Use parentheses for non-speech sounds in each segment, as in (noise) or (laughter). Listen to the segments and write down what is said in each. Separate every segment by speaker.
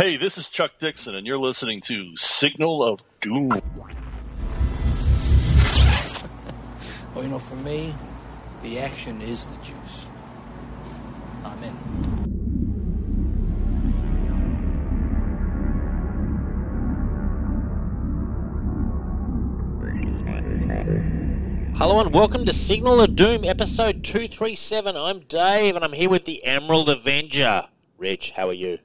Speaker 1: Hey, this is Chuck Dixon, and you're listening to Signal of Doom. (laughs)
Speaker 2: Well, you know, for me, the action is the juice. I'm in.
Speaker 3: Hello and welcome to Signal of Doom, episode 237. I'm Dave and I'm here with the Emerald Avenger. Rich, how are you?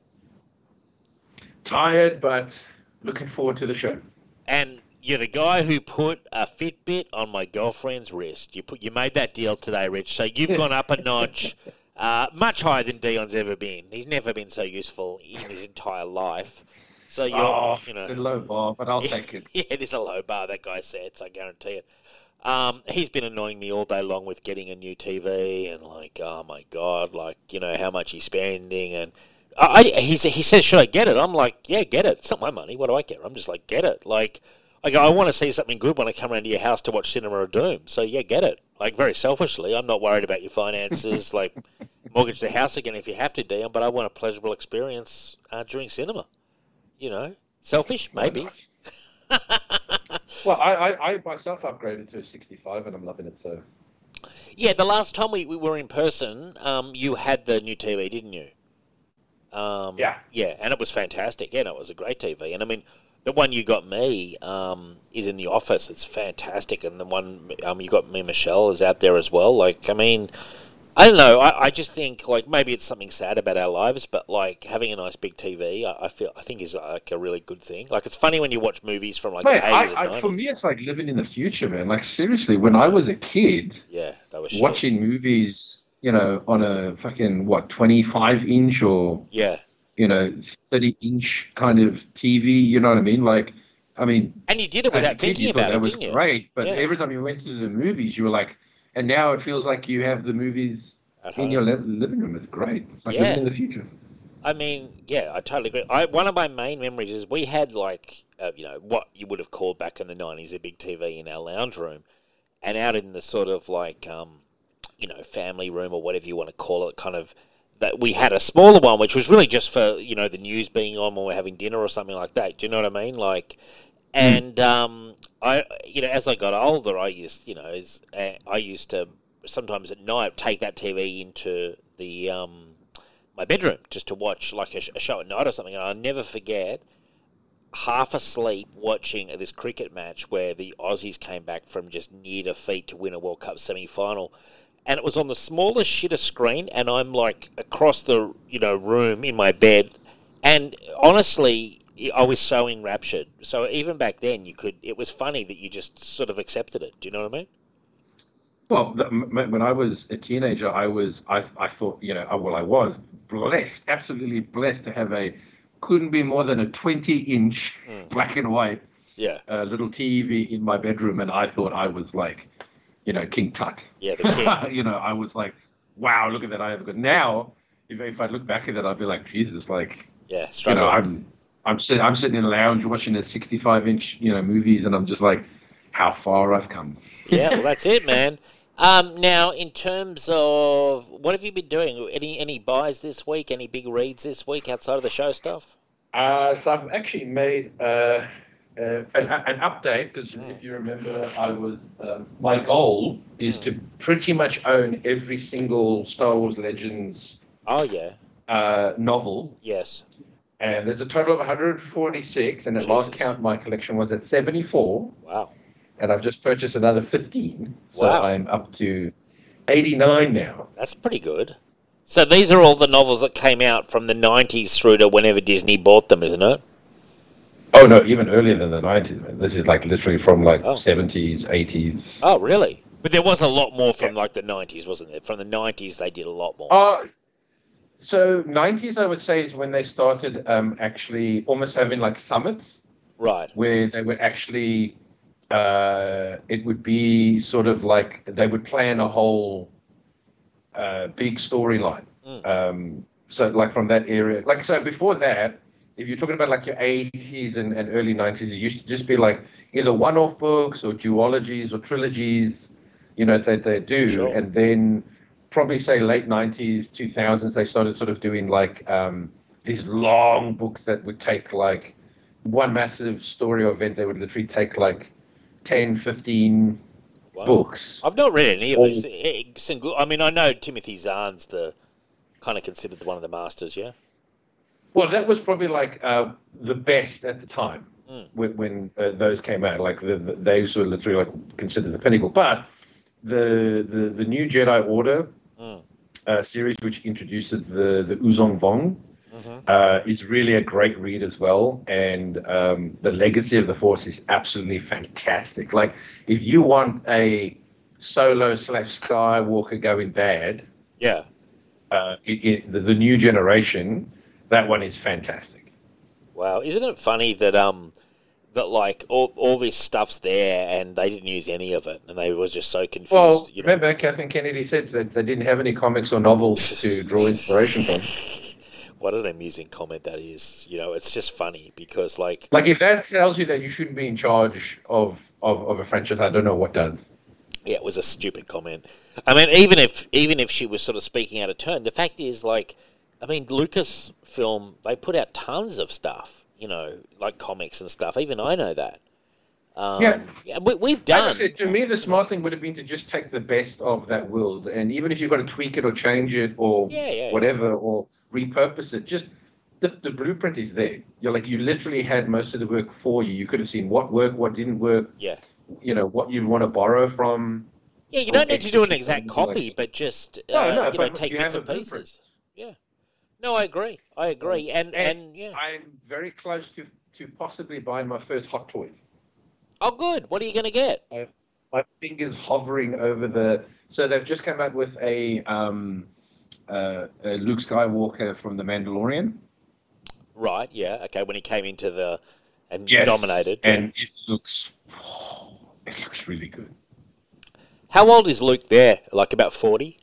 Speaker 4: Tired, but looking forward to the show.
Speaker 3: And you're the guy who put a Fitbit on my girlfriend's wrist. You put you made that deal today, Rich. So you've gone up a notch, (laughs) uh, much higher than Dion's ever been. He's never been so useful in his entire life. So you're,
Speaker 4: oh,
Speaker 3: you know,
Speaker 4: it's a low bar, but I'll (laughs) take it.
Speaker 3: yeah, (laughs) it is a low bar. That guy sets, I guarantee it. Um, he's been annoying me all day long with getting a new TV and like, oh my god, like you know how much he's spending and I, I he he says, should I get it? I'm like, yeah, get it. It's not my money. What do I care? I'm just like, get it. Like, I go, I want to see something good when I come around to your house to watch Cinema of Doom. So yeah, get it. Like very selfishly, I'm not worried about your finances. like, (laughs) mortgage the house again if you have to, Dion. But I want a pleasurable experience uh, during cinema. You know, selfish maybe. (laughs)
Speaker 4: well, I, I, I myself upgraded to a 65 and I'm loving it. So
Speaker 3: Yeah, the last time we, we were in person, um, you had the new TV, didn't you? Um,
Speaker 4: Yeah.
Speaker 3: Yeah, and it was fantastic. Yeah, no, it was a great TV. And I mean, the one you got me um, is in the office. It's fantastic. And the one um, you got me, Michelle, is out there as well. Like, I mean, I don't know. I, I just think like maybe it's something sad about our lives, but like having a nice big TV, I, I feel I think is like a really good thing. Like it's funny when you watch movies from like
Speaker 4: Mate, I,
Speaker 3: 80s
Speaker 4: I,
Speaker 3: and
Speaker 4: for me, it's like living in the future, man. Like seriously, when I was a kid,
Speaker 3: yeah, that was shit.
Speaker 4: watching movies, you know, on a fucking what 25 inch or
Speaker 3: Yeah,
Speaker 4: you know 30 inch kind of TV. You know what I mean? Like, I mean,
Speaker 3: and you did it without thinking
Speaker 4: you
Speaker 3: about
Speaker 4: that
Speaker 3: it,
Speaker 4: was
Speaker 3: didn't you?
Speaker 4: great, but
Speaker 3: Yeah.
Speaker 4: every time you went to the movies, you were like, and now it feels like you have the movies in your li- living room. It's great. It's like
Speaker 3: Yeah.
Speaker 4: living in the future.
Speaker 3: I mean, yeah, I totally agree. I, one of my main memories is we had like, uh, you know, what you would have called back in the nineties a big TV in our lounge room, and out in the sort of like, um, you know, family room or whatever you want to call it, kind of. That we had a smaller one, which was really just for you know the news being on when we're having dinner or something like that. Do you know what I mean? Like, and um, I, you know, as I got older, I used, you know, as uh, I used to sometimes at night take that TV into the um, my bedroom just to watch like a, sh- a show at night or something. And I'll never forget half asleep watching this cricket match where the Aussies came back from just near defeat to win a World Cup semi final. And it was on the smallest shitter screen, and I'm like across the you know room in my bed, and honestly, I was so enraptured. So even back then, you could. It was funny that you just sort of accepted it. Do you know what I mean?
Speaker 4: Well, when I was a teenager, I was I I thought you know well I was blessed, absolutely blessed to have a couldn't be more than a 20 inch black and white
Speaker 3: Yeah,
Speaker 4: uh, little TV in my bedroom, and I thought I was like, you know, King Tut.
Speaker 3: yeah, the king. (laughs)
Speaker 4: you know, I was like, wow, look at that I have got. Now, if if I look back at that, I'd be like, Jesus, like
Speaker 3: yeah,
Speaker 4: you know. I'm I'm sitting I'm sitting in a lounge watching a 65 inch you know movies, and I'm just like, how far I've come.
Speaker 3: yeah, well, that's it, man. Um, now, in terms of what have you been doing? Any any buys this week? Any big reads this week outside of the show stuff?
Speaker 4: Uh, so I've actually made uh, uh, an, an update because if you remember, I was um, my goal is to pretty much own every single Star Wars Legends
Speaker 3: Oh yeah,
Speaker 4: uh, novel,
Speaker 3: yes.
Speaker 4: and there's a total of 146. And at last count, my collection was at 74,
Speaker 3: Wow.
Speaker 4: and I've just purchased another 15, so
Speaker 3: Wow.
Speaker 4: I'm up to 89 now.
Speaker 3: That's pretty good. So these are all the novels that came out from the '90s through to whenever Disney bought them, isn't it?
Speaker 4: Oh no, even earlier than the 90s. This is like literally from like
Speaker 3: Oh.
Speaker 4: 70s, 80s.
Speaker 3: Oh, really? But there was a lot more from like the '90s, wasn't there? From the '90s, they did a lot more.
Speaker 4: Uh, so 90s, I would say, is when they started um, actually almost having like summits
Speaker 3: Right.
Speaker 4: where they would actually, uh, it would be sort of like they would plan a whole uh, big storyline.
Speaker 3: Mm.
Speaker 4: Um, so, like from that area, like so before that, if you're talking about like your 80s and, and early 90s, it used to just be like either one off books or duologies or trilogies, you know, that they do.
Speaker 3: Sure.
Speaker 4: And then probably say late 90s, 2000s, they started sort of doing like um, these long books that would take like one massive story or event. They would literally take like 10, 15
Speaker 3: Wow.
Speaker 4: books.
Speaker 3: I've not read any of
Speaker 4: All-
Speaker 3: these. Eh, eh, some good- I mean, I know Timothy Zahn's the kind of considered the one of the masters. Yeah.
Speaker 4: Well, that was probably like uh, the best at the time
Speaker 3: Mm.
Speaker 4: when, when uh, those came out. Like the, the, those were literally like considered the pinnacle. But the the, the new Jedi Order
Speaker 3: Mm.
Speaker 4: uh, series, which introduced the the Yuuzhan Vong,
Speaker 3: Mhm.
Speaker 4: uh, is really a great read as well. And um, the Legacy of the Force is absolutely fantastic. Like if you want a solo slash Skywalker going bad,
Speaker 3: Yeah.
Speaker 4: uh, it, it, the, the new generation, that one is fantastic.
Speaker 3: Wow. Isn't it funny that um that like all all this stuff's there and they didn't use any of it and they were just so confused.
Speaker 4: Well,
Speaker 3: you know?
Speaker 4: remember Kathleen Kennedy said that they didn't have any comics or novels to draw inspiration from. (laughs)
Speaker 3: What an amusing comment that is. You know, it's just funny because like
Speaker 4: Like if that tells you that you shouldn't be in charge of, of, of a franchise, I don't know what does.
Speaker 3: yeah, it was a stupid comment. I mean, even if even if she was sort of speaking out of turn, the fact is like, I mean, Lucasfilm they put out tons of stuff. You know, like comics and stuff. Even I know that. Um,
Speaker 4: Yeah.
Speaker 3: we, we've
Speaker 4: Like
Speaker 3: done.
Speaker 4: I said, to me, the smart thing would have been to just take the best of that world, and even if you've got to tweak it or change it or
Speaker 3: Yeah, yeah, yeah.
Speaker 4: whatever, or repurpose it, just the, the blueprint is there. You're like you literally had most of the work for you. You could have seen what worked, what didn't work.
Speaker 3: Yeah.
Speaker 4: You know what you want to borrow from.
Speaker 3: Yeah, you don't need to do an exact
Speaker 4: something like
Speaker 3: copy, but just uh,
Speaker 4: No, no,
Speaker 3: you know, take bits and
Speaker 4: pieces. blueprint.
Speaker 3: Yeah. No, I agree. I agree. And and,
Speaker 4: And
Speaker 3: yeah.
Speaker 4: I'm very close to to possibly buying my first Hot Toys.
Speaker 3: Oh, good. What are you going to get?
Speaker 4: my, my fingers hovering over the. So they've just come out with a, um, uh, a Luke Skywalker from The Mandalorian.
Speaker 3: Right. Yeah. Okay. When he came into the and dominated.
Speaker 4: and it looks. it looks really good.
Speaker 3: How old is Luke there? Like about forty,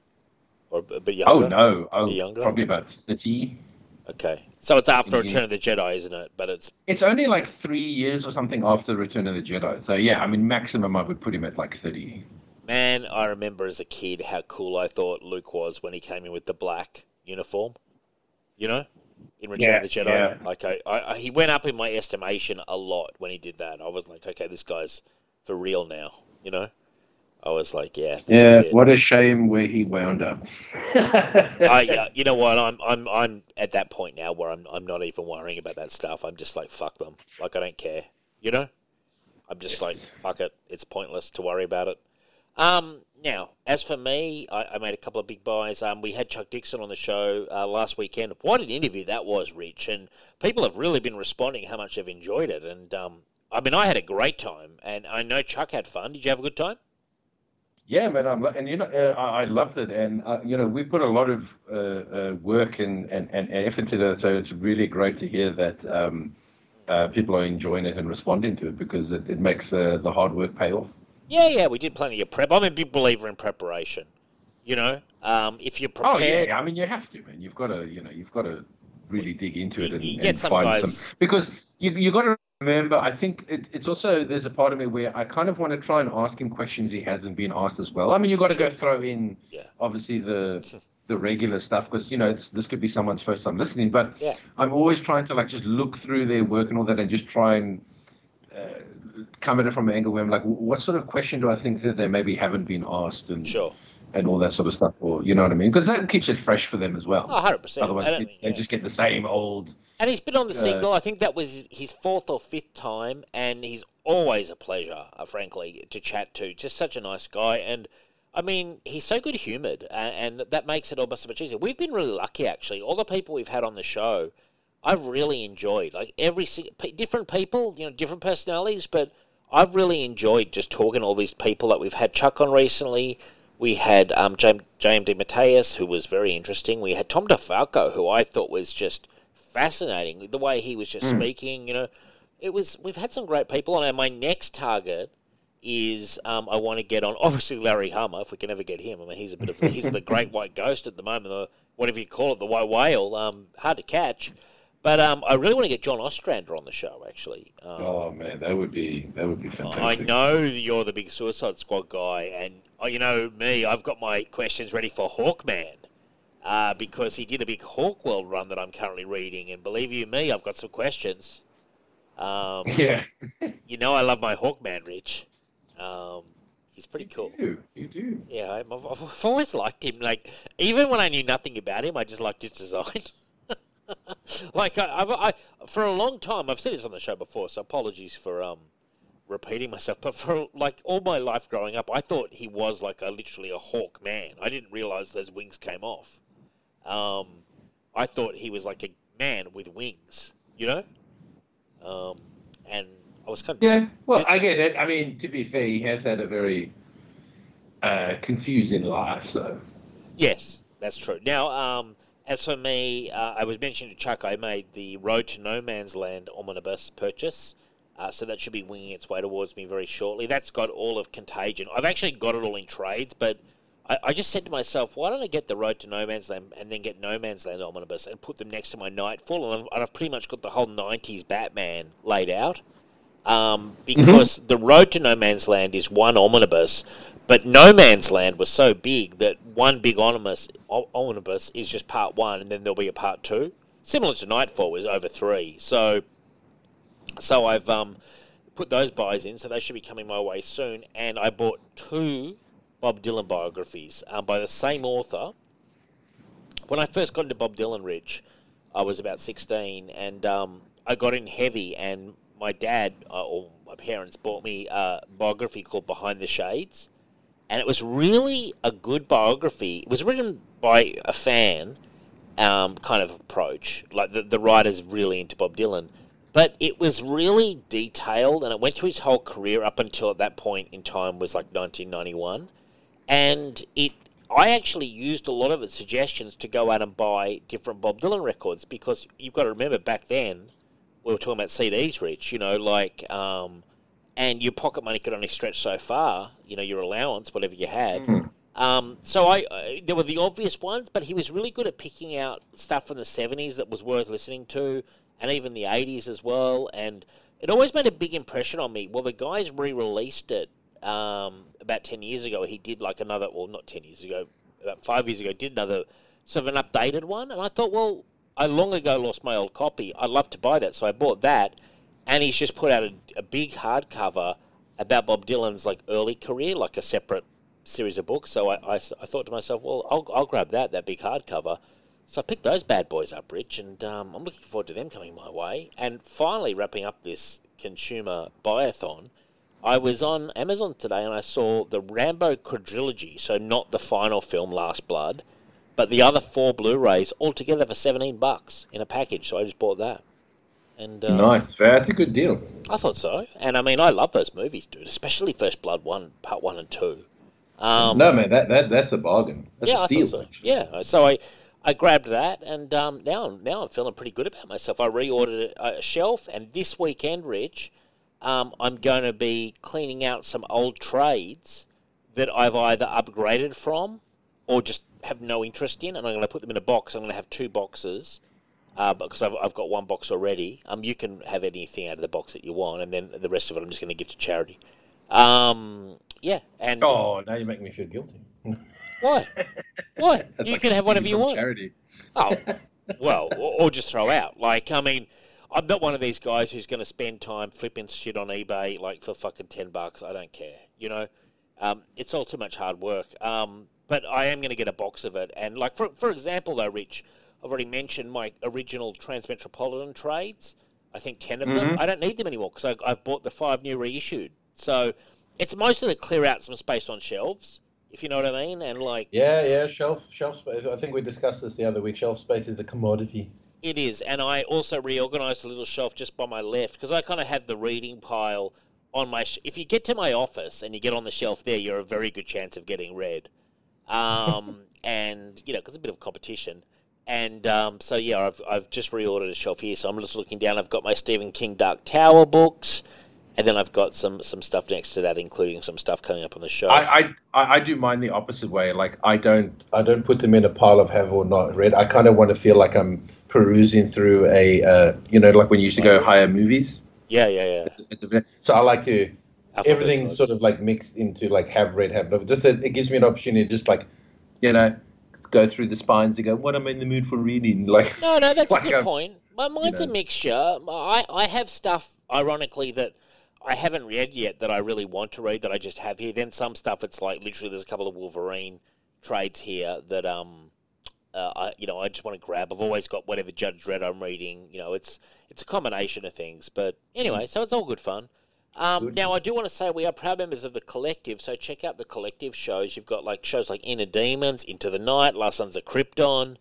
Speaker 3: or a bit
Speaker 4: Oh no! Oh,
Speaker 3: Be younger?
Speaker 4: probably about thirty.
Speaker 3: Okay. So it's after
Speaker 4: Yeah.
Speaker 3: Return of the Jedi, isn't it? But it's
Speaker 4: It's only like three years or something after Return of the Jedi. So yeah, I mean, maximum I would put him at like thirty.
Speaker 3: man. I remember as a kid how cool I thought Luke was when he came in with the black uniform. You know, in Return
Speaker 4: Yeah,
Speaker 3: of the Jedi.
Speaker 4: yeah.
Speaker 3: Like I, I, I- he went up in my estimation a lot when he did that. I was like, okay, this guy's for real now. You know. I was like, yeah, it.
Speaker 4: what a shame where he wound up. (laughs)
Speaker 3: I, (laughs) uh, you know what? I'm, I'm, I'm at that point now where I'm, I'm not even worrying about that stuff. I'm just like, fuck them. Like I don't care. You know? I'm just
Speaker 4: Yes.
Speaker 3: like, fuck it. It's pointless to worry about it. Um, now, as for me, I, I made a couple of big buys. Um, we had Chuck Dixon on the show uh, last weekend. What an interview that was, Rich! And people have really been responding how much they've enjoyed it. And um, I mean, I had a great time, and I know Chuck had fun. Did you have a good time?
Speaker 4: Yeah, man, I'm, and you know, uh, I, I loved it, and uh, you know, we put a lot of uh, uh, work and, and, and effort into it, so it's really great to hear that um, uh, people are enjoying it and responding to it because it, it makes uh, the hard work pay off.
Speaker 3: Yeah, yeah, we did plenty of prep. I'm a big believer in preparation. You know, um, if you're
Speaker 4: Oh yeah, I mean, you have to, man. You've got to, you know, you've got to really dig into it and, and
Speaker 3: some
Speaker 4: find
Speaker 3: guys-
Speaker 4: some because you you got to remember. I think it, it's also there's a part of me where I kind of want to try and ask him questions he hasn't been asked as well. I mean, you've got to go throw in
Speaker 3: Yeah.
Speaker 4: obviously the the regular stuff because you know this, this could be someone's first time listening, but
Speaker 3: Yeah.
Speaker 4: I'm always trying to like just look through their work and all that and just try and. Uh, come at it from an angle where I'm like, what sort of question do I think that they maybe haven't been asked and
Speaker 3: sure,
Speaker 4: and all that sort of stuff, or you know what I mean? Because that keeps it fresh for them as well.
Speaker 3: oh, 100 percent.
Speaker 4: Otherwise, they, they just get the same old.
Speaker 3: and he's been on the
Speaker 4: uh,
Speaker 3: signal. I think that was his fourth or fifth time, and he's always a pleasure, uh, frankly, to chat to. Just such a nice guy, and I mean, he's so good humoured, and, and that makes it all so much easier. We've been really lucky, actually. All the people we've had on the show, I've really enjoyed. Like every different people, you know, different personalities, but I've really enjoyed just talking to all these people that we've had Chuck on recently. We had um, James, James Mateus, who was very interesting. We had Tom DeFalco, who I thought was just fascinating. The way he was just speaking, you know, it was. We've had some great people on. And my next target is um, I want to get on (laughs) obviously Larry Hama if we can ever get him. I mean, he's a bit of he's the great (laughs) white ghost at the moment, the whatever you call it, the white whale. Um, hard to catch. But um, I really want to get John Ostrander on the show. Actually, um,
Speaker 4: Oh man, that would be that would be fantastic.
Speaker 3: I know you're the big Suicide Squad guy, and oh, you know me. I've got my questions ready for Hawkman. uh, because he did a big Hawk World run that I'm currently reading, and believe you me, I've got some questions. Um, (laughs)
Speaker 5: Yeah.
Speaker 3: you know, I love my Hawkman, Rich. Um, he's pretty cool.
Speaker 5: You do. You do.
Speaker 3: Yeah, I've, I've I've (laughs) always liked him. Like, even when I knew nothing about him, I just liked his design. (laughs) like, I, I've, I, for a long time, I've said this on the show before, so apologies for um, repeating myself. But for like all my life growing up, I thought he was like a literally a hawk man. I didn't realize those wings came off. Um, I thought he was like a man with wings, you know. Um, and I was kind of
Speaker 5: Yeah. Well, I get it. I mean, to be fair, he has had a very uh, confusing life. So.
Speaker 3: Yes, that's true. Now, um, as for me, uh, I was mentioning to Chuck, I made the Road to No Man's Land omnibus purchase. Uh, so that should be winging its way towards me very shortly. That's got all of Contagion. I've actually got it all in trades, but I, I just said to myself, why don't I get the Road to No Man's Land and then get No Man's Land omnibus and put them next to my Nightfall? And I've, and I've pretty much got the whole 90s Batman laid out. Um, because the Road to No Man's Land is one omnibus, but No Man's Land was so big that one big omnibus, omnibus is just part one, and then there'll be a part two. Similar to Nightfall was over three. So, so I've um, put those buys in, so they should be coming my way soon. And I bought two Bob Dylan biographies um, by the same author. When I first got into Bob Dylan, Rich, I was about 16, and um, I got in heavy, and my dad uh, or my parents bought me a biography called Behind the Shades, and it was really a good biography. It was written by a fan um, kind of approach, like the, the writer's really into Bob Dylan, but it was really detailed, and it went through his whole career up until at that point in time was like 1991, and it I actually used a lot of its suggestions to go out and buy different Bob Dylan records because you've got to remember back then we were talking about CDs, Rich. You know, like um, and your pocket money could only stretch so far. You know, your allowance, whatever you had. Um, so I, uh, there were the obvious ones, but he was really good at picking out stuff from the '70s that was worth listening to, and even the '80s as well. And it always made a big impression on me. Well, the guys re-released it um, about ten years ago. He did like another, well, not ten years ago, about five years ago, did another sort of an updated one, and I thought, well, I long ago lost my old copy. I'd love to buy that, so I bought that. And he's just put out a, a big hardcover about Bob Dylan's like early career, like a separate series of books. So I, I, I thought to myself, well, I'll, I'll grab that, that big hardcover. So I picked those bad boys up, Rich, and um, I'm looking forward to them coming my way. And finally, wrapping up this consumer buyathon, I was on Amazon today and I saw the Rambo quadrilogy, so not the final film, Last Blood, but the other four Blu-rays all together for 17 bucks in a package. So I just bought that. And uh,
Speaker 5: Nice. That's a good deal.
Speaker 3: I thought so. And I mean, I love those movies, dude, especially First Blood 1, Part 1 and 2. Um,
Speaker 5: no, man, that, that that's a bargain. That's
Speaker 3: yeah,
Speaker 5: a
Speaker 3: I
Speaker 5: steal.
Speaker 3: thought so. Yeah, so I, I grabbed that, and um, now I'm now I'm feeling pretty good about myself. I reordered a, a shelf, and this weekend, Rich, um, I'm going to be cleaning out some old trades that I've either upgraded from or just have no interest in, and I'm going to put them in a box. I'm going to have two boxes. Uh, because I've, I've got one box already. Um, you can have anything out of the box that you want, and then the rest of it I'm just going to give to charity. Um, yeah, and
Speaker 5: Oh, now you make me feel guilty. (laughs)
Speaker 3: what? What? (laughs)
Speaker 5: That's
Speaker 3: you
Speaker 5: like
Speaker 3: can have whatever you want.
Speaker 5: Charity.
Speaker 3: Oh, (laughs) well, or, or just throw out. Like, I mean, I'm not one of these guys who's going to spend time flipping shit on eBay like for fucking ten bucks. I don't care. You know, um, it's all too much hard work. Um, but I am going to get a box of it. And like, for for example, though, Rich, I've already mentioned my original Transmetropolitan trades. I think ten of them. I don't need them anymore because I've bought the five new reissued. So it's mostly to clear out some space on shelves, if you know what I mean. And like,
Speaker 5: Yeah, yeah, shelf shelf space. I think we discussed this the other week. Shelf space is a commodity.
Speaker 3: It is, and I also reorganised a little shelf just by my left because I kind of have the reading pile on my. Sh- if you get to my office and you get on the shelf there, you're a very good chance of getting read, um, (laughs) and you know because a bit of competition. And um, so yeah, I've I've just reordered a shelf here, so I'm just looking down. I've got my Stephen King Dark Tower books, and then I've got some some stuff next to that, including some stuff coming up on the show.
Speaker 5: I, I I do mine the opposite way. Like I don't I don't put them in a pile of have or not read. I kind of want to feel like I'm perusing through a uh, you know like when you used to go hire movies.
Speaker 3: yeah, yeah, yeah.
Speaker 5: So I like to
Speaker 3: Alphabet
Speaker 5: everything's sort of like mixed into like have read have not. Just that it gives me an opportunity to just like you know
Speaker 4: go through the spines and go, "What am I in the mood for reading?" (laughs) Like,
Speaker 3: No, no, that's
Speaker 4: Like
Speaker 3: a good
Speaker 4: a-
Speaker 3: point. My mine's
Speaker 4: you
Speaker 3: a mixture. I, I have stuff, ironically, that I haven't read yet that I really want to read that I just have here. Then some stuff, it's like literally there's a couple of Wolverine trades here that um, uh, I you know I just want to grab. I've always got whatever Judge Dredd I'm reading. You know, it's it's a combination of things. But anyway, so it's all good fun. Um,
Speaker 4: Good.
Speaker 3: now I do want to say we are proud members of the collective, so check out the collective shows. You've got like shows like Inner Demons, Into the Night, Last Sons of Krypton.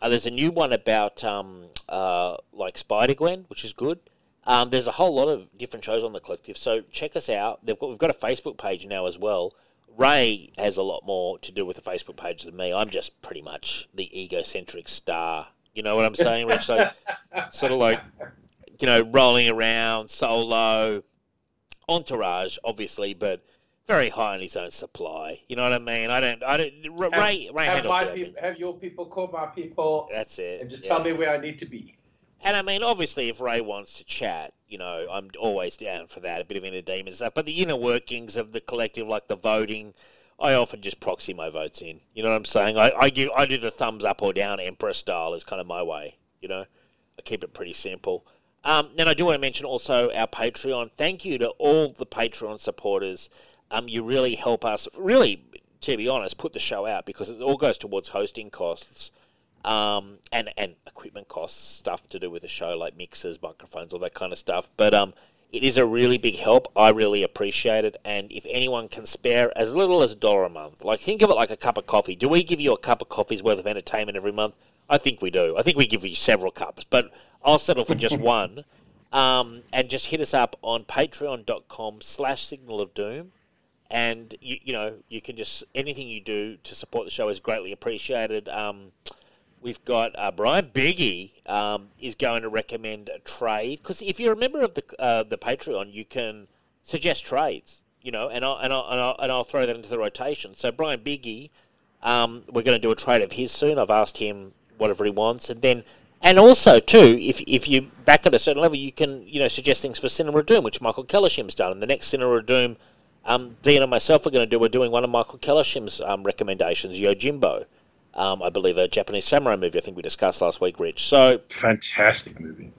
Speaker 3: Uh, there's a new one about um, uh, like Spider Gwen, which is good. Um, there's a whole lot of different shows on the collective, so check us out. They've got, we've got a Facebook page now as well. Ray has a lot more to do with the Facebook page than me. I'm just pretty much the egocentric star. You know what I'm saying, Rich? So, (laughs) sort of like, you know, rolling around solo, entourage, obviously, but very high on his own supply. You know what I mean? I don't. I don't. Ray. Ray
Speaker 4: have,
Speaker 3: handles
Speaker 4: my
Speaker 3: that
Speaker 4: have your people call my people
Speaker 3: That's it.
Speaker 4: and just
Speaker 3: yeah.
Speaker 4: tell me where I need to be.
Speaker 3: And I mean, obviously, if Ray wants to chat, you know, I'm always down for that. A bit of inner demon stuff, but the inner workings of the collective, like the voting, I often just proxy my votes in. You know what I'm saying? I, I give I do the thumbs up or down, emperor style is kind of my way. You know, I keep it pretty simple. Um, then I do want to mention also our Patreon. Thank you to all the Patreon supporters. Um, you really help us. Really, to be honest, put the show out because it all goes towards hosting costs um, and and equipment costs, stuff to do with the show like mixers, microphones, all that kind of stuff. But um, it is a really big help. I really appreciate it. And if anyone can spare as little as a dollar a month, like think of it like a cup of coffee. Do we give you a cup of coffee's worth of entertainment every month? I think we do. I think we give you several cups, but I'll settle for just (laughs) one. Um, and just hit us up on patreon.com slash signal of doom and you, you know you can just anything you do to support the show is greatly appreciated. Um, we've got uh, Brian Biggie um, is going to recommend a trade because if you're a member of the uh, the Patreon, you can suggest trades. You know, and I'll, and I'll, and I'll, and I'll throw that into the rotation. So Brian Biggie, um, we're going to do a trade of his soon. I've asked him whatever he wants, and then. And also, too, if, if you back at a certain level, you can you know suggest things for Cinema Doom, which Michael Kellershim's done. And the next Cinema Doom um, Dean and myself are going to do. We're doing one of Michael Kellershim's um, recommendations, Yojimbo. Um, I believe a Japanese samurai movie. I think we discussed last week, Rich. So,
Speaker 4: Fantastic movie.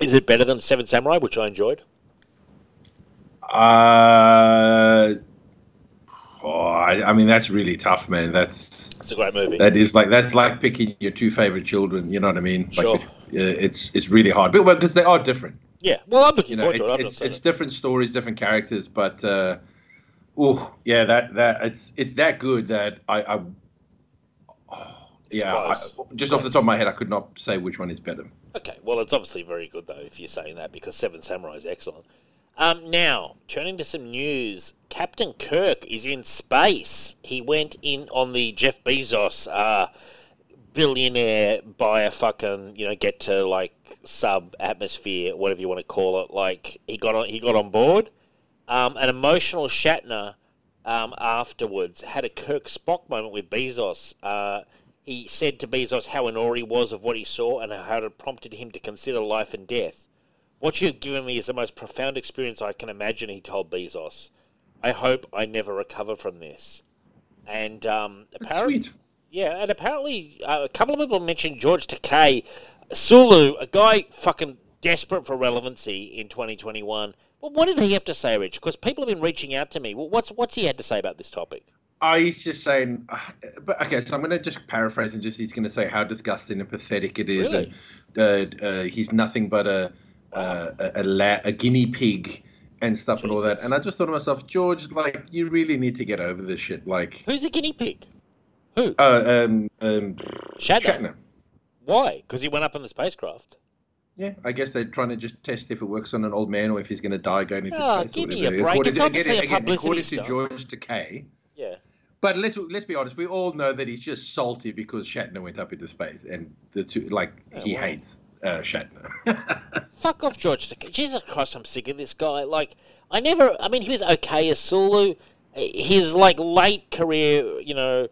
Speaker 3: is it better than Seven Samurai, which I enjoyed?
Speaker 4: Uh, oh, I, I mean that's really tough, man. That's
Speaker 3: It's a great movie.
Speaker 4: that is like that's like picking your two favorite children. You know what I mean? Like,
Speaker 3: Sure.
Speaker 4: uh, it's it's really hard, but because they are different.
Speaker 3: yeah. Well, I'm looking
Speaker 4: You know,
Speaker 3: forward
Speaker 4: it's
Speaker 3: to it.
Speaker 4: It's, it's
Speaker 3: it.
Speaker 4: different stories, different characters, but uh, oh yeah, that that it's it's that good that I. I oh, yeah, I, just off the top of my head, I could not say which one is better.
Speaker 3: Okay, well, it's obviously very good though if you're saying that because Seven Samurai is excellent. Um, now, turning to some news, Captain Kirk is in space. He went in on the Jeff Bezos uh, billionaire buy a fucking you know get to like sub atmosphere, whatever you want to call it. Like he got on he got on board. Um, an emotional Shatner um, afterwards had a Kirk Spock moment with Bezos. Uh, he said to Bezos how in awe he was of what he saw and how it had prompted him to consider life and death. What you've given me is the most profound experience I can imagine, he told Bezos. I hope I never recover from this. And um, apparently,
Speaker 4: sweet.
Speaker 3: yeah, and apparently uh, a couple of people mentioned George Takei, Sulu, a guy fucking desperate for relevancy in 2021. Well, what did he have to say, Rich? Because people have been reaching out to me. Well, what's what's he had to say about this topic?
Speaker 4: Oh, he's just saying, uh, but okay. So I'm going to just paraphrase and just he's going to say how disgusting and pathetic it is,
Speaker 3: Really?
Speaker 4: and uh, uh, he's nothing but a uh, a, a, la- a guinea pig and stuff and all that. And I just thought to myself, George, like you really need to get over this shit. Like,
Speaker 3: Who's a guinea pig? Who?
Speaker 4: uh, um, um,
Speaker 3: Shatner.
Speaker 4: Shatner.
Speaker 3: Why? Because he went up in the spacecraft.
Speaker 4: Yeah, I guess they're trying to just test if it works on an old man or if he's going to die going into
Speaker 3: Oh,
Speaker 4: space.
Speaker 3: give me a break.
Speaker 4: According
Speaker 3: It's
Speaker 4: to,
Speaker 3: obviously a
Speaker 4: again,
Speaker 3: publicity
Speaker 4: according to. George Takei.
Speaker 3: Yeah.
Speaker 4: But let's let's be honest. We all know that he's just salty because Shatner went up into space, and the two like he
Speaker 3: wow.
Speaker 4: hates uh, Shatner. (laughs)
Speaker 3: Fuck off, George. Takei. Jesus Christ, I'm sick of this guy. Like, I never. I mean, he was okay as Sulu. His like late career, you know,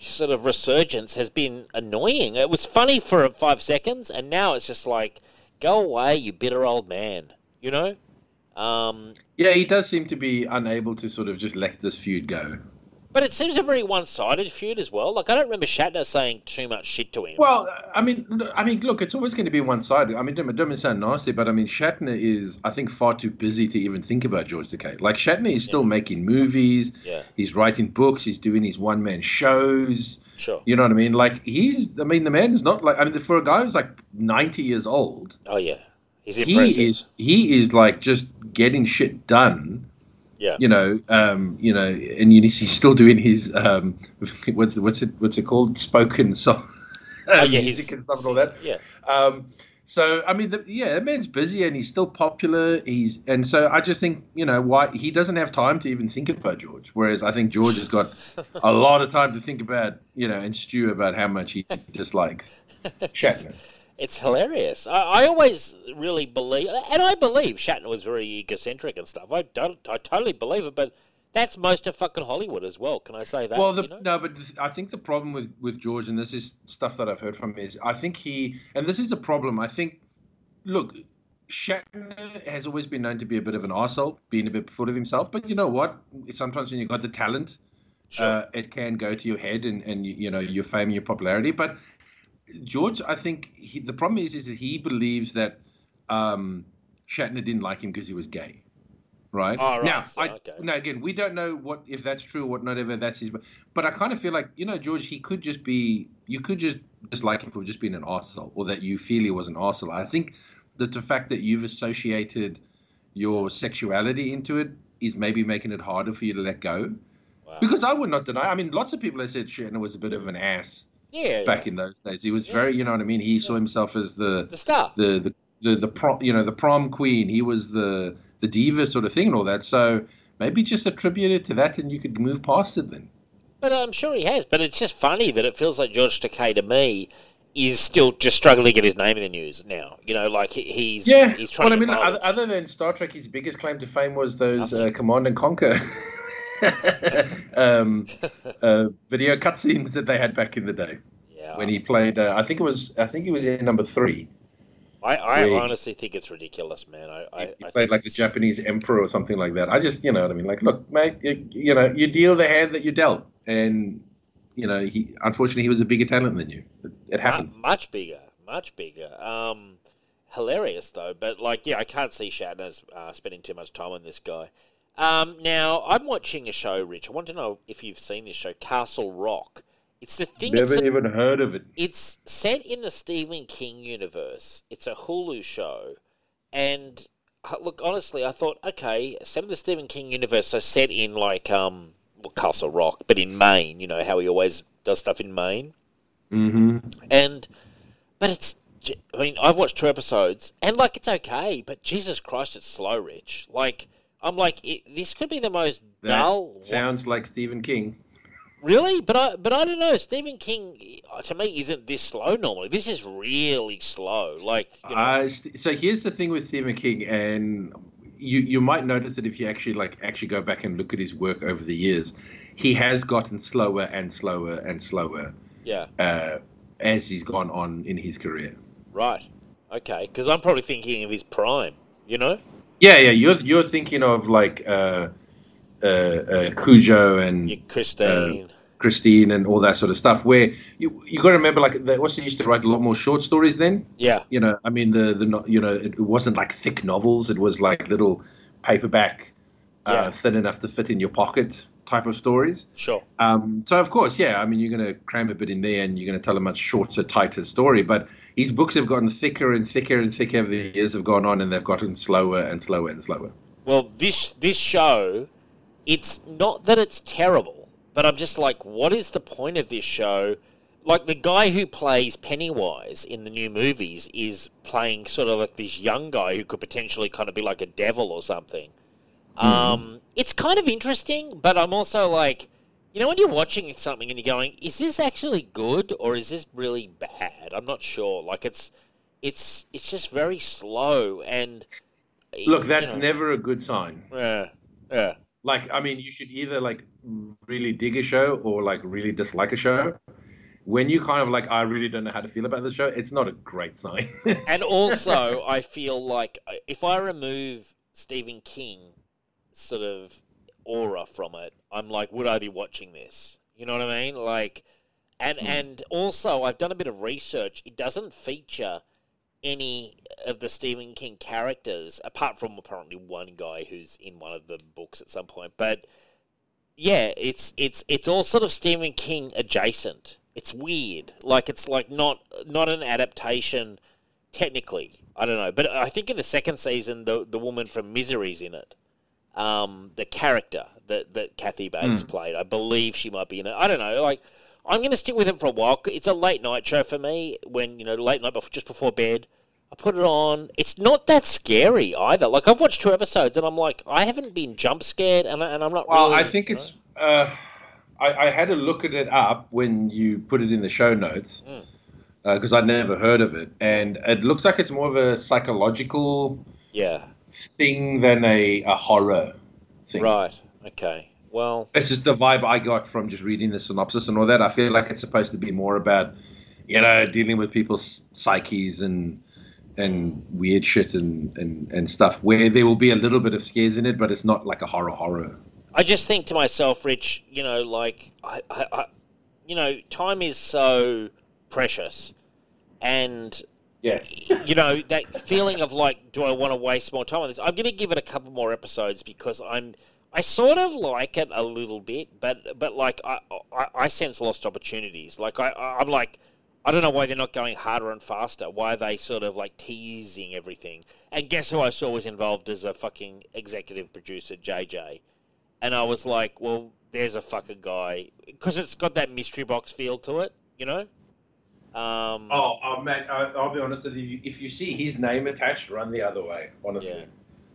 Speaker 3: sort of resurgence has been annoying. It was funny for five seconds, and now it's just like, go away, you bitter old man. You know. Um,
Speaker 4: yeah, he does seem to be unable to sort of just let this feud go.
Speaker 3: But it seems a very one-sided feud as well. Like I don't remember Shatner saying too much shit to him.
Speaker 4: Well, I mean, I mean, look, it's always going to be one-sided. I mean, don't, don't sound nasty, but I mean, Shatner is, I think, far too busy to even think about George Takei. Like Shatner is still
Speaker 3: Yeah.
Speaker 4: making movies.
Speaker 3: yeah,
Speaker 4: He's writing books. He's doing his one-man shows.
Speaker 3: sure.
Speaker 4: You know what I mean? Like he's, I mean, the man is not like, I mean, for a guy who's like ninety years old,
Speaker 3: Oh yeah, he's impressive.
Speaker 4: he is, he is like just getting shit done.
Speaker 3: Yeah,
Speaker 4: You know, um, you know, and he's still doing his um, what's what's it what's it called spoken song,
Speaker 3: Oh, yeah, (laughs)
Speaker 4: music and stuff and all that.
Speaker 3: Yeah,
Speaker 4: Um, so I mean, the, yeah, that man's busy and he's still popular. He's and so I just think you know why he doesn't have time to even think about George, whereas I think George has got a lot of time to think about you know and stew about how much he (laughs) dislikes Shatner.
Speaker 3: It's hilarious. I, I always really believe, and I believe Shatner was very egocentric and stuff. I don't, I totally believe it. But that's most of fucking Hollywood as well. Can I say that?
Speaker 4: Well, the,
Speaker 3: you know?
Speaker 4: no, but th- I think the problem with, with George, and this is stuff that I've heard from him, is I think he, and this is a problem. I think, look, Shatner has always been known to be a bit of an arsehole, being a bit full of himself. But you know what? Sometimes when you've got the talent,
Speaker 3: Sure.
Speaker 4: uh, it can go to your head and, and you, you know your fame, and your popularity. But George, I think he, the problem is is that he believes that um, Shatner didn't like him because he was gay. Right
Speaker 3: Oh, right.
Speaker 4: now,
Speaker 3: So,
Speaker 4: I,
Speaker 3: okay.
Speaker 4: now again, we don't know what if that's true or what whatever that's his. But I kind of feel like you know, George, he could just be. You could just dislike him for just being an arsehole, or that you feel he was an arsehole. I think that the fact that you've associated your sexuality into it is maybe making it harder for you to let go.
Speaker 3: Wow.
Speaker 4: Because I would not deny. I mean, lots of people have said Shatner was a bit of an ass
Speaker 3: yeah,
Speaker 4: back
Speaker 3: yeah.
Speaker 4: in those days. He was
Speaker 3: Yeah.
Speaker 4: very, you know what I mean. He saw himself as the
Speaker 3: the star.
Speaker 4: the the the, the prom, you know, the prom queen. He was the the diva sort of thing and all that. So maybe just attribute it to that, and you could move past it then.
Speaker 3: But I'm sure he has. But it's just funny that it feels like George Takei to me is still just struggling to get his name in the news now. You know, like he's
Speaker 4: Yeah.
Speaker 3: he's trying
Speaker 4: well, I mean, other, other than Star Trek, his biggest claim to fame was those uh, Command and Conquer. (laughs) (laughs) um, uh, video cutscenes that they had back in the day
Speaker 3: yeah,
Speaker 4: when he played. Uh, I think it was. I think he was in number three.
Speaker 3: I, I
Speaker 4: where
Speaker 3: honestly think it's ridiculous, man. I, I,
Speaker 4: played like the Japanese emperor or something like that. I just, you know what I mean? Like, look, mate, you, you know, you deal the hand that you dealt, and you know, he unfortunately he was a bigger talent than you. It, it happens.
Speaker 3: Mu- much bigger, much bigger. Um, hilarious though, but like, yeah, I can't see Shatner uh, spending too much time on this guy. Um, now I'm watching a show, Rich. I want to know if you've seen this show, Castle Rock. It's the thing.
Speaker 4: Never even heard of it.
Speaker 3: it's set in the Stephen King universe. It's a Hulu show, and uh, look, honestly, I thought, okay, set in the Stephen King universe, so set in like um, well, Castle Rock, but in Maine. You know how he always does stuff in Maine.
Speaker 4: Mm-hmm.
Speaker 3: And but it's I mean I've watched two episodes and like it's okay, but Jesus Christ, it's slow, Rich. Like I'm like it, this could be the most dull. one-
Speaker 4: sounds like Stephen King.
Speaker 3: Really, but I but I don't know. Stephen King uh, to me isn't this slow normally. This is really slow. Like you know,
Speaker 4: Uh, so here's the thing with Stephen King, and you you might notice that if you actually like actually go back and look at his work over the years, he has gotten slower and slower and slower
Speaker 3: yeah,
Speaker 4: uh, as he's gone on in his career.
Speaker 3: right, okay. Because I'm probably thinking of his prime. You know,
Speaker 4: Yeah, yeah. You're you're thinking of like uh, uh, uh, Cujo and
Speaker 3: yeah, Christine.
Speaker 4: Christine and all that sort of stuff. Where you you got to remember, like they also used to write a lot more short stories then.
Speaker 3: yeah,
Speaker 4: You know, I mean the the you know it wasn't like thick novels. It was like little paperback, uh,
Speaker 3: Yeah.
Speaker 4: thin enough to fit in your pocket type of stories.
Speaker 3: sure.
Speaker 4: Um, so of course, yeah, I mean you're going to cram a bit in there and you're going to tell a much shorter, tighter story. But his books have gotten thicker and thicker and thicker as the years have gone on, and they've gotten slower and slower and slower.
Speaker 3: Well, this this show, it's not that it's terrible, but I'm just like, what is the point of this show? Like the guy who plays Pennywise in the new movies is playing sort of like this young guy who could potentially kind of be like a devil or something. Um, it's kind of interesting, but I'm also like, you know, when you're watching something and you're going, is this actually good or is this really bad? I'm not sure. Like it's, it's, it's just very slow and.
Speaker 4: Look,
Speaker 3: you
Speaker 4: that's
Speaker 3: know,
Speaker 4: never a good sign.
Speaker 3: Yeah, yeah.
Speaker 4: Like, I mean, you should either like really dig a show or like really dislike a show. When you kind of like, I really don't know how to feel about the show, it's not a great sign.
Speaker 3: And also, (laughs) I feel like uh, if I remove Stephen King, sort of aura from it, I'm like, would I be watching this? You know what I mean? Like, and hmm. and also I've done a bit of research. It doesn't feature any of the Stephen King characters, apart from apparently one guy who's in one of the books at some point. But yeah, it's it's it's all sort of Stephen King adjacent. It's weird. Like it's like not not an adaptation technically. I don't know, but I think in the second season, the the woman from Misery's in it. Um, the character that that Kathy Bates played, I believe she might be in it. I don't know. Like I'm going to stick with it for a while. It's a late night show for me. When you know, late night before, just before bed, I put it on. It's not that scary either. Like I've watched two episodes, and I'm like, I haven't been jump scared, and, I, and I'm not.
Speaker 4: Well,
Speaker 3: really,
Speaker 4: I think
Speaker 3: you know?
Speaker 4: it's. Uh, I, I had to look at it up when you put it in the show notes
Speaker 3: Mm.
Speaker 4: because I'd never heard of it, and it looks like it's more of a psychological
Speaker 3: yeah.
Speaker 4: Thing than a, a horror thing.
Speaker 3: Right. Okay. Well,
Speaker 4: It's just the vibe I got from just reading the synopsis and all that. I feel like it's supposed to be more about, you know, dealing with people's psyches and and weird shit and, and, and stuff where there will be a little bit of scares in it, but it's not like a horror horror.
Speaker 3: I just think to myself, Rich, you know, like I, I, I you know, time is so precious, and
Speaker 4: Yes.
Speaker 3: you know that feeling of like, do I want to waste more time on this? I'm going to give it a couple more episodes because I'm, I sort of like it a little bit, but but like I I, I sense lost opportunities. Like I I'm like. I don't know why they're not going harder and faster. Why are they sort of like teasing everything? And guess who I saw was involved as a fucking executive producer, JJ. And I was like, well, there's a fucking guy because it's got that mystery box feel to it, you know. Um,
Speaker 4: Oh, oh man, I, I'll be honest with you. If you see his name attached, run the other way. Honestly,
Speaker 3: Yeah.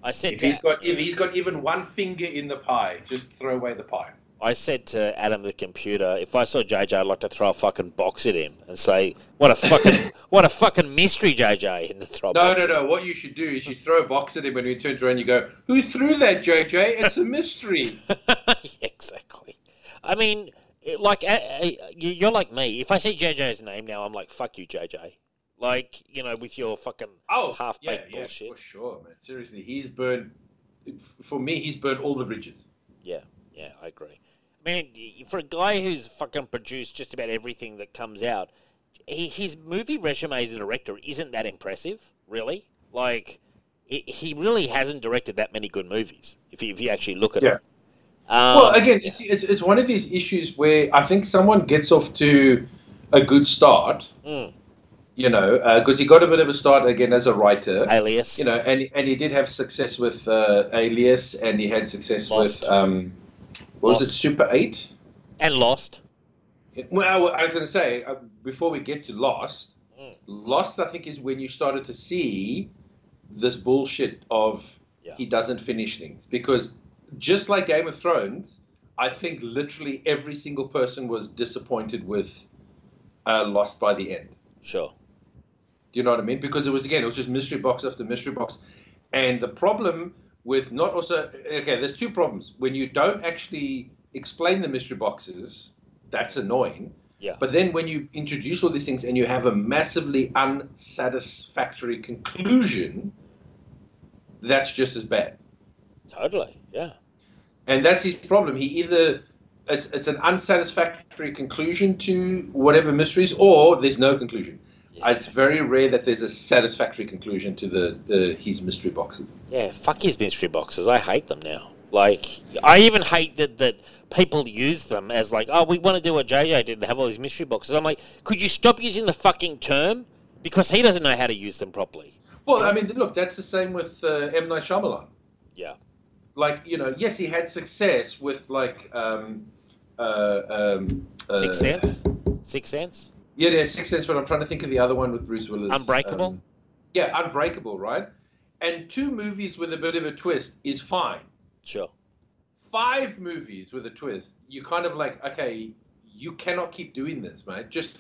Speaker 3: I said
Speaker 4: if
Speaker 3: to,
Speaker 4: he's got if he's got even one finger in the pie, just throw away the pie.
Speaker 3: I said to Adam the computer, if I saw JJ, I'd like to throw a fucking box at him and say, "What a fucking (laughs) what a fucking mystery, JJ!" And throw a
Speaker 4: No, no, no. What you should do is you throw a box at him, and he turns around, you go, "Who threw that, JJ? It's a mystery." (laughs)
Speaker 3: yeah, exactly. I mean, like, uh, uh, you- you're like me. If I see JJ's name now, I'm like, fuck you, JJ. Like, you know, with your fucking
Speaker 4: Oh,
Speaker 3: half baked
Speaker 4: yeah,
Speaker 3: bullshit.
Speaker 4: for sure, man. Seriously, he's burned. For me, he's burned all the bridges.
Speaker 3: Yeah, yeah, I agree. I mean, for a guy who's fucking produced just about everything that comes out, he, his movie resume as a director isn't that impressive, really. Like, he he really hasn't directed that many good movies, if you, if you actually look at
Speaker 4: Yeah.
Speaker 3: it. Um,
Speaker 4: well, again, you see, it's, it's one of these issues where I think someone gets off to a good start,
Speaker 3: mm,
Speaker 4: you know, because he got a bit of a start again as a writer.
Speaker 3: Alias.
Speaker 4: you know, and and he did have success with uh, Alias, and he had success
Speaker 3: Lost.
Speaker 4: with um, what was it, Super Eight?
Speaker 3: and Lost.
Speaker 4: Well, I was going to say uh, before we get to Lost,
Speaker 3: Mm.
Speaker 4: Lost I think is when you started to see this bullshit of
Speaker 3: Yeah.
Speaker 4: he doesn't finish things because just like Game of Thrones, I think literally every single person was disappointed with uh, Lost by the end.
Speaker 3: Sure.
Speaker 4: Do you know what I mean? Because it was again, it was just mystery box after mystery box, and the problem with not also okay, there's two problems when you don't actually explain the mystery boxes. That's annoying.
Speaker 3: Yeah.
Speaker 4: But then when you introduce all these things and you have a massively unsatisfactory conclusion, that's just as bad.
Speaker 3: Totally. Yeah.
Speaker 4: And that's his problem. He either it's it's an unsatisfactory conclusion to whatever mysteries, or there's no conclusion.
Speaker 3: Yeah.
Speaker 4: It's very rare that there's a satisfactory conclusion to the, the his mystery boxes.
Speaker 3: Yeah, fuck his mystery boxes. I hate them now. Like, I even hate that that people use them as like, oh, we want to do what JJ did and have all these mystery boxes. I'm like, could you stop using the fucking term? Because he doesn't know how to use them properly.
Speaker 4: Well, I mean, look, that's the same with uh, M Night Shyamalan.
Speaker 3: Yeah.
Speaker 4: Like, you know, yes, he had success with like um, uh, um, uh,
Speaker 3: Six Sense? Six Sense?
Speaker 4: Yeah, yeah, Six Sense. But I'm trying to think of the other one with Bruce Willis.
Speaker 3: Unbreakable?
Speaker 4: Um, yeah, Unbreakable, right? And two movies with a bit of a twist is fine.
Speaker 3: Sure.
Speaker 4: Five movies with a twist, you kind of like, okay, you cannot keep doing this, mate. Just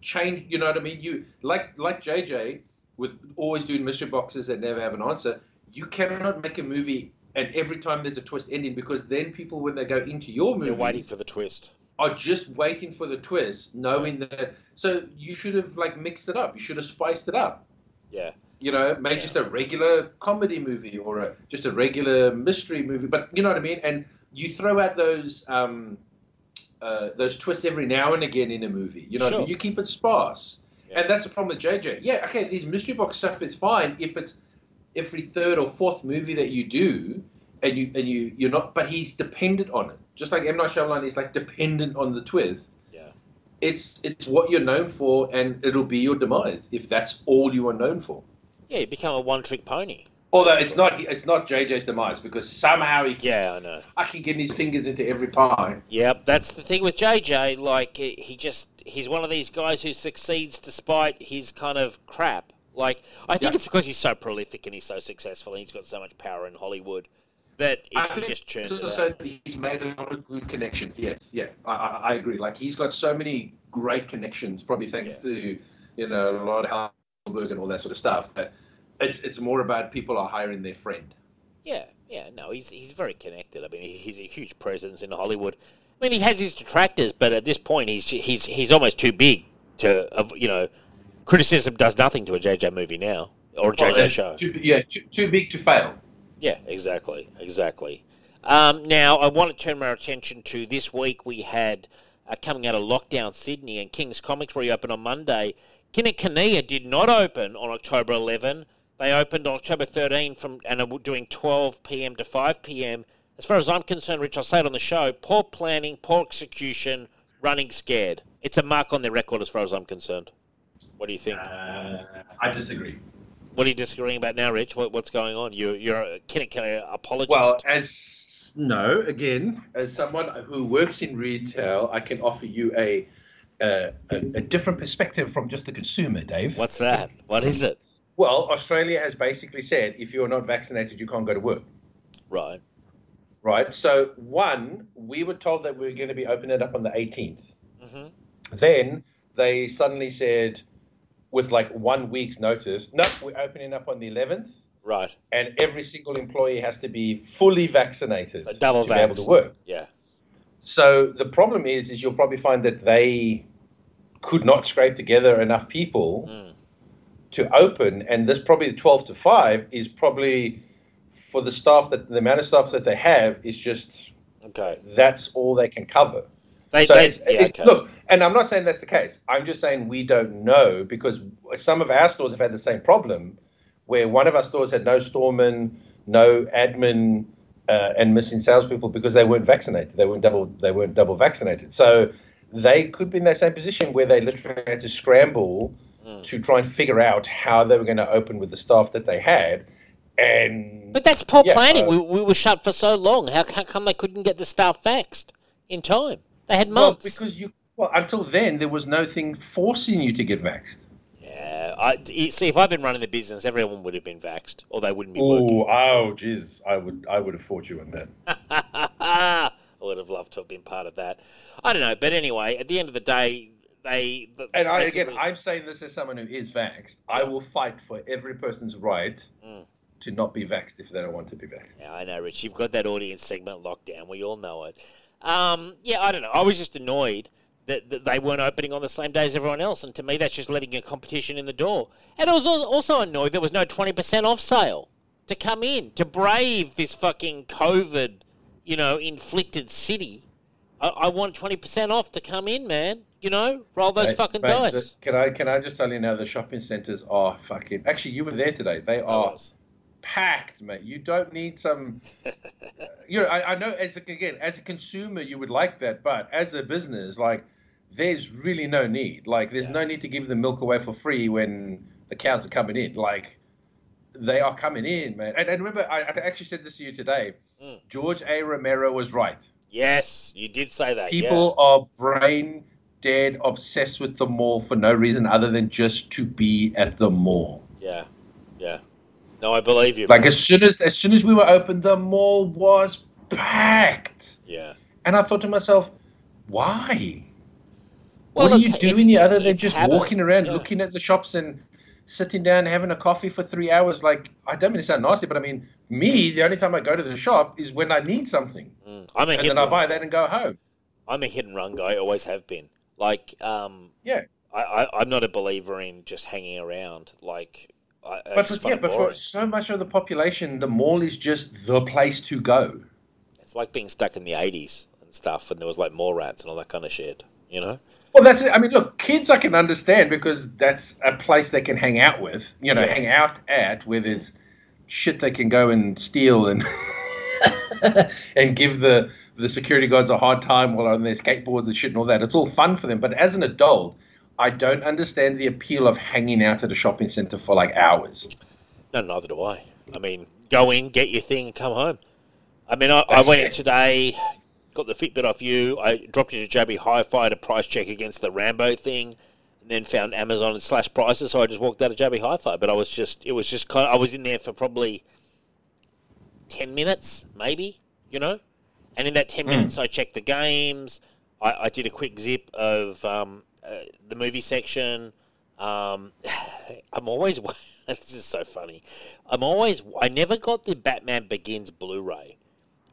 Speaker 4: change. You know what I mean? You like like JJ with always doing mystery boxes that never have an answer. You cannot make a movie and every time there's a twist ending because then people when they go into your movie
Speaker 3: You're waiting for the twist.
Speaker 4: are just waiting for the twist, knowing that. So you should have like mixed it up. You should have spiced it up.
Speaker 3: Yeah.
Speaker 4: You know, make just a regular comedy movie or a, just a regular mystery movie. But you know what I mean. And you throw out those um, uh, those twists every now and again in a movie. You know, what I
Speaker 3: Sure.
Speaker 4: mean? you keep it sparse.
Speaker 3: Yeah.
Speaker 4: And that's the problem with JJ. Yeah, okay, these mystery box stuff is fine if it's every third or fourth movie that you do, and you and you you're not. But he's dependent on it, just like M Night Shyamalan is like dependent on the twist.
Speaker 3: Yeah.
Speaker 4: It's it's what you're known for, and it'll be your demise if that's all you are known for.
Speaker 3: Yeah, you become a one-trick pony.
Speaker 4: Although it's not it's not JJ's demise because somehow he can,
Speaker 3: Yeah, I know.
Speaker 4: I can get his fingers into every pie.
Speaker 3: Yep, that's the thing with JJ. Like he just he's one of these guys who succeeds despite his kind of crap. Like I think
Speaker 4: Yeah.
Speaker 3: it's because he's so prolific and he's so successful and he's got so much power in Hollywood that it,
Speaker 4: I think
Speaker 3: just churns it
Speaker 4: he's made a lot of good connections. Yes, yeah, I, I, I agree. Like he's got so many great connections, probably thanks
Speaker 3: Yeah.
Speaker 4: to you know Lord Halberg and all that sort of stuff. But it's it's more about people are hiring their friend.
Speaker 3: Yeah, yeah, no, he's he's very connected. I mean, he's a huge presence in Hollywood. I mean, he has his detractors, but at this point, he's he's he's almost too big to, you know, criticism does nothing to a JJ movie now or a JJ
Speaker 4: Well,
Speaker 3: show.
Speaker 4: Too, yeah, too, too big to fail.
Speaker 3: Yeah, exactly, exactly. Um, now, I want to turn our attention to this week. We had uh, coming out of lockdown Sydney and King's Comics reopened on Monday. Kinokuniya did not open on October 11. They opened on October 13 from and are doing 12 p.m. to 5 p.m. As far as I'm concerned, Rich, I'll say it on the show: poor planning, poor execution, running scared. It's a mark on their record, as far as I'm concerned. What do you think?
Speaker 4: Uh, I disagree.
Speaker 3: What are you disagreeing about now, Rich? What, what's going on? You, you're a Kinokuniya apologist.
Speaker 4: Well, as no, again, as someone who works in retail, I can offer you a a, a, a different perspective from just the consumer, Dave.
Speaker 3: What's that? What is it?
Speaker 4: Well, Australia has basically said if you're not vaccinated, you can't go to work.
Speaker 3: Right.
Speaker 4: Right. So, one, we were told that we were going to be opening it up on the 18th.
Speaker 3: hmm
Speaker 4: Then they suddenly said, with like one week's notice, no, we're opening up on the 11th,
Speaker 3: Right.
Speaker 4: and every single employee has to be fully vaccinated
Speaker 3: So double
Speaker 4: to be able to work.
Speaker 3: Yeah.
Speaker 4: So the problem is, is you'll probably find that they could not scrape together enough people
Speaker 3: Mm.
Speaker 4: to open, and this probably the 12 to 5 is probably for the staff that the amount of staff that they have is just
Speaker 3: Okay.
Speaker 4: that's all they can cover.
Speaker 3: They,
Speaker 4: So
Speaker 3: they,
Speaker 4: it's,
Speaker 3: yeah,
Speaker 4: it-
Speaker 3: okay.
Speaker 4: look, and I'm not saying that's the case. I'm just saying we don't know because some of our stores have had the same problem, where one of our stores had no storeman, no admin, uh, and missing salespeople because they weren't vaccinated. They weren't double. They weren't double vaccinated. So they could be in that same position where they literally had to scramble
Speaker 3: Mm.
Speaker 4: to try and figure out how they were going to open with the staff that they had, and
Speaker 3: But that's poor
Speaker 4: Yeah,
Speaker 3: planning.
Speaker 4: uh,
Speaker 3: we, we were shut for so long. How, how come they couldn't get the staff vaxxed in time? They had
Speaker 4: well, because you well until then there was no thing forcing you to get vaxxed.
Speaker 3: yeah. I, see, if I'd been running the business, everyone would have been vaxxed, or they wouldn't be working.
Speaker 4: Oh, oh, jeez, I would, I would have fought you on that. (laughs)
Speaker 3: I would have loved to have been part of that. I don't know, but anyway, at the end of the day, they. th-
Speaker 4: And I, again, I'm saying this as someone who is vaxxed. I will fight for every person's right
Speaker 3: Mm.
Speaker 4: to not be vaxxed if they don't want to be vaxxed.
Speaker 3: Yeah, I know, Rich. You've got that audience segment locked down. We all know it. Um, yeah, I don't know. I was just annoyed that, that they weren't opening on the same day as everyone else, and to me, that's just letting a competition in the door. And I was also annoyed there was no twenty percent off sale to come in to brave this fucking COVID, you know, inflicted city. I, I want twenty percent off to come in, man. You know, roll those
Speaker 4: Mate,
Speaker 3: fucking
Speaker 4: mate,
Speaker 3: dice.
Speaker 4: can I, can I just tell you now? The shopping centres are fucking. Actually, you were there today. They are. Packed, mate. You don't need some. (laughs) you know, I, I know as a, again as a consumer you would like that, but as a business, like there's really no need. Like there's
Speaker 3: Yeah.
Speaker 4: no need to give the milk away for free when the cows are coming in. Like they are coming in, man. And, and remember, I, I actually said this to you today.
Speaker 3: Mm.
Speaker 4: George A. Romero was right.
Speaker 3: Yes, you did say that. yeah.
Speaker 4: People are brain dead, obsessed with the mall for no reason other than just to be at the mall.
Speaker 3: Yeah, yeah. No, I believe you.
Speaker 4: Like as soon as as soon as we were open, the mall was packed.
Speaker 3: yeah.
Speaker 4: And I thought to myself, why?
Speaker 3: Well,
Speaker 4: what are you doing
Speaker 3: it's-
Speaker 4: here other than just
Speaker 3: habit,
Speaker 4: walking around,
Speaker 3: yeah.
Speaker 4: looking at the shops and sitting down, having a coffee for three hours? Like, I don't mean to sound nasty, but I mean, me, the only time I go to the shop is when I need something.
Speaker 3: Mm. I'm a
Speaker 4: And
Speaker 3: hidden
Speaker 4: then I buy that and go home.
Speaker 3: I'm a hit and run guy. Always have been. Like, um,
Speaker 4: Yeah.
Speaker 3: I, I, I'm not a believer in just hanging around. Like, I, I
Speaker 4: But for, yeah, but for so much of the population, the mall is just the place to go.
Speaker 3: It's like being stuck in the '80s and stuff, and there was like more rats and all that kind of shit. You know?
Speaker 4: Well, that's it. I mean, look, kids I can understand because that's a place they can hang out with, you know,
Speaker 3: Yeah.
Speaker 4: hang out at where there's shit they can go and steal and (laughs) and give the the security guards a hard time while on their skateboards and shit and all that. It's all fun for them. But as an adult, I don't understand the appeal of hanging out at a shopping center for like hours.
Speaker 3: No, neither do I. I mean, go in, get your thing, and come home. I mean, I, I went in today, got the Fitbit off you. I dropped into JB Hi-Fi to price check against the Rambo thing, and then found Amazon and slash prices. So I just walked out of JB Hi-Fi. But I was just, it was just kind. Of, I was in there for probably ten minutes, maybe. You know, and in that ten minutes, I checked the games. I, I did a quick zip of um, uh, the movie section. Um, (sighs) I'm always. (laughs) this is so funny. I'm always. I never got the Batman Begins Blu-ray,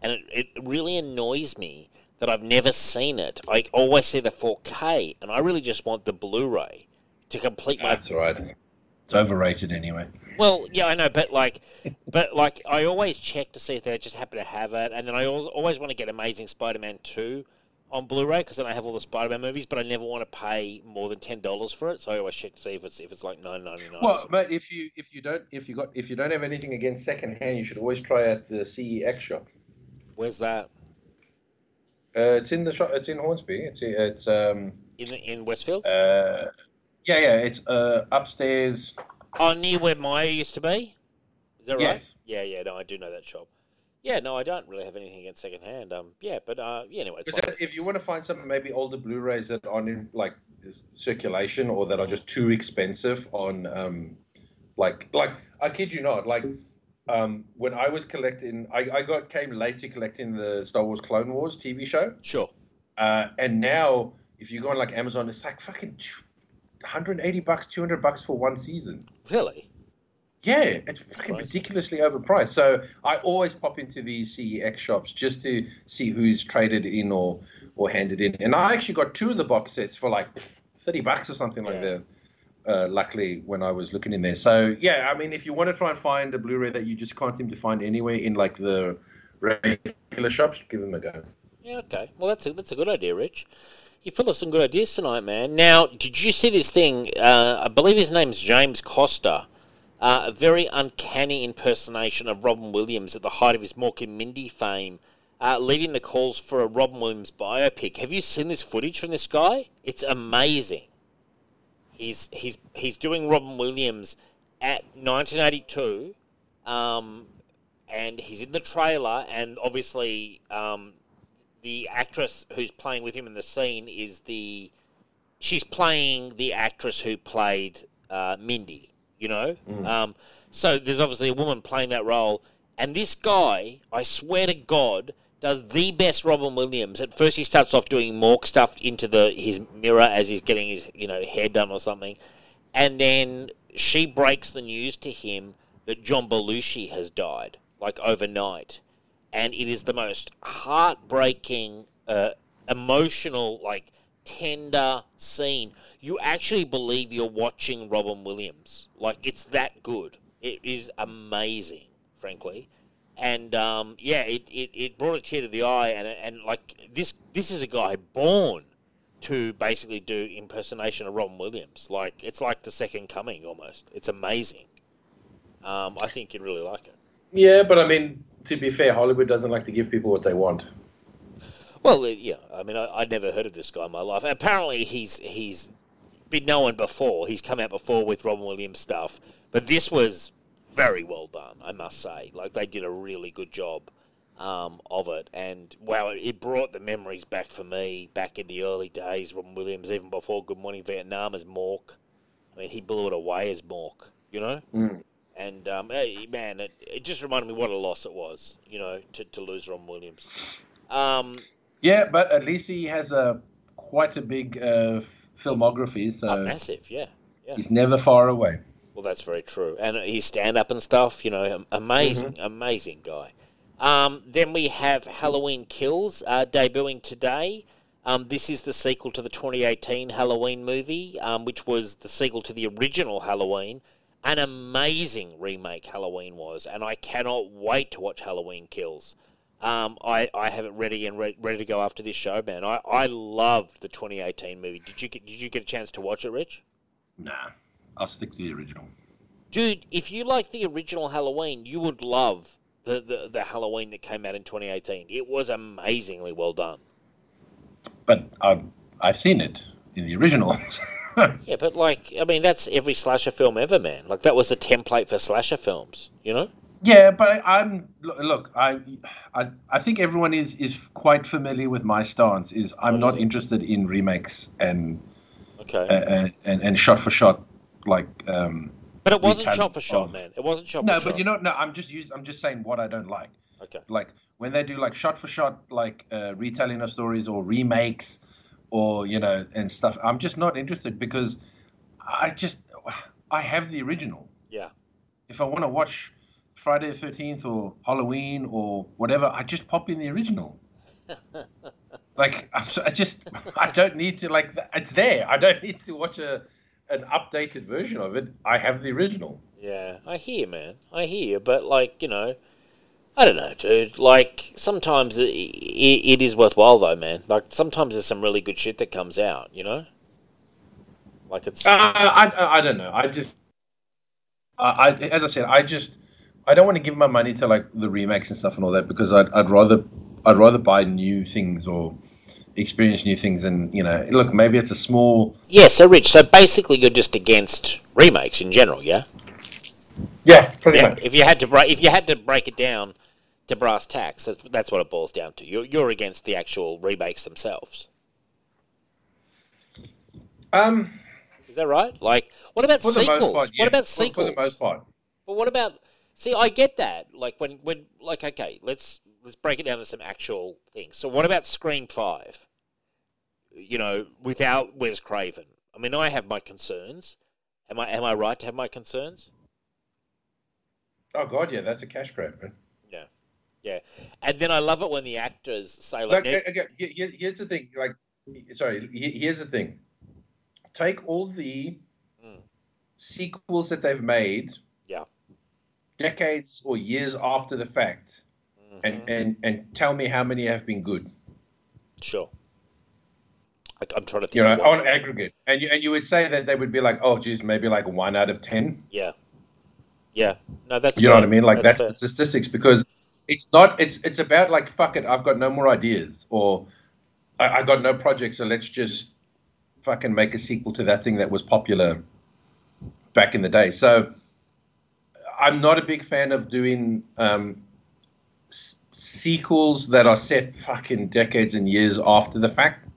Speaker 3: and it, it really annoys me that I've never seen it. I always see the 4K, and I really just want the Blu-ray to complete my
Speaker 4: That's right. It's overrated anyway.
Speaker 3: well, yeah, I know, but like, but like, I always check to see if they just happen to have it, and then I always, always want to get Amazing Spider-Man two on Blu-ray because then I have all the Spider-Man movies, but I never want to pay more than ten dollars for it, so I always check to see if it's if it's like nine ninety nine.
Speaker 4: Well, but if you if you don't if you got if you don't have anything against secondhand, you should always try at the CEX shop.
Speaker 3: Where's that
Speaker 4: Uh, it's in the shop. It's in Hornsby. It's it's um
Speaker 3: in in Westfield?
Speaker 4: uh yeah yeah it's uh upstairs.
Speaker 3: oh, near where Myer used to be. Is that right?
Speaker 4: Yes.
Speaker 3: Yeah, yeah. No, I do know that shop. Yeah, no, I don't really have anything against secondhand. Um, yeah, but uh, yeah. Anyway,
Speaker 4: if you want to find some maybe older Blu-rays that aren't in like circulation or that are just too expensive on um like like I kid you not like um when I was collecting I, I got came late to collecting the Star Wars Clone Wars TV show.
Speaker 3: sure.
Speaker 4: Uh, and now, if you go on like Amazon, it's like fucking 180 bucks, 200 bucks for one season.
Speaker 3: Really?
Speaker 4: Yeah, it's fucking
Speaker 3: Christ.
Speaker 4: ridiculously overpriced. So I always pop into these CEX shops just to see who's traded in or or handed in. And I actually got two of the box sets for like 30 bucks or something like
Speaker 3: Yeah.
Speaker 4: that. Uh, luckily, when I was looking in there. So yeah, I mean, if you want to try and find a Blu-ray that you just can't seem to find anywhere in like the regular shops, give them a go.
Speaker 3: Yeah, okay. Well, that's a, that's a good idea, Rich. You full of some good ideas tonight, man. Now, did you see this thing? Uh, I believe his name's James Costa. Uh, a very uncanny impersonation of Robin Williams at the height of his Mork and Mindy fame, uh, leading the calls for a Robin Williams biopic. Have you seen this footage from this guy? It's amazing. He's he's he's doing Robin Williams at 1982, um, and he's in the trailer, and obviously um, the actress who's playing with him in the scene is the she's playing the actress who played uh, Mindy. You know, um, so there's obviously a woman playing that role, and this guy, I swear to God, does the best Robin Williams. At first, he starts off doing Mork stuff into the his mirror as he's getting his you know hair done or something, and then she breaks the news to him that John Belushi has died like overnight, and it is the most heartbreaking, uh, emotional, like tender scene. You actually believe you're watching Robin Williams. Like it's that good. It is amazing, frankly. And um, yeah, it, it, it brought a tear to the eye, and and like this this is a guy born to basically do impersonation of Robin Williams. Like it's like the second coming almost. It's amazing. Um, I think you'd really like it.
Speaker 4: Yeah, but I mean, to be fair, Hollywood doesn't like to give people what they want.
Speaker 3: Well, uh, yeah. I mean, I, I'd never heard of this guy in my life. Apparently, he's he's been known before. He's come out before with Robin Williams stuff, but this was very well done, I must say. Like they did a really good job um, of it, and wow, it, it brought the memories back for me back in the early days. Robin Williams, even before Good Morning Vietnam, as Mork. I mean, he blew it away as Mork. You know.
Speaker 4: Mm.
Speaker 3: And um, hey, man, it, it just reminded me what a loss it was, you know, to, to lose Robin Williams. Um,
Speaker 4: Yeah, but at least he has a quite a big uh, filmography, so
Speaker 3: oh, massive, yeah. Yeah.
Speaker 4: he's never far away.
Speaker 3: Well, that's very true. And his stand up and stuff, you know, am- amazing, amazing guy. Um, then we have Halloween Kills uh, debuting today. Um, this is the sequel to the 2018 Halloween movie, um, which was the sequel to the original Halloween. an amazing remake Halloween was, and I cannot wait to watch Halloween Kills. Um, I, I have it ready and re- ready to go after this show, man. I, I loved the 2018 movie. Did you get Did you get a chance to watch it, Rich?
Speaker 4: Nah, I'll stick to the original.
Speaker 3: Dude, if you like the original Halloween, you would love the, the, the Halloween that came out in 2018. It was amazingly well done.
Speaker 4: But I've I've seen it in the original. (laughs)
Speaker 3: Yeah, but like, I mean, that's every slasher film ever, man. Like that was the template for slasher films, you know?
Speaker 4: Yeah, but I'm look. I, I I think everyone is is quite familiar with my stance. Is I'm not interested in remakes and
Speaker 3: Okay.
Speaker 4: uh, and and shot for shot like. Um,
Speaker 3: but it wasn't shot for shot,
Speaker 4: of-
Speaker 3: man. It wasn't shot
Speaker 4: no, but
Speaker 3: shot.
Speaker 4: you know, no. I'm just use, I'm just saying what I don't like.
Speaker 3: Okay.
Speaker 4: Like when they do like shot for shot like uh, retelling of stories or remakes or you know and stuff. I'm just not interested because I just I have the original.
Speaker 3: Yeah.
Speaker 4: If I want to watch Friday the Thirteenth or Halloween or whatever, I just pop in the original. (laughs) like I just I don't need to like it's there. I don't need to watch a an updated version of it. I have the original.
Speaker 3: Yeah, I hear, man. I hear, but like, you know, I don't know, dude. Like sometimes it, it, it is worthwhile, though, man. Like sometimes there's some really good shit that comes out, you know. Like it's
Speaker 4: Uh, I, I I don't know. I just I, I as I said, I just I don't want to give my money to like the remakes and stuff and all that because I'd I'd rather I'd rather buy new things or experience new things and you know look maybe it's a small
Speaker 3: yeah. So, Rich. So basically, you're just against remakes in general, yeah.
Speaker 4: yeah pretty
Speaker 3: Yeah.
Speaker 4: much
Speaker 3: If you had to break, if you had to break it down to brass tacks, that's that's what it boils down to. You're you're against the actual remakes themselves.
Speaker 4: um
Speaker 3: Is that right? Like, what about sequels?
Speaker 4: part yeah.
Speaker 3: What about
Speaker 4: For-
Speaker 3: sequels?
Speaker 4: for, the most part
Speaker 3: But what about? See, I get that. Like when when like okay, let's let's break it down to some actual things. So what about Scream Five? You know, without Wes Craven. I mean, I have my concerns. Am I am I right to have my concerns?
Speaker 4: oh god yeah that's a cash grab man.
Speaker 3: Yeah, yeah. And then I love it when the actors say like, "Now-
Speaker 4: again, here, here- here's the thing. Like, sorry, here's the thing. Take all the
Speaker 3: Mm.
Speaker 4: sequels that they've made. Decades or years after the fact, and,
Speaker 3: Mhm.
Speaker 4: and and tell me how many have been good.
Speaker 3: sure." I, I'm trying to think.
Speaker 4: You know, on aggregate, and you and you would say that they would be like, oh, geez, maybe like one out of ten.
Speaker 3: yeah, yeah. No, that's
Speaker 4: You know what I mean? Like that's,
Speaker 3: fair.
Speaker 4: the statistics because it's not. It's it's about like fuck it. I've got no more ideas, or I, I got no projects, so let's just fucking make a sequel to that thing that was popular back in the day. So I'm not a big fan of doing um, s- sequels that are set fucking decades and years after the fact.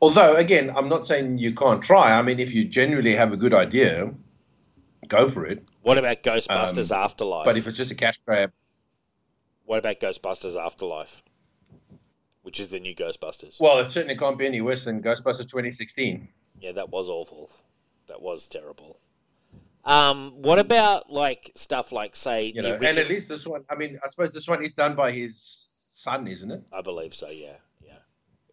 Speaker 4: Although, again, I'm not saying you can't try. I mean, if you genuinely have a good idea, go for it.
Speaker 3: What about Ghostbusters Afterlife?
Speaker 4: But if it's just a cash grab,
Speaker 3: What about Ghostbusters Afterlife? Which is the new Ghostbusters.
Speaker 4: well, it certainly can't be any worse than Ghostbusters 2016.
Speaker 3: Yeah, that was awful. That was terrible. Um, what about like stuff like say
Speaker 4: You know, and at least this one. I mean, I suppose this one is done by his son, isn't it?
Speaker 3: I believe so. Yeah, yeah.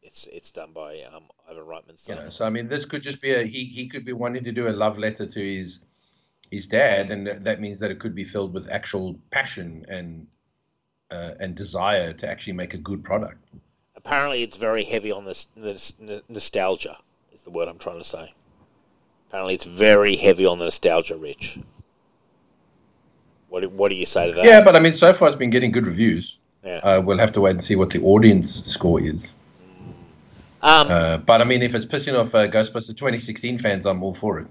Speaker 3: It's it's done by um, Ivan Reitman's son.
Speaker 4: You know, so I mean, this could just be a he. He could be wanting to do a love letter to his his dad, and that- that means that it could be filled with actual passion and uh, and desire to actually make a good product.
Speaker 3: Apparently, it's very heavy on this, this nostalgia. Is the word I'm trying to say. Apparently, it's very heavy on the nostalgia, Rich. What do, what do you say to that?
Speaker 4: Yeah, but I mean, so far it's been getting good reviews.
Speaker 3: Yeah.
Speaker 4: Uh, we'll have to wait and see what the audience score is.
Speaker 3: Um,
Speaker 4: Uh, but I mean, if it's pissing off uh, Ghostbusters 2016 fans, I'm all for it.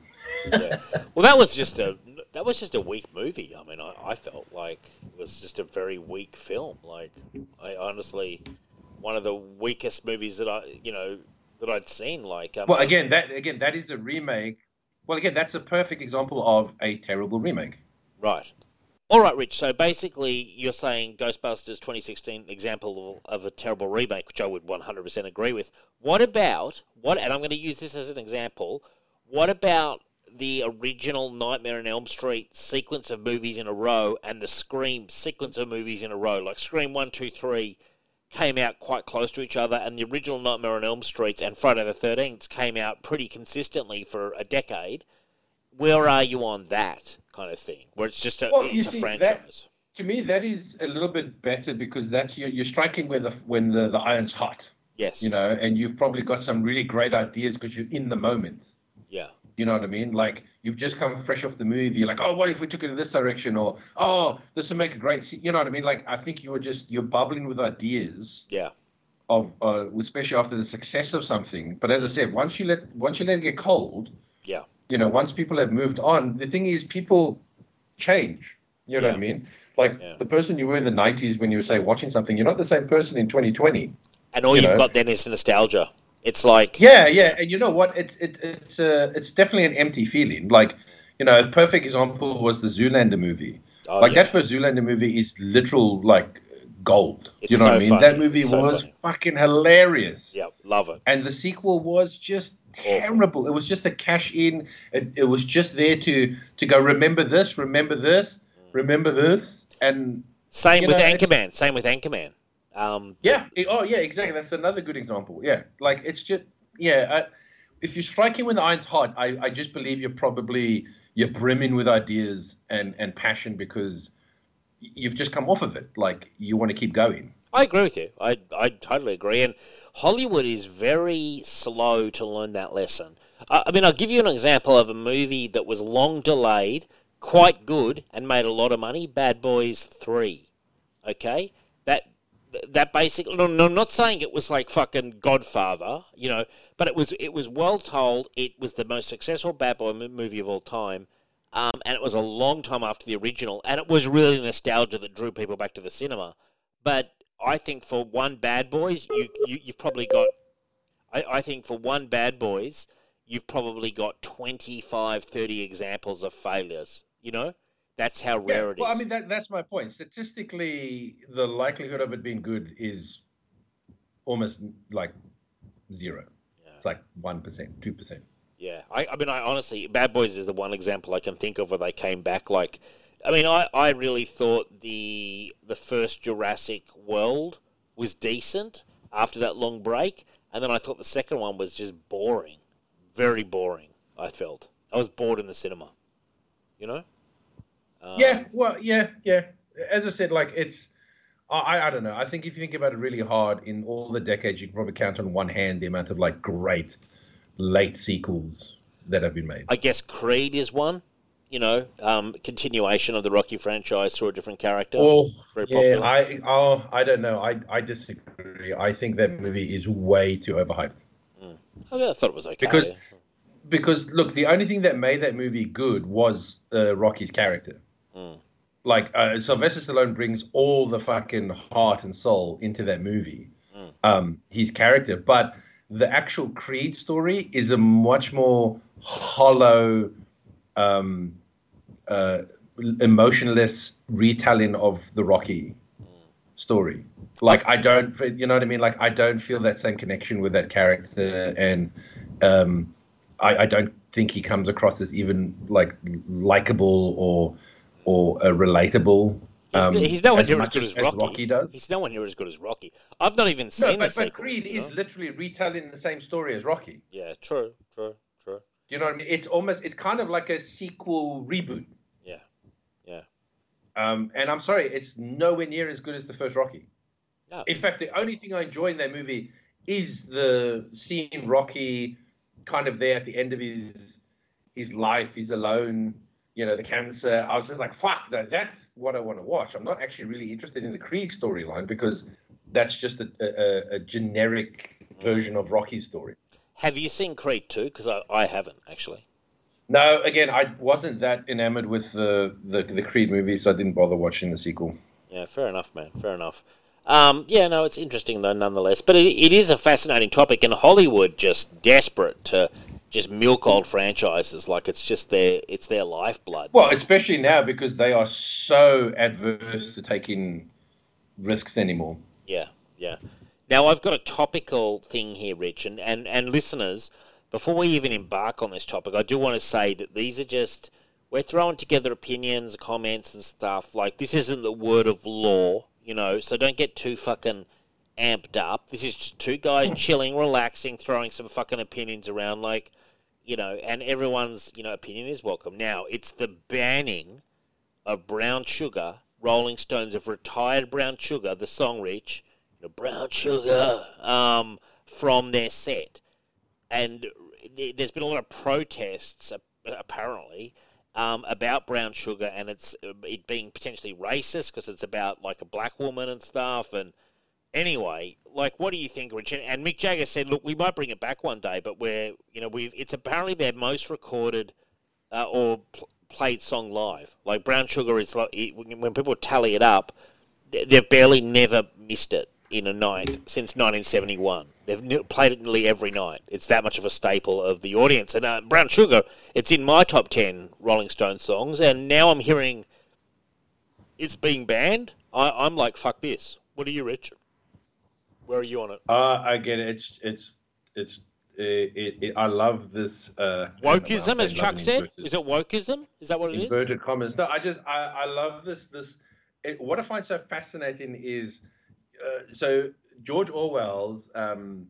Speaker 3: yeah. Well, that was just a that was just a weak movie. I mean, I, I felt like it was just a very weak film. Like, I honestly, one of the weakest movies that I you know that I'd seen. Like, um,
Speaker 4: Well, again, that again that is a remake. Well, again, that's a perfect example of a terrible remake.
Speaker 3: Right. All right, Rich. So basically, you're saying Ghostbusters 2016 example of, a terrible remake, which I would 100% agree with. What about what? And I'm going to use this as an example. What about the original Nightmare on Elm Street sequence of movies in a row and the Scream sequence of movies in a row? Like Scream one, two, three came out quite close to each other, and the original Nightmare on Elm Street and Friday the 13th came out pretty consistently for a decade where are you on that kind of thing, where it's just a,
Speaker 4: Well,
Speaker 3: it's a
Speaker 4: see, that-
Speaker 3: franchise?
Speaker 4: To me, that is a little bit better because that's you're, you're striking when the when the, the iron's hot,
Speaker 3: Yes.
Speaker 4: you know, and you've probably got some really great ideas because you're in the moment.
Speaker 3: Yeah.
Speaker 4: You know what I mean? Like you've just come fresh off the movie. You're like, oh, what if we took it in this direction? Or oh, this would make a great. Se-. You know what I mean? Like I think you're just you're bubbling with ideas
Speaker 3: Yeah.
Speaker 4: of, uh, especially after the success of something. But as I said, once you let once you let it get cold,
Speaker 3: Yeah.
Speaker 4: you know, once people have moved on, the thing is, people change. You know what I mean? Like
Speaker 3: Yeah.
Speaker 4: the person you were in the '90s when you were say watching something, you're not the same person in 2020.
Speaker 3: And all
Speaker 4: You
Speaker 3: have got then is nostalgia. It's like
Speaker 4: Yeah, yeah, and you know what? It's it, it's uh, it's definitely an empty feeling. Like, you know, a perfect example was the Zoolander movie.
Speaker 3: oh,
Speaker 4: like
Speaker 3: yeah.
Speaker 4: that first Zoolander movie is literal like gold.
Speaker 3: It's
Speaker 4: you know what I mean?
Speaker 3: funny.
Speaker 4: That movie
Speaker 3: so
Speaker 4: was
Speaker 3: funny.
Speaker 4: fucking hilarious.
Speaker 3: Yeah, love it.
Speaker 4: And the sequel was just terrible. It was just a cash in. It, it was just there to to go. Remember this. Remember this. Remember this. And
Speaker 3: Same with
Speaker 4: know,
Speaker 3: Anchorman. Same with Anchorman. Um,
Speaker 4: yeah. oh yeah. Exactly. That's another good example. Yeah. Like it's just yeah. I, if you're striking when the iron's hot, I, I just believe you're probably you're brimming with ideas and and passion because you've just come off of it. Like you want to keep going.
Speaker 3: I agree with you. I, I totally agree. And Hollywood is very slow to learn that lesson. I, I mean, I'll give you an example of a movie that was long delayed, quite good, and made a lot of money Bad Boys 3. Okay? That. That basically, no, no, not saying it was like fucking Godfather, you know, but it was it was well told. It was the most successful Bad Boy movie of all time, um, and it was a long time after the original, and it was really nostalgia that drew people back to the cinema. But I think for one Bad Boys, you, you you've probably got. I, I think for one Bad Boys, you've probably got 25, 30 examples of failures. You know, that's how rare it is.
Speaker 4: well, I mean that that's my point. Statistically, the likelihood of it being good is almost like zero.
Speaker 3: Yeah.
Speaker 4: It's like one percent, two percent.
Speaker 3: Yeah, I, I mean, I honestly, Bad Boys is the one example I can think of where they came back. Like, I mean, I, I really thought the the first Jurassic World was decent after that long break, and then I thought the second one was just boring, very boring. I felt I was bored in the cinema. You know? Um,
Speaker 4: yeah, well, yeah, yeah. As I said, like it's. I, I don't know. I think if you think about it really hard, in all the decades, you can probably count on one hand the amount of like great late sequels that have been made.
Speaker 3: I guess Creed is one. You know, um, continuation of the Rocky franchise through a different character.
Speaker 4: Oh,
Speaker 3: Very
Speaker 4: yeah.
Speaker 3: popular.
Speaker 4: I oh, I don't know. I I disagree. I think that movie is way too overhyped.
Speaker 3: I thought it was okay.
Speaker 4: Because- because look, the only thing that made that movie good was uh, Rocky's character.
Speaker 3: Mm.
Speaker 4: Like uh, Sylvester Stallone brings all the fucking heart and soul into that movie,
Speaker 3: Mm.
Speaker 4: um, his character. But the actual Creed story is a much more hollow, um, uh, emotionless retelling of the Rocky story. Like I don't, you know what I mean? Like I don't feel that same connection with that character, and um, I, I don't think he comes across as even like likable or or a relatable.
Speaker 3: He's,
Speaker 4: um,
Speaker 3: he's nowhere
Speaker 4: as
Speaker 3: near as good
Speaker 4: as,
Speaker 3: as Rocky.
Speaker 4: Rocky does.
Speaker 3: He's nowhere near as good as Rocky. I've not even
Speaker 4: no,
Speaker 3: seen the
Speaker 4: but,
Speaker 3: sequel.
Speaker 4: Creed
Speaker 3: you
Speaker 4: is literally retelling the same story as Rocky.
Speaker 3: Yeah, true, true, true.
Speaker 4: Do you know what I mean? It's almost, it's kind of like a sequel reboot.
Speaker 3: Yeah, yeah.
Speaker 4: Um, and I'm sorry, it's nowhere near as good as the first Rocky.
Speaker 3: No,
Speaker 4: In fact, the only thing I enjoy in that movie is the scene Rocky kind of there at the end of his his life. He's alone, you know, the cancer. I was just like, fuck, that, that's what I want to watch. I'm not actually really interested in the Creed storyline because that's just a, a, a generic version of Rocky's story.
Speaker 3: have you seen Creed 2? Because I, I haven't, actually.
Speaker 4: No, again, I wasn't that enamored with the, the, the Creed movie, so I didn't bother watching the sequel.
Speaker 3: Yeah, fair enough, man. Fair enough. Um, yeah, no, it's interesting, though, nonetheless. But it, it is a fascinating topic, and Hollywood just desperate to just milk old franchises like it's just their it's their lifeblood.
Speaker 4: Well, especially now because they are so adverse to taking risks anymore.
Speaker 3: Yeah, yeah. Now I've got a topical thing here, Rich, and, and, and listeners, before we even embark on this topic, I do want to say that these are just we're throwing together opinions, comments and stuff. Like this isn't the word of law, you know, so don't get too fucking amped up. This is just two guys hmm. chilling, relaxing, throwing some fucking opinions around like you know, and everyone's you know opinion is welcome. Now it's the banning of Brown Sugar. Rolling Stones have retired Brown Sugar, the song Reach, you know, Brown Sugar, um, from their set, and there's been a lot of protests apparently. Um, about brown sugar and it's it being potentially racist because it's about like a black woman and stuff and anyway, like, what do you think, Richard? And Mick Jagger said, "Look, we might bring it back one day, but we're, you know, we've it's apparently their most recorded uh, or pl- played song live. Like Brown Sugar is like when people tally it up, they- they've barely never missed it in a night since 1971. They've played it nearly every night. It's that much of a staple of the audience. And uh, Brown Sugar, it's in my top 10 Rolling Stone songs, and now I'm hearing it's being banned. I, I'm like, fuck this. What are you, Richard? Where are you on it?
Speaker 4: Uh, I get it. It's it's it's. It, it, it, I love this. Uh, I don't know why I
Speaker 3: Wokeism, as Chuck said. Is it wokeism? Is that what it is?
Speaker 4: inverted commas. No, I just I, I love this this. It, what I find so fascinating is uh, so George Orwell's um,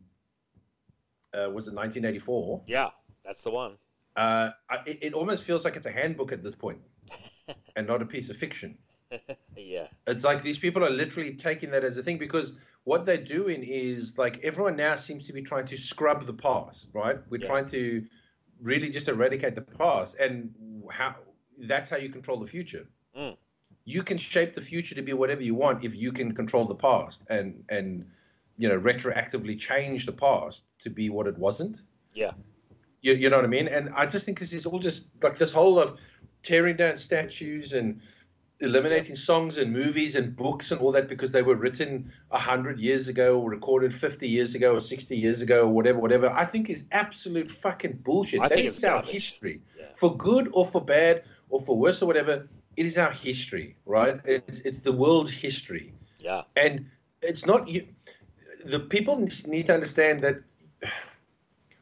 Speaker 4: uh, was it 1984.
Speaker 3: Yeah, that's the one.
Speaker 4: Uh, it, it almost feels like it's a handbook at this point, (laughs) and not a piece of fiction. (laughs)
Speaker 3: Yeah,
Speaker 4: It's like these people are literally taking that as a thing because what they're doing is like everyone now seems to be trying to scrub the past, right? We're
Speaker 3: Yeah.
Speaker 4: trying to really just eradicate the past, and how that's how you control the future.
Speaker 3: Mm.
Speaker 4: You can shape the future to be whatever you want if you can control the past and and you know retroactively change the past to be what it wasn't.
Speaker 3: yeah,
Speaker 4: You, you know what I mean? And I just think this is all just like this whole of tearing down statues and eliminating songs and movies and books and all that because they were written a hundred years ago or recorded fifty years ago or sixty years ago or whatever, whatever. I think is absolute fucking bullshit.
Speaker 3: I
Speaker 4: That
Speaker 3: think
Speaker 4: is
Speaker 3: it's
Speaker 4: our
Speaker 3: garbage.
Speaker 4: history,
Speaker 3: Yeah.
Speaker 4: for good or for bad or for worse or whatever. It is our history, right? It's, it's the world's history
Speaker 3: yeah,
Speaker 4: and it's not you the people need to understand that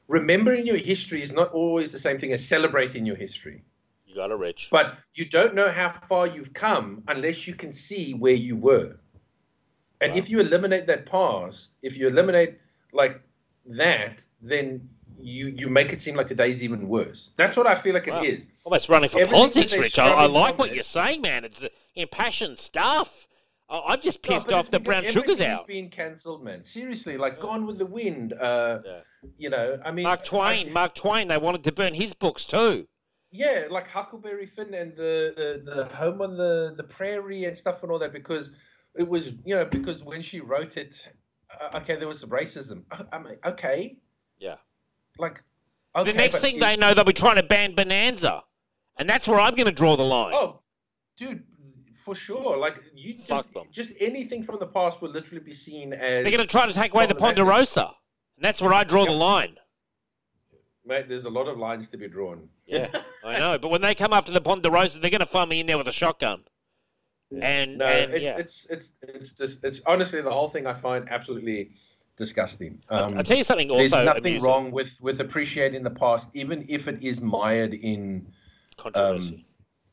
Speaker 4: remembering your history is not always the same thing as celebrating your history
Speaker 3: you got it, Rich.
Speaker 4: but you don't know how far you've come unless you can see where you were and
Speaker 3: Wow.
Speaker 4: if you eliminate that past if you eliminate like that then you you make it seem like today's even worse that's what i feel like
Speaker 3: Wow.
Speaker 4: it is
Speaker 3: Almost running for
Speaker 4: Everything
Speaker 3: politics, Rich. I, I like what
Speaker 4: it-
Speaker 3: you're saying, man. It's uh, impassioned stuff. I, I'm just pissed
Speaker 4: but
Speaker 3: off
Speaker 4: the
Speaker 3: Brown Sugar's out.
Speaker 4: being cancelled man seriously like gone with the wind uh
Speaker 3: Yeah.
Speaker 4: you know i mean
Speaker 3: Mark Twain,
Speaker 4: I-
Speaker 3: Mark Twain. They wanted to burn his books too.
Speaker 4: Yeah, like Huckleberry Finn and the, the, the home on the, the prairie and stuff and all that because it was you know because when she wrote it, uh, okay, there was some racism. Uh, I mean, okay,
Speaker 3: Yeah.
Speaker 4: like okay,
Speaker 3: the next thing
Speaker 4: it-
Speaker 3: they know, they'll be trying to ban Bonanza, and that's where I'm going to draw the line.
Speaker 4: oh, dude, for sure, like you just,
Speaker 3: Fuck them.
Speaker 4: just anything from the past will literally be seen as
Speaker 3: They're going to try to take away the. Ponderosa, and that's where I draw the line.
Speaker 4: Mate, there's a lot of lines to be drawn.
Speaker 3: Yeah, (laughs) I know. But when they come after the Ponderosa, they're going to find me in there with a shotgun. And,
Speaker 4: No,
Speaker 3: and
Speaker 4: it's,
Speaker 3: yeah.
Speaker 4: it's it's it's just it's honestly the whole thing I find absolutely disgusting. Um,
Speaker 3: I'll tell you something Also, There's
Speaker 4: nothing
Speaker 3: amusing.
Speaker 4: wrong with with appreciating the past, even if it is mired in
Speaker 3: Controversy.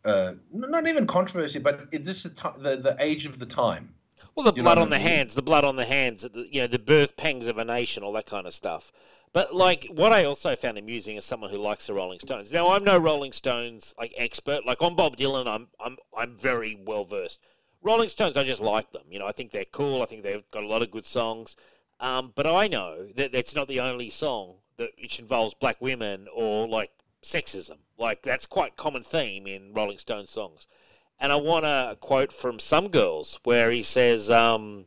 Speaker 4: uh, not even controversy, but it, this is the the age of the time.
Speaker 3: Well, the
Speaker 4: You
Speaker 3: blood on the hands, the blood on the hands, the, you know, the birth pangs of a nation, all that kind of stuff. But like, what I also found amusing is someone who likes the Rolling Stones. Now, I'm no Rolling Stones like expert. Like on Bob Dylan, I'm I'm I'm very well versed. Rolling Stones, I just like them. You know, I think they're cool. I think they've got a lot of good songs. Um, but I know that that's not the only song that which involves black women or like sexism. Like that's quite common theme in Rolling Stones songs. And I want a quote from some girls where he says, um,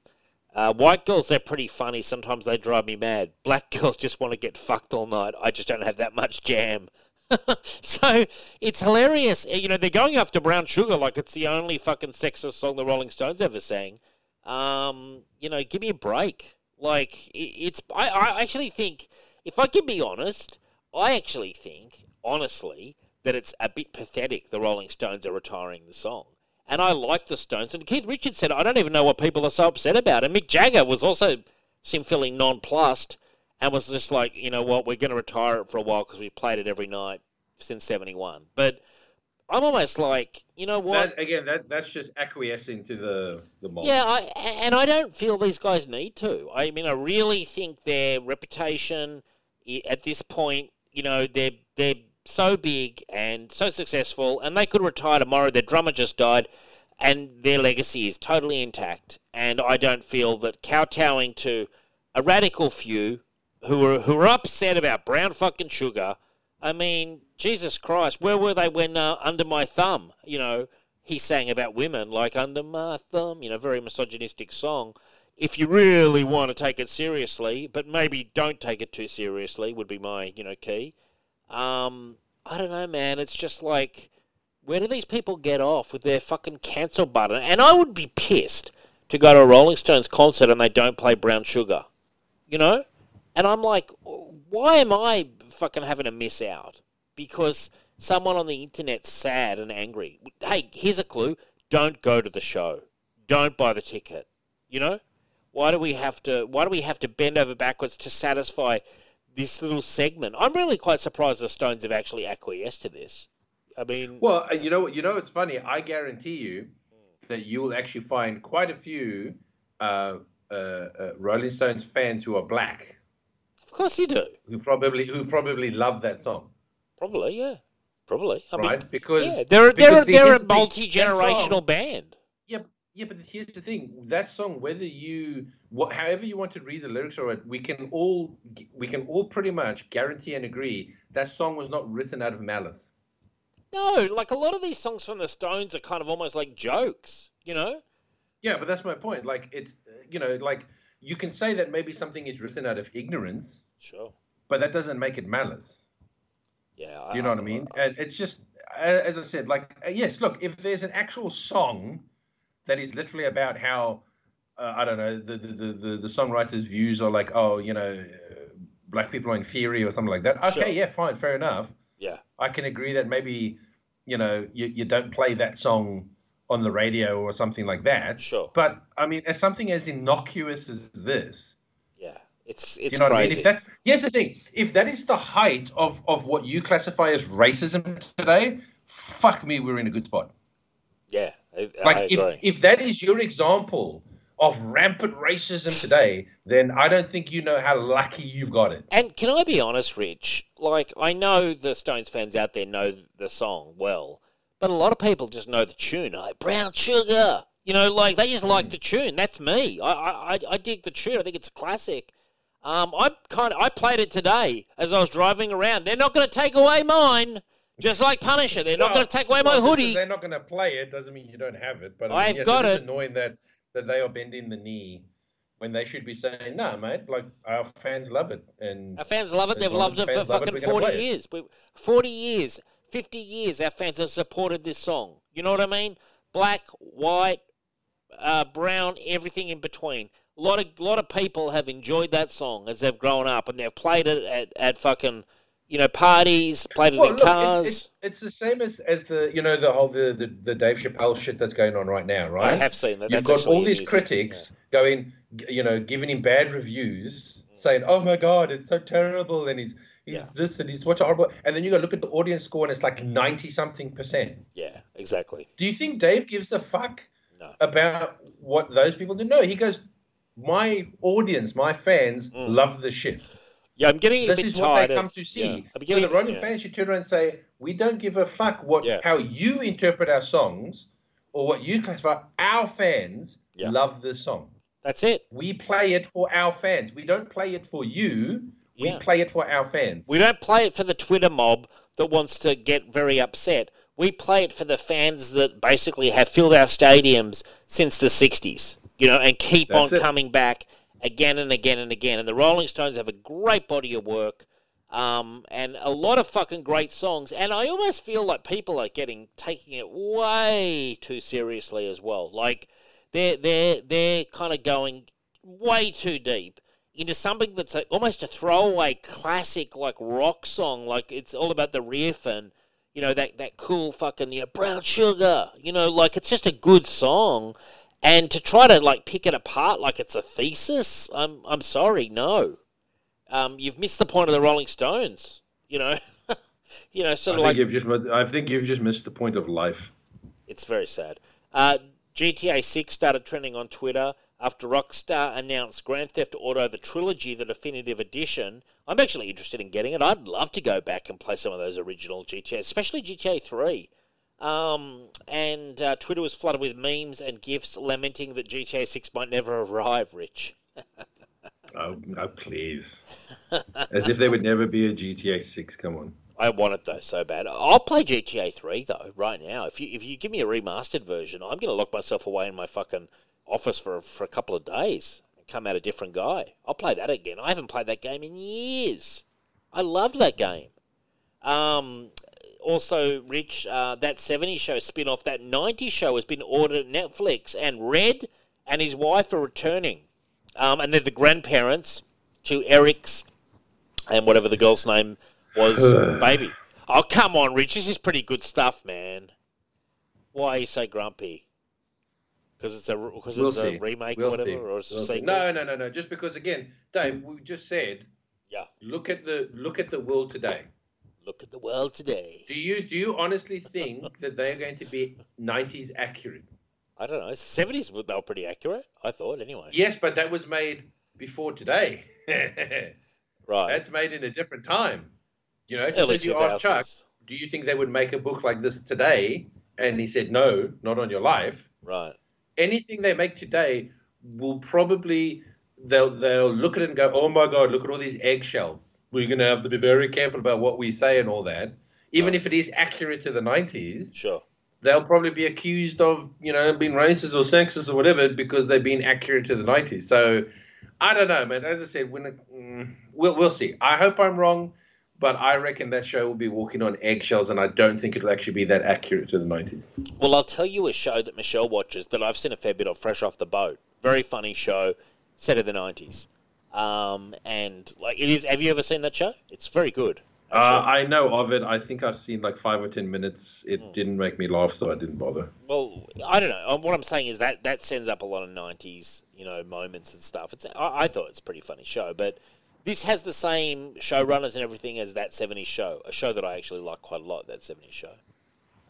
Speaker 3: uh, "White girls, they're pretty funny. Sometimes they drive me mad. Black (laughs) girls just want to get fucked all night. I just don't have that much jam." (laughs) so it's hilarious. You know, they're going after Brown Sugar like it's the only fucking sexist song the Rolling Stones ever sang. Um, you know, give me a break. Like it, it's, I, I actually think, if I can be honest, I actually think, honestly, that it's a bit pathetic. The Rolling Stones are retiring the song, and I like the Stones. And Keith Richards said, I don't even know what people are so upset about. And Mick Jagger was also seemed feeling nonplussed and was just like, you know what, we're going to retire it for a while because we played it every night since '71. But I'm almost like, you know what?
Speaker 4: That, again, that that's just acquiescing to the the mob.
Speaker 3: Yeah, I, and I don't feel these guys need to. I mean, I really think their reputation at this point you know, they're they're so big and so successful, and they could retire tomorrow. Their drummer just died, and their legacy is totally intact. And I don't feel that kowtowing to a radical few who are who are upset about brown fucking sugar. I mean, Jesus Christ, where were they when uh, Under My Thumb? You know, he sang about women like Under My Thumb. You know, very misogynistic song. If you really want to take it seriously, but maybe don't take it too seriously, would be my you know key. Um, I don't know, man. It's just like, where do these people get off with their fucking cancel button? And I would be pissed to go to a Rolling Stones concert and they don't play Brown Sugar, you know? And I'm like, why am I fucking having to miss out? Because someone on the internet's sad and angry. Hey, here's a clue don't go to the show, don't buy the ticket, you know? Why do we have to? Why do we have to bend over backwards to satisfy this little segment. I'm really quite surprised the Stones have actually acquiesced to this. I mean,
Speaker 4: well, uh, you know, what you know, it's funny. I guarantee you that you will actually find quite a few uh, uh, uh, Rolling Stones fans who are black.
Speaker 3: Of course, you do.
Speaker 4: Who probably who probably love that song.
Speaker 3: Probably, yeah, probably. I
Speaker 4: right,
Speaker 3: mean,
Speaker 4: because
Speaker 3: yeah, they're
Speaker 4: because
Speaker 3: they're, they're a multi generational band.
Speaker 4: Yeah, but here's the thing: that song, whether you, what, however you want to read the lyrics or it, we can all, we can all pretty much guarantee and agree that song was not written out of malice.
Speaker 3: No, like a lot of these songs from the Stones are kind of almost like jokes, you know?
Speaker 4: Yeah, but that's my point. Like it's, you know, like you can say that maybe something is written out of ignorance,
Speaker 3: Sure.
Speaker 4: but that doesn't make it malice.
Speaker 3: Yeah.
Speaker 4: You know what I mean? And it's just, as I said, like uh, yes, look, if there's an actual song that is literally about how uh, I don't know the, the the the songwriter's views are like, oh, you know, uh, black people are inferior or something like that. Okay,
Speaker 3: Sure.
Speaker 4: yeah, fine, fair enough.
Speaker 3: Yeah.
Speaker 4: I can agree that maybe, you know, you, you don't play that song on the radio or something like that.
Speaker 3: Sure.
Speaker 4: But I mean, as something as innocuous as this,
Speaker 3: Yeah. It's it's
Speaker 4: you know what I mean?
Speaker 3: crazy.
Speaker 4: If that, here's the thing: if that is the height of of what you classify as racism today, fuck me, we're in a good spot.
Speaker 3: yeah. I,
Speaker 4: Like
Speaker 3: I
Speaker 4: if if that is your example of rampant racism today, then I don't think you know how lucky you've got it.
Speaker 3: And can I be honest, Rich? Like, I know the Stones fans out there know the song well, but a lot of people just know the tune. Like, Brown Sugar. You know, like, they just like the tune. That's me. I, I, I- I dig the tune. I think it's a classic. Um, I kind of, I played it today as I was driving around. They're not going to take away mine. Just like Punisher. They're not going to take away
Speaker 4: well,
Speaker 3: my hoodie.
Speaker 4: They're not going to play it doesn't mean you don't have it. But I mean,
Speaker 3: I've
Speaker 4: yes,
Speaker 3: got
Speaker 4: it.
Speaker 3: it.
Speaker 4: Is annoying that that they are bending the knee when they should be saying, "No, mate. Like our fans love it." And
Speaker 3: Our fans love it. They've loved it for
Speaker 4: it,
Speaker 3: fucking
Speaker 4: we're
Speaker 3: 40
Speaker 4: play it.
Speaker 3: years. 40 years, 50 years, our fans have supported this song. You know what I mean? Black, white, uh, brown, everything in between. A lot of lot of people have enjoyed that song as they've grown up, and they've played it at, at fucking, you know, parties, played it
Speaker 4: well,
Speaker 3: in
Speaker 4: look,
Speaker 3: cars.
Speaker 4: it's, it's it's the same as as the you know the whole the the, the Dave Chappelle shit that's going on right now, right?
Speaker 3: I have seen that.
Speaker 4: You've
Speaker 3: That's
Speaker 4: got all these critics going, you know, giving him bad reviews, saying, "Oh my God, it's so terrible," and he's he's
Speaker 3: Yeah.
Speaker 4: this and he's what a horrible. And then you go look at the audience score, and it's like ninety something percent.
Speaker 3: Yeah, yeah exactly.
Speaker 4: Do you think Dave gives a fuck
Speaker 3: No.
Speaker 4: about what those people do? No, he goes, "My audience, my fans
Speaker 3: Mm.
Speaker 4: love the shit.
Speaker 3: Yeah, I'm getting a
Speaker 4: This
Speaker 3: bit
Speaker 4: is what they come
Speaker 3: of-
Speaker 4: to see."
Speaker 3: I'm
Speaker 4: so the Rolling
Speaker 3: yeah.
Speaker 4: fans should turn around and say, "We don't give a fuck what
Speaker 3: Yeah.
Speaker 4: how you interpret our songs." Or what you classify, our fans
Speaker 3: Yeah.
Speaker 4: love this song.
Speaker 3: That's it.
Speaker 4: We play it for our fans. We don't play it for you. We
Speaker 3: Yeah.
Speaker 4: play it for our fans.
Speaker 3: We don't play it for the Twitter mob that wants to get very upset. We play it for the fans that basically have filled our stadiums since the 60s, you know, and keep
Speaker 4: That's
Speaker 3: on
Speaker 4: it.
Speaker 3: coming back again and again and again. And the Rolling Stones have a great body of work um, and a lot of fucking great songs. And I almost feel like people are getting taking it way too seriously as well. Like they're they're they're kind of going way too deep into something that's almost a throwaway classic like rock song like it's all about the riff and you know that that cool fucking you know brown sugar you know like it's just a good song and to try to like pick it apart like it's a thesis i'm i'm sorry no um you've missed the point of the rolling stones you know (laughs) you know
Speaker 4: I
Speaker 3: sort
Speaker 4: think
Speaker 3: of like
Speaker 4: you've just. I think you've just missed the point of life.
Speaker 3: it's very sad. Uh, GTA 6 started trending on Twitter. after Rockstar announced Grand Theft Auto the Trilogy, the Definitive Edition. I'm actually interested in getting it. I'd love to go back and play some of those original GTA, especially GTA 3. Um, and uh, Twitter was flooded with memes and gifs lamenting that GTA 6 might never arrive, Rich. (laughs)
Speaker 4: Oh, no, please. As if there would never be a GTA 6. Come on.
Speaker 3: I want it though so bad. I'll play GTA 3 though right now. If you if you give me a remastered version, I'm going to lock myself away in my fucking office for for a couple of days and come out a different guy. I'll play that again. I haven't played that game in years. I loved that game. Um, also, Rich, uh, that 70s show spin off, that 90s show has been ordered at Netflix, and Red and his wife are returning. Um, and they're the grandparents to Eric's and whatever the girl's name was, (sighs) baby. Oh, come on, Rich. This is pretty good stuff, man. Why are you so grumpy? Because it's a because
Speaker 4: We'll
Speaker 3: it's a remake
Speaker 4: We'll
Speaker 3: or whatever,
Speaker 4: see.
Speaker 3: or it's a
Speaker 4: We'll see.
Speaker 3: sequel.
Speaker 4: No, no, no, no. Just because, again, Dave, we just said,
Speaker 3: Yeah.
Speaker 4: look at the look at the world today.
Speaker 3: Look at the world today.
Speaker 4: Do you do you honestly think that they are going to be 90s accurate?
Speaker 3: I don't know. Seventies they were pretty accurate. I thought anyway.
Speaker 4: Yes, but that was made before today. (laughs)
Speaker 3: Right.
Speaker 4: That's made in a different time. You know,
Speaker 3: Early
Speaker 4: you asked Chuck, do you think they would make a book like this today? And he said, no, not on your life.
Speaker 3: Right.
Speaker 4: Anything they make today will probably they'll they'll look at it and go, oh my god, look at all these eggshells. We're going to have to be very careful about what we say and all that. Even if it is accurate to the 90s,
Speaker 3: Sure.
Speaker 4: they'll probably be accused of, you know, being racist or sexist or whatever because they've been accurate to the 90s. So I don't know, man. As I said, when mm, we'll we'll see. I hope I'm wrong, but I reckon that show will be walking on eggshells, and I don't think it'll actually be that accurate to the 90s.
Speaker 3: Well, I'll tell you a show that Michelle watches that I've seen a fair bit of, Fresh Off the Boat. Very funny show, set in the nineties. Um, and like it is. Have you ever seen that show? It's very good.
Speaker 4: Uh. I know of it. I think I've seen like five or ten minutes. It
Speaker 3: Hmm.
Speaker 4: didn't make me laugh, so I didn't bother.
Speaker 3: Well, I don't know. Um, What I'm saying is that that sends up a lot of '90s, you know, moments and stuff. It's I, I thought it's a pretty funny show, but this has the same showrunners and everything as that '70s show, a show that I actually like quite a lot. That '70s show.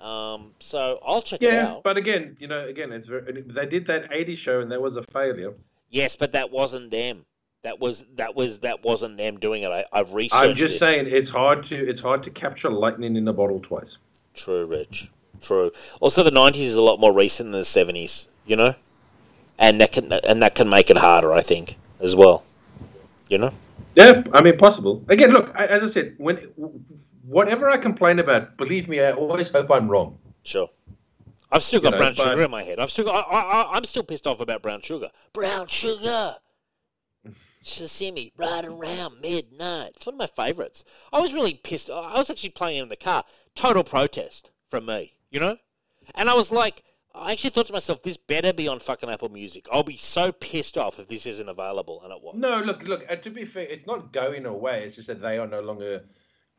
Speaker 3: Um, so I'll check it out.
Speaker 4: Yeah, but again, you know, again, it's very. They did that '80s show, and that was a failure.
Speaker 3: Yes, but that wasn't them. That was that was that wasn't them doing it. I, I've researched.
Speaker 4: I'm just
Speaker 3: this.
Speaker 4: saying, it's hard to it's hard to capture lightning in a bottle twice.
Speaker 3: True, Rich. True. Also, the '90s is a lot more recent than the '70s. You know, and that can and that can make it harder, I think, as well. You know.
Speaker 4: Yeah, I mean, possible. Again, look, as I said, when whatever I complain about, believe me, I always hope I'm wrong.
Speaker 3: Sure. I've still got
Speaker 4: know,
Speaker 3: brown sugar in my head. I've still got. I, I, I'm still pissed off about brown sugar. Brown sugar. Sashimi right around midnight. It's one of my favourites. I was really pissed. I was actually playing it in the car. Total protest from me, you know. And I was like, I actually thought to myself, this better be on fucking Apple Music. I'll be so pissed off if this isn't available, and it was.
Speaker 4: No, look, look. Uh, to be fair, it's not going away. It's just that they are no longer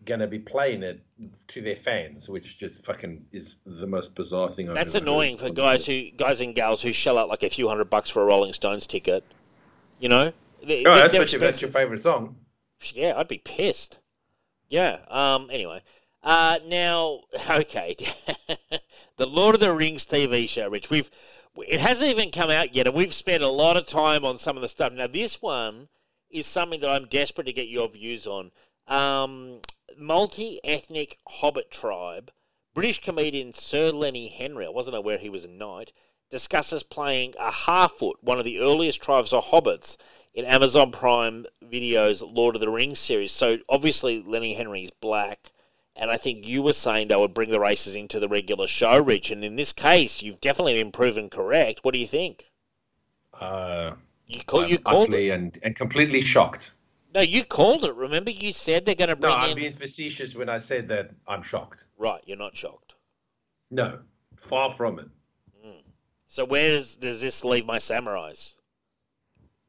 Speaker 4: going to be playing it to their fans, which just fucking is the most bizarre thing. I've
Speaker 3: That's annoying for guys who guys and gals who shell out like a few hundred bucks for a Rolling Stones ticket. You know. They-
Speaker 4: Oh,
Speaker 3: they're
Speaker 4: if that's your favorite song.
Speaker 3: Yeah, I'd be pissed. Yeah. Um. Anyway. Uh. Now. (laughs) Okay. (laughs) the Lord of the Rings TV show, Rich. We've. It hasn't even come out yet, and we've spent a lot of time on some of the stuff. Now, this one is something that I'm desperate to get your views on. Um. Multi-ethnic Hobbit tribe. British comedian Sir Lenny Henry. I wasn't aware he was a knight. Discusses playing a Harfoot, one of the earliest tribes of hobbits, in Amazon Prime Video's Lord of the Rings series. So obviously Lenny Henry is black, and I think you were saying they would bring the races into the regular show, Rich. And in this case, you've definitely been proven correct. What do you think?
Speaker 4: Uh,
Speaker 3: You call, you
Speaker 4: I'm
Speaker 3: called it.
Speaker 4: and, and completely shocked.
Speaker 3: No, you called it. Remember, you said they're going to bring.
Speaker 4: No, I'm
Speaker 3: in.
Speaker 4: being facetious when I said that I'm shocked.
Speaker 3: Right, you're not shocked.
Speaker 4: No, far from it.
Speaker 3: So where does, does this leave my samurais?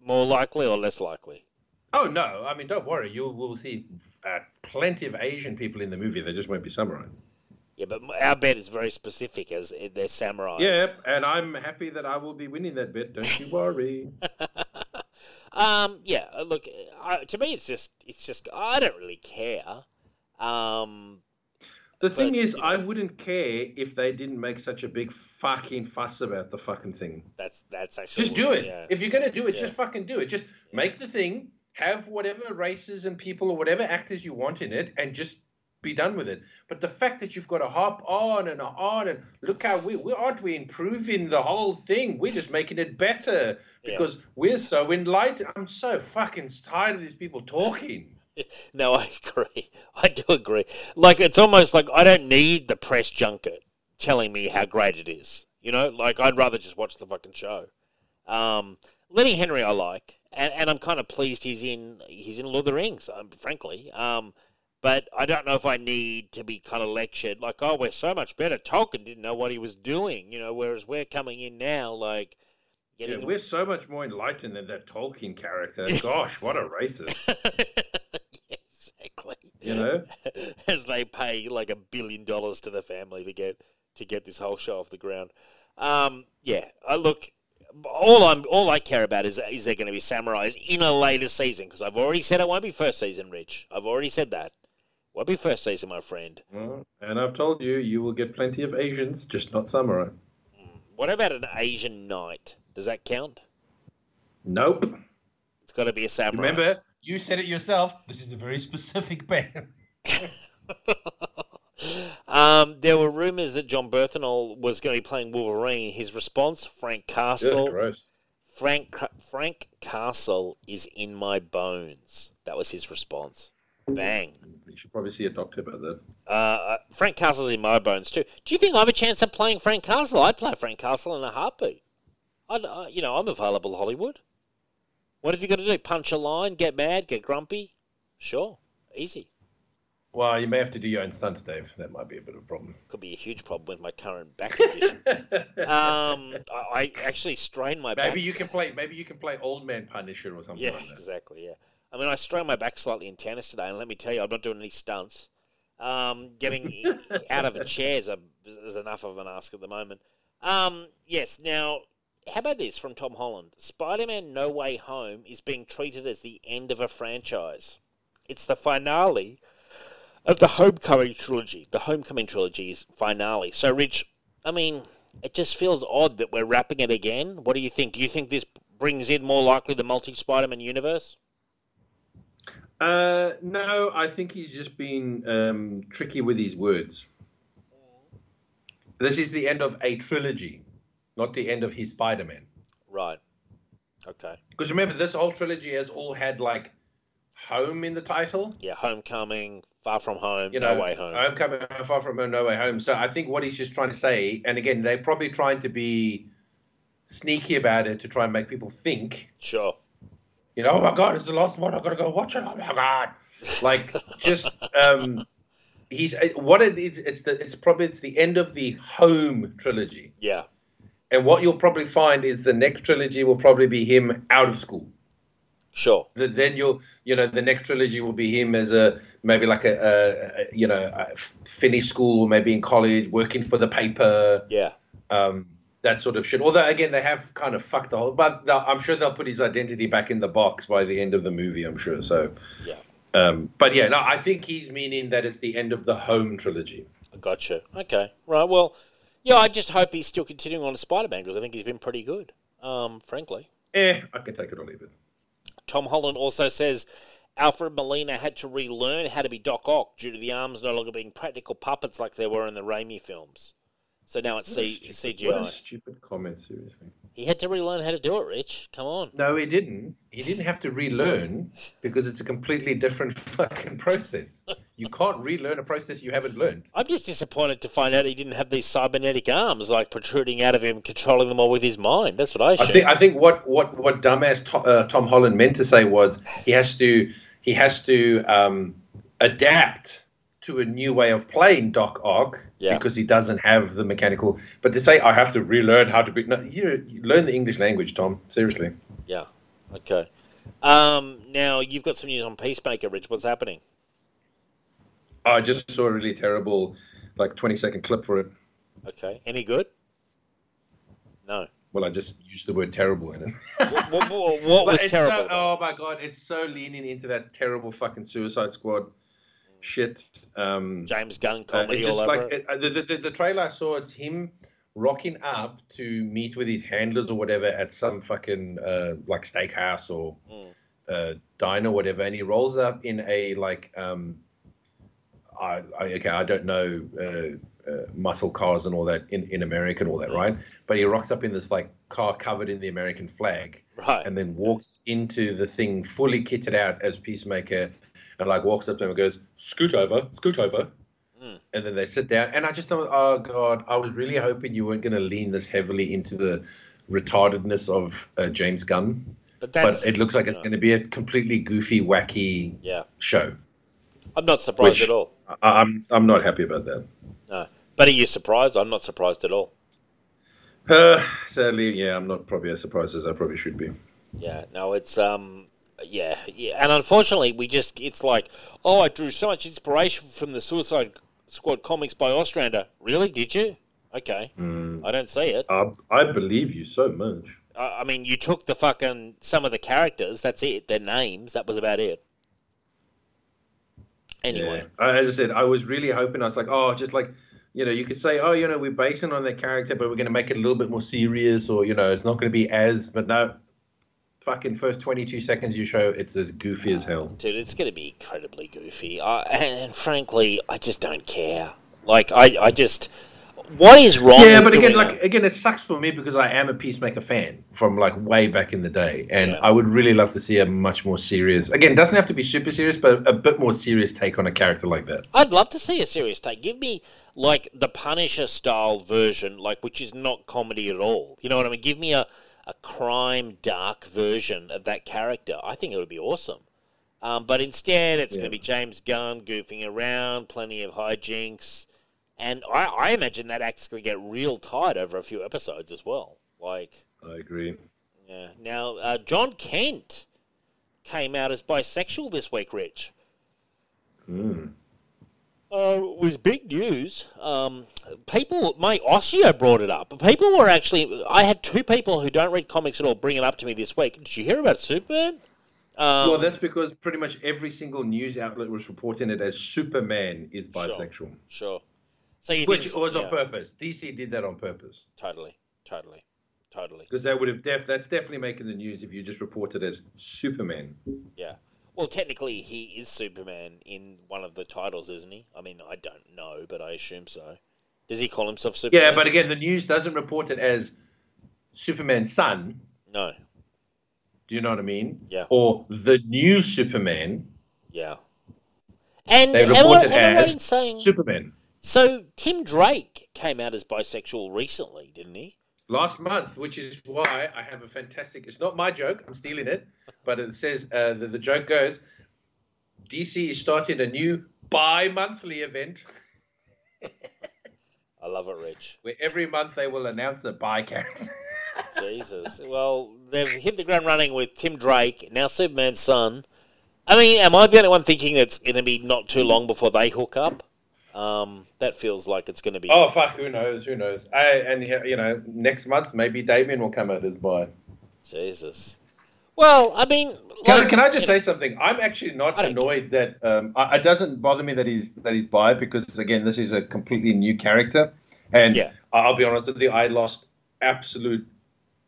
Speaker 3: More likely or less likely?
Speaker 4: Oh no, I mean, don't worry. You will see uh, plenty of Asian people in the movie. They just won't be samurai.
Speaker 3: Yeah, but our bet is very specific as it- they're samurais.
Speaker 4: Yeah, and I'm happy that I will be winning that bet. Don't you worry. (laughs)
Speaker 3: Um, yeah. uh, Look, I, to me, it's just, it's just, I don't really care. Um,
Speaker 4: The thing
Speaker 3: But,
Speaker 4: is,
Speaker 3: you know.
Speaker 4: I wouldn't care if they didn't make such a big fucking fuss about the fucking thing.
Speaker 3: That's that's actually
Speaker 4: Just do it.
Speaker 3: Yeah.
Speaker 4: If you're gonna do it,
Speaker 3: Yeah.
Speaker 4: just fucking do it. Just make the thing, have whatever races and people or whatever actors you want in it, and just be done with it. But the fact that you've got to hop on and on and look how we, we aren't we improving the whole thing? We're just making it better
Speaker 3: Yeah.
Speaker 4: because we're so enlightened. I'm so fucking tired of these people talking. (laughs)
Speaker 3: No, I agree. I do agree. Like it's almost like I don't need the press junket telling me how great it is. You know, like I'd rather just watch the fucking show. Um, Lenny Henry, I like, and, and I'm kind of pleased he's in he's in Lord of the Rings. Um, frankly, um, but I don't know if I need to be kind of lectured. Like, oh, we're so much better. Tolkien didn't know what he was doing. You know, whereas we're coming in now, like.
Speaker 4: Yeah, we're so much more enlightened than that Tolkien character. (laughs) Gosh, what a racist. (laughs)
Speaker 3: exactly.
Speaker 4: You know? (laughs)
Speaker 3: as they pay like a billion dollars to the family to get to get this whole show off the ground. Um, yeah, I look. All I'm all I care about is is there going to be samurais in a later season? Because I've already said it won't be first season, Rich. I've already said that. Won't be first season, my friend.
Speaker 4: Well, and I've told you, you will get plenty of Asians, just not samurai.
Speaker 3: What about an Asian knight? Does that count?
Speaker 4: Nope.
Speaker 3: It's got to be a samurai.
Speaker 4: Remember, you said it yourself. This is a very specific (laughs) ban. (laughs)
Speaker 3: Um, there were rumors that Jon Bernthal was going to be playing Wolverine. His response, Frank Castle.
Speaker 4: gross.
Speaker 3: Frank Frank Castle is in my bones. That was his response. Bang.
Speaker 4: You should probably see a doctor about that.
Speaker 3: Uh, Uh, Frank Castle's in my bones too. Do you think I have a chance of playing Frank Castle? I'd play Frank Castle in a heartbeat. I'd, uh, you know, I'm available Hollywood. What have you got to do? Punch a line, get mad, get grumpy? Sure, easy.
Speaker 4: Well, you may have to do your own stunts, Dave. That might be a bit of a problem.
Speaker 3: Could be a huge problem with my current back condition. (laughs) um, I, I actually strained my back.
Speaker 4: maybe you can play. Maybe you can play Old Man Punisher or something
Speaker 3: Yeah,
Speaker 4: like that.
Speaker 3: exactly. Yeah, I mean, I strained my back slightly in tennis today, and let me tell you, I'm not doing any stunts. Um, getting (laughs) out of a chair is, a, is enough of an ask at the moment. Um, yes. Now, how about this from Tom Holland? Spider-Man: No Way Home is being treated as the end of a franchise. It's the finale of the Homecoming trilogy. The Homecoming trilogy's finale. So, Rich, I mean, it just feels odd that we're wrapping it again. What do you think? Do you think this brings in more likely the multi Spider-Man universe?
Speaker 4: Uh, no, I think he's just been um, tricky with his words. This is the end of a trilogy, not the end of his Spider-Man.
Speaker 3: Right. Okay.
Speaker 4: Because remember, this whole trilogy has all had like home in the title.
Speaker 3: Yeah, Homecoming, Far From Home,
Speaker 4: You know,
Speaker 3: No Way Home.
Speaker 4: Homecoming, Far From Home, No Way Home. So I think what he's just trying to say, and again, they're probably trying to be sneaky about it to try and make people think,
Speaker 3: Sure.
Speaker 4: you know, oh my god, it's the last one. I've gotta go watch it. Oh my god, like just um, he's what it is. It's the it's probably it's the end of the home trilogy.
Speaker 3: Yeah.
Speaker 4: And what you'll probably find is the next trilogy will probably be him out of school.
Speaker 3: Sure.
Speaker 4: The, then you'll, you know, the next trilogy will be him as a maybe like a, a, you know, a finished school, maybe in college, working for the paper,
Speaker 3: Yeah.
Speaker 4: um, that sort of shit. Although again, they have kind of fucked the whole. But I'm sure they'll put his identity back in the box by the end of the movie. I'm sure. So,
Speaker 3: Yeah.
Speaker 4: um, but yeah, no, I think he's meaning that it's the end of the home trilogy.
Speaker 3: Gotcha. Okay. Right. Well, yeah, I just hope he's still continuing on as Spider Man because I think he's been pretty good, um, frankly.
Speaker 4: Eh, I can take it or leave it.
Speaker 3: Tom Holland also says Alfred Molina had to relearn how to be Doc Ock due to the arms no longer being practical puppets like they were in the Raimi films. So now it's C-
Speaker 4: What a stupid comment, seriously.
Speaker 3: He had to relearn how to do it, Rich. Come on.
Speaker 4: No, he didn't. He didn't have to relearn because it's a completely different (laughs) fucking process. You can't relearn a process you haven't learned.
Speaker 3: I'm just disappointed to find out he didn't have these cybernetic arms like protruding out of him, controlling them all with his mind. That's what I
Speaker 4: I think I think what what what dumbass Tom, uh, Tom Holland meant to say was he has to he has to um, adapt to a new way of playing Doc Ock
Speaker 3: Yeah.
Speaker 4: because he doesn't have the mechanical. But to say I have to relearn how to be no, you, you learn the English language, Tom. Seriously.
Speaker 3: Yeah. Okay. Um, now you've got some news on Peacemaker, Rich. What's happening?
Speaker 4: I just saw a really terrible, like twenty second clip for it.
Speaker 3: Okay. Any good? No.
Speaker 4: Well, I just used the word terrible in it.
Speaker 3: What, (laughs) what, what, was
Speaker 4: it's
Speaker 3: terrible?
Speaker 4: So, oh my god, it's so leaning into that terrible fucking Suicide Squad shit. Um,
Speaker 3: James Gunn
Speaker 4: uh, it's just
Speaker 3: over
Speaker 4: like
Speaker 3: it.
Speaker 4: it, uh, the, the the trailer I saw. It's him rocking up to meet with his handlers or whatever at some fucking uh, like steakhouse or
Speaker 3: Mm.
Speaker 4: uh, diner or whatever, and he rolls up in a like um, I, I okay I don't know uh, uh, muscle cars and all that in in America and all that right, but he rocks up in this like car covered in the American flag
Speaker 3: Right.
Speaker 4: and then walks into the thing fully kitted out as Peacemaker, and like walks up to him and goes, "Scoot over, scoot over,"
Speaker 3: Mm.
Speaker 4: and then they sit down. And I just thought, oh god, I was really hoping you weren't going to lean this heavily into the retardedness of uh, James Gunn,
Speaker 3: but that's
Speaker 4: but it looks like it's going to be a completely goofy, wacky
Speaker 3: yeah.
Speaker 4: show.
Speaker 3: I'm not surprised at all.
Speaker 4: I, I'm I'm not happy about that.
Speaker 3: No. But are you surprised? I'm not surprised at all.
Speaker 4: Uh, sadly, yeah, I'm not probably as surprised as I probably should be.
Speaker 3: Yeah, no, it's um, yeah, yeah, and unfortunately, we just it's like, oh, I drew so much inspiration from the Suicide Squad comics by Ostrander. Really? Did you? Okay, hmm. I don't see it.
Speaker 4: I, I believe you so much.
Speaker 3: I, I mean, you took the fucking some of the characters. That's it. Their names. That was about it. Anyway,
Speaker 4: Yeah. As I said, I was really hoping. I was like, oh, just like, you know, you could say, oh, you know, we're basing on their character, but we're going to make it a little bit more serious, or you know, it's not going to be as. But no, fucking first twenty-two seconds you show, it's as goofy as hell.
Speaker 3: dude, it's going to be incredibly goofy. I, and, and frankly, I just don't care. Like, I, I just, what is wrong?
Speaker 4: Yeah, but again, like again, it sucks for me because I am a Peacemaker fan from like way back in the day, and
Speaker 3: Yeah.
Speaker 4: I would really love to see a much more serious. Again, doesn't have to be super serious, but a bit more serious take on a character like that.
Speaker 3: I'd love to see a serious take. Give me like the Punisher style version, like which is not comedy at all. You know what I mean? Give me a, a crime dark version of that character. I think it would be awesome. Um, but instead, it's going to be James Gunn goofing around, plenty of hijinks, and I, I imagine that act's going to get real tight over a few episodes as well. Like,
Speaker 4: I agree.
Speaker 3: yeah. Now, uh, Jon Kent came out as bisexual this week, Rich.
Speaker 4: Hmm.
Speaker 3: Uh, was big news. Um, people, my Ossio brought it up. People were actually. I had two people who don't read comics at all bring it up to me this week. Did you hear about Superman? Um,
Speaker 4: well, that's because pretty much every single news outlet was reporting it as Superman is bisexual,
Speaker 3: sure. So you
Speaker 4: which
Speaker 3: think,
Speaker 4: was on purpose. DC did that on purpose
Speaker 3: Totally, totally, totally.
Speaker 4: because that would have def. That's definitely making the news if you just reported it as Superman.
Speaker 3: Yeah. Well, technically, he is Superman in one of the titles, isn't he? I mean, I don't know, but I assume so. Does he call himself Superman?
Speaker 4: Yeah, but again, the news doesn't report it as Superman's son.
Speaker 3: no.
Speaker 4: Do you know what I mean?
Speaker 3: Yeah.
Speaker 4: Or the new Superman.
Speaker 3: Yeah. And
Speaker 4: They report it
Speaker 3: am I right in
Speaker 4: as
Speaker 3: saying
Speaker 4: Superman.
Speaker 3: so? Tim Drake came out as bisexual recently, didn't he?
Speaker 4: Last month, which is why I have a fantastic. It's not my joke. I'm stealing it, but it says uh, the, the joke goes: DC is starting a new bi-monthly event
Speaker 3: I love it, Rich.
Speaker 4: where every month they will announce a bi character. (laughs)
Speaker 3: Jesus. Well, they've hit the ground running with Tim Drake, now Superman's son. I mean, am I the only one thinking it's going to be not too long before they hook up? Um, that feels like it's going to be.
Speaker 4: oh fuck! Who knows? Who knows? I, and you know, next month maybe Damian will come out as bi.
Speaker 3: Jesus. Well, I mean,
Speaker 4: Can, I, can I just say something? I'm actually not annoyed that um, I, it doesn't bother me that he's that he's bi because again, this is a completely new character, and
Speaker 3: Yeah.
Speaker 4: I'll be honest with you, I lost absolute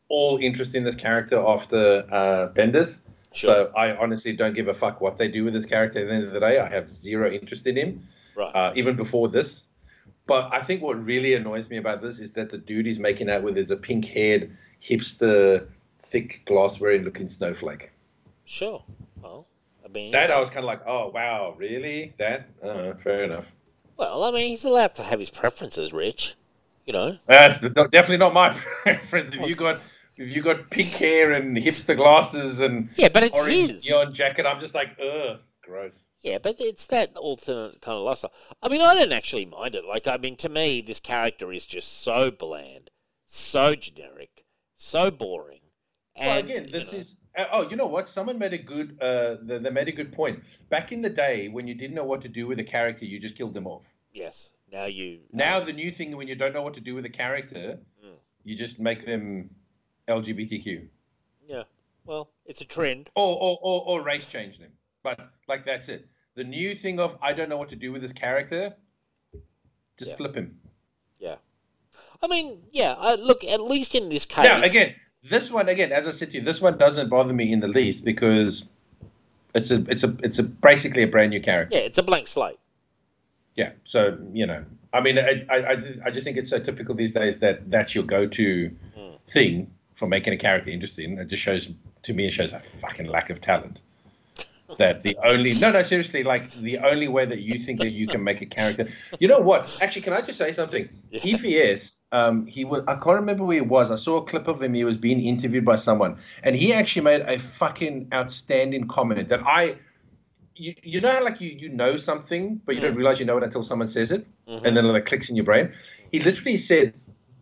Speaker 4: all interest in this character after uh, Bendis.
Speaker 3: Sure.
Speaker 4: So I honestly don't give a fuck what they do with this character. At the end of the day, I have zero interest in him,
Speaker 3: Right.
Speaker 4: uh, even before this. But I think what really annoys me about this is that the dude he's making out with is a pink-haired hipster, thick glass-wearing looking snowflake.
Speaker 3: Sure. Well, I mean,
Speaker 4: That I was kind of like, oh wow, really? That? Uh, fair enough.
Speaker 3: well, I mean, he's allowed to have his preferences, Rich. You know.
Speaker 4: That's definitely not my (laughs) preference. If you got if you got pink hair and hipster glasses and
Speaker 3: Yeah, but it's
Speaker 4: orange
Speaker 3: his.
Speaker 4: neon jacket, I'm just like, ugh, gross.
Speaker 3: Yeah, but it's that alternate kind of lifestyle. I mean, I don't actually mind it. Like, I mean, to me, this character is just so bland, so generic, so boring. And,
Speaker 4: well, again,
Speaker 3: you
Speaker 4: this
Speaker 3: know,
Speaker 4: is. Uh, oh, you know what? Someone made a good. Uh, they, they made a good point. Back in the day, when you didn't know what to do with a character, you just killed them off.
Speaker 3: yes. Now you.
Speaker 4: Now the new thing, when you don't know what to do with a character,
Speaker 3: Mm.
Speaker 4: you just make them LGBTQ
Speaker 3: Yeah. Well, it's a trend.
Speaker 4: or or, or or race change them. But like that's it. the new thing of I don't know what to do with this character. Just
Speaker 3: Yeah.
Speaker 4: flip him.
Speaker 3: Yeah. I mean, yeah. Uh, look, at least in this case.
Speaker 4: Now, again, this one again, as I said to you, this one doesn't bother me in the least because it's a it's a it's a basically a brand new character.
Speaker 3: Yeah, it's a blank slate.
Speaker 4: Yeah. So you know, I mean, I I, I- I just think it's so typical these days that that's your go-to thing for making a character interesting. It just shows to me it shows a fucking lack of talent. That the only no no seriously like the only way that you think that you can make a character. You know what? Actually, can I just say something? EVS, um, he was I can't remember where he was. I saw a clip of him. He was being interviewed by someone, and he actually made a fucking outstanding comment that I you, you know how like you, you know something but you don't realize you know it until someone says it and then it like clicks in your brain he literally said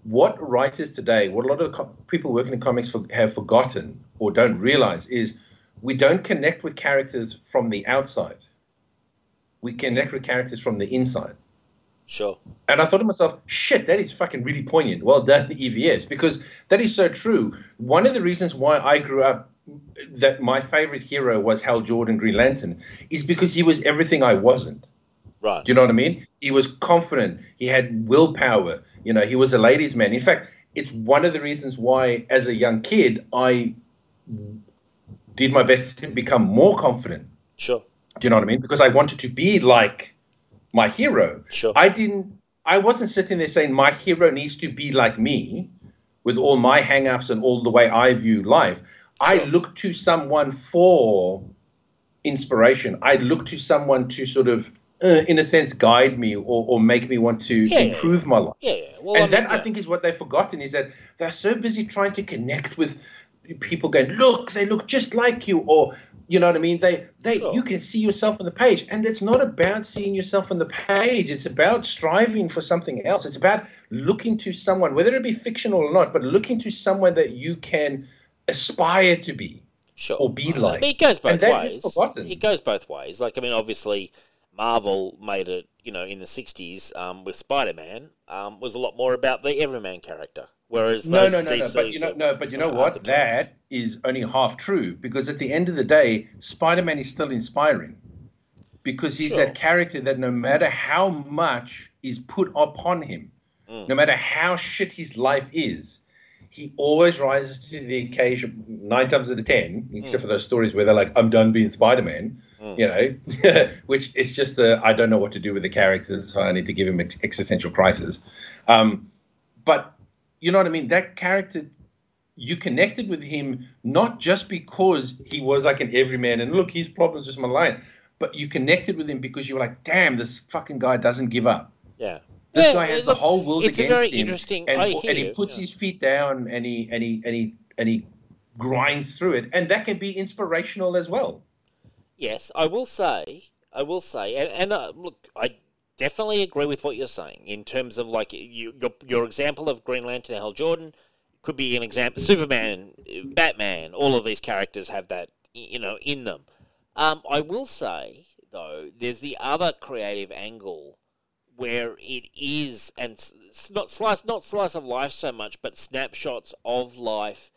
Speaker 4: what writers today what a lot of co- people working in comics for, have forgotten or don't realize is we don't connect with characters from the outside we connect with characters from the inside
Speaker 3: Sure.
Speaker 4: and I thought to myself, shit, that is fucking really poignant. Well done, (laughs) EVS, because that is so true. One of the reasons why I grew up that my favorite hero was Hal Jordan Green Lantern is because he was everything I wasn't.
Speaker 3: Right.
Speaker 4: Do you know what I mean? He was confident. He had willpower. You know, he was a ladies' man. In fact, it's one of the reasons why, as a young kid, I did my best to become more confident.
Speaker 3: Sure.
Speaker 4: Do you know what I mean? Because I wanted to be like my hero.
Speaker 3: Sure.
Speaker 4: I didn't. I wasn't sitting there saying my hero needs to be like me, with all my hang-ups and all the way I view life. I look to someone for inspiration. I look to someone to sort of, uh, in a sense, guide me or, or make me want to
Speaker 3: Yeah.
Speaker 4: improve my life
Speaker 3: Yeah. yeah. Well,
Speaker 4: and
Speaker 3: I mean,
Speaker 4: that I think is what they've forgotten is that they're so busy trying to connect with people going, look, they look just like you, or you know what I mean? They they
Speaker 3: Sure.
Speaker 4: you can see yourself on the page. And it's not about seeing yourself on the page. It's about striving for something else. It's about looking to someone, whether it be fictional or not, but looking to someone that you can aspire to be.
Speaker 3: Sure.
Speaker 4: or be like.
Speaker 3: mean, it goes both
Speaker 4: And that is
Speaker 3: ways. It goes both ways. Like, I mean, obviously, Marvel made it, you know, in the 60s um, with Spider Man, um, was a lot more about the everyman character. Whereas
Speaker 4: No,
Speaker 3: those
Speaker 4: no, no, no. But you know, no, but you know what? That is only half true because at the end of the day, Spider-Man is still inspiring because he's
Speaker 3: Sure.
Speaker 4: that character that no matter how much is put upon him,
Speaker 3: Mm.
Speaker 4: no matter how shit his life is, he always rises to the occasion nine times out of ten, except for those stories where they're like, "I'm done being Spider-Man," you know, (laughs) which is just the I don't know what to do with the characters, so I need to give him ex- existential crisis. Um, but you know what I mean? That character, you connected with him not just because he was like an everyman and look, his problems just my line, but you connected with him because you were like, damn, this fucking guy doesn't give up.
Speaker 3: Yeah.
Speaker 4: This
Speaker 3: Yeah,
Speaker 4: guy has
Speaker 3: look,
Speaker 4: the whole world
Speaker 3: it's a
Speaker 4: against
Speaker 3: very
Speaker 4: him,
Speaker 3: interesting-
Speaker 4: and,
Speaker 3: I hear
Speaker 4: and he puts
Speaker 3: yeah.
Speaker 4: his feet down and he and he and he and he grinds through it, and that can be inspirational as well.
Speaker 3: Yes, I will say, I will say, and, and uh, look, I definitely agree with what you're saying in terms of like you, your your example of Green Lantern, Hal Jordan, could be an example. Superman, Batman, all of these characters have that, you know, in them. Um, I will say though, there's the other creative angle where it is, and it's not slice, not slice of life so much, but snapshots of life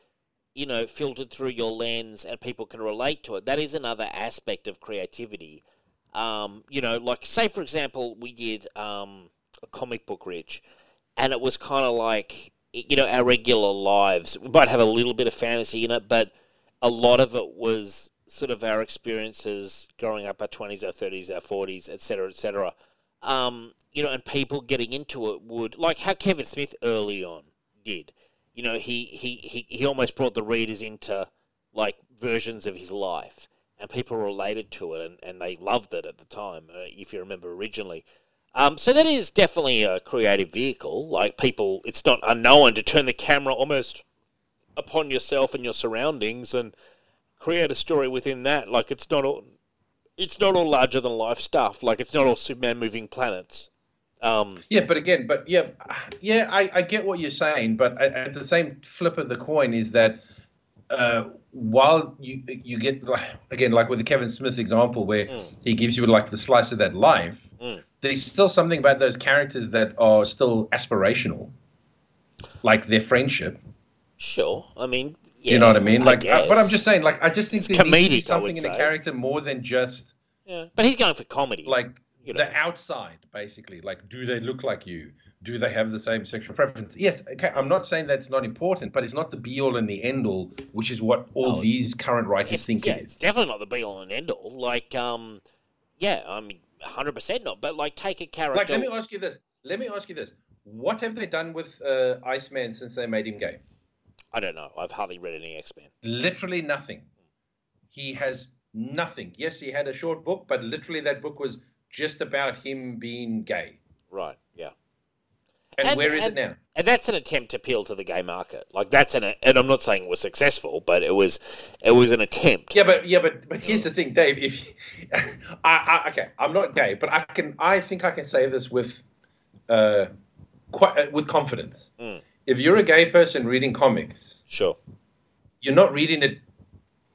Speaker 3: you know, filtered through your lens and people can relate to it. That is another aspect of creativity. Um, you know, like say for example, we did um, a comic book rich, and it was kind of like you know our regular lives. We might have a little bit of fantasy in it, but a lot of it was sort of our experiences growing up, our twenties, our thirties, our forties, etc., etc. Um, you know, and people getting into it would like how Kevin Smith early on did you know, he, he, he, he almost brought the readers into like versions of his life, and people related to it, and, and they loved it at the time, uh, if you remember originally. Um, so that is definitely a creative vehicle. Like people, it's not unknown to turn the camera almost upon yourself and your surroundings and create a story within that. Like it's not all, it's not all larger than life stuff. Like it's not all Superman moving planets. Um,
Speaker 4: Yeah, but again, but yeah, yeah, I, I get what you're saying, but at, at the same flip of the coin is that uh, while you you get like, again like with the Kevin Smith example where
Speaker 3: Mm.
Speaker 4: he gives you like the slice of that life,
Speaker 3: Mm.
Speaker 4: there's still something about those characters that are still aspirational, like their friendship.
Speaker 3: sure. I mean, yeah,
Speaker 4: you know what I mean? Like, uh, but I'm just saying, like, I just think
Speaker 3: It's
Speaker 4: there needs to be
Speaker 3: comedic, I
Speaker 4: something in a character more than just
Speaker 3: Yeah, but he's going for comedy.
Speaker 4: like
Speaker 3: You know.
Speaker 4: the outside, basically. Like, do they look like you? Do they have the same sexual preference? Yes, okay. I'm not saying that's not important, but it's not the be all and the end all, which is what all
Speaker 3: Oh,
Speaker 4: these current writers think
Speaker 3: yeah,
Speaker 4: it
Speaker 3: it's definitely not the be all and end all. Like, um, yeah, I mean, hundred percent not. But like, take a character.
Speaker 4: Like, let me ask you this. Let me ask you this. What have they done with uh, Iceman since they made him gay?
Speaker 3: I don't know. I've hardly read any X Men.
Speaker 4: Literally nothing. He has nothing. Yes, he had a short book, but literally that book was just about him being gay.
Speaker 3: Right. Yeah.
Speaker 4: And, where is
Speaker 3: and-
Speaker 4: it now?
Speaker 3: And that's an attempt to appeal to the gay market. Like that's an, and I'm not saying it was successful, but it was, it was an attempt.
Speaker 4: Yeah, but yeah, but but here's the thing, Dave. If (laughs) I, I okay, I'm not gay, but I can. I think I can say this with, uh, quite uh, with confidence.
Speaker 3: Mm.
Speaker 4: If you're a gay person reading comics,
Speaker 3: Sure.
Speaker 4: you're not reading it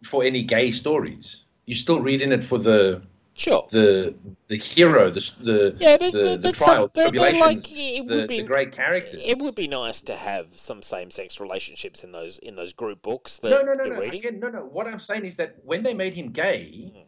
Speaker 4: for any gay stories. You're still reading it for the
Speaker 3: Sure.
Speaker 4: the the hero, the the
Speaker 3: Yeah, but-
Speaker 4: the,
Speaker 3: but-
Speaker 4: the
Speaker 3: but some-
Speaker 4: trials,
Speaker 3: but- but,
Speaker 4: tribulations,
Speaker 3: like, it
Speaker 4: the,
Speaker 3: would be-
Speaker 4: the great characters.
Speaker 3: It would be nice to have some same-sex relationships in those in those group books that
Speaker 4: no, no, no, no.
Speaker 3: reading.
Speaker 4: Again, no, no. What I'm saying is that when they made him gay,
Speaker 3: Mm.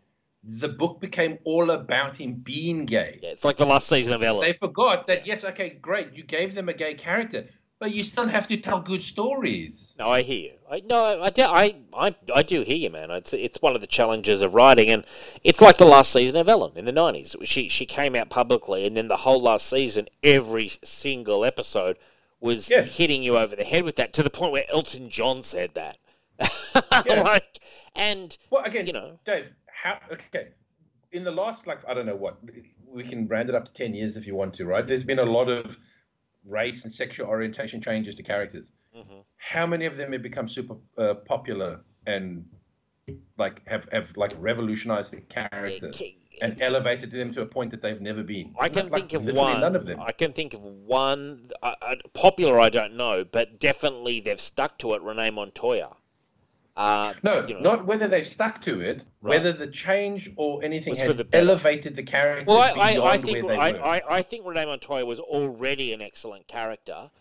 Speaker 4: the book became all about him being gay.
Speaker 3: Yeah, it's like the last season of Ellen.
Speaker 4: They forgot that yes, okay, great, you gave them a gay character, but you still have to tell good stories.
Speaker 3: No, I hear you. I, no, I, do, I, I, I do hear you, man. It's it's one of the challenges of writing, and it's like the last season of Ellen in the nineties. She she came out publicly, and then the whole last season, every single episode was
Speaker 4: Yes.
Speaker 3: hitting you over the head with that to the point where Elton John said that. (laughs)
Speaker 4: Yeah.
Speaker 3: like, and
Speaker 4: Well, again,
Speaker 3: You know.
Speaker 4: Dave, how? Okay, in the last like I don't know what we can round it up to ten years if you want to, right? There's been a lot of race and sexual orientation changes to characters.
Speaker 3: Mhm.
Speaker 4: How many of them have become super uh, popular and like have have like revolutionized the character and elevated them to a point that they've never been?
Speaker 3: I can
Speaker 4: Like,
Speaker 3: think of one.
Speaker 4: None of them.
Speaker 3: I can think of one. Uh, popular, I don't know, but definitely they've stuck to it. Renee Montoya. Uh,
Speaker 4: No,
Speaker 3: you know.
Speaker 4: not whether they've stuck to it,
Speaker 3: Right.
Speaker 4: whether the change or anything
Speaker 3: Was
Speaker 4: has
Speaker 3: the
Speaker 4: elevated the character
Speaker 3: Well, I, I, I think I. I, I think Renee Montoya was already an excellent character,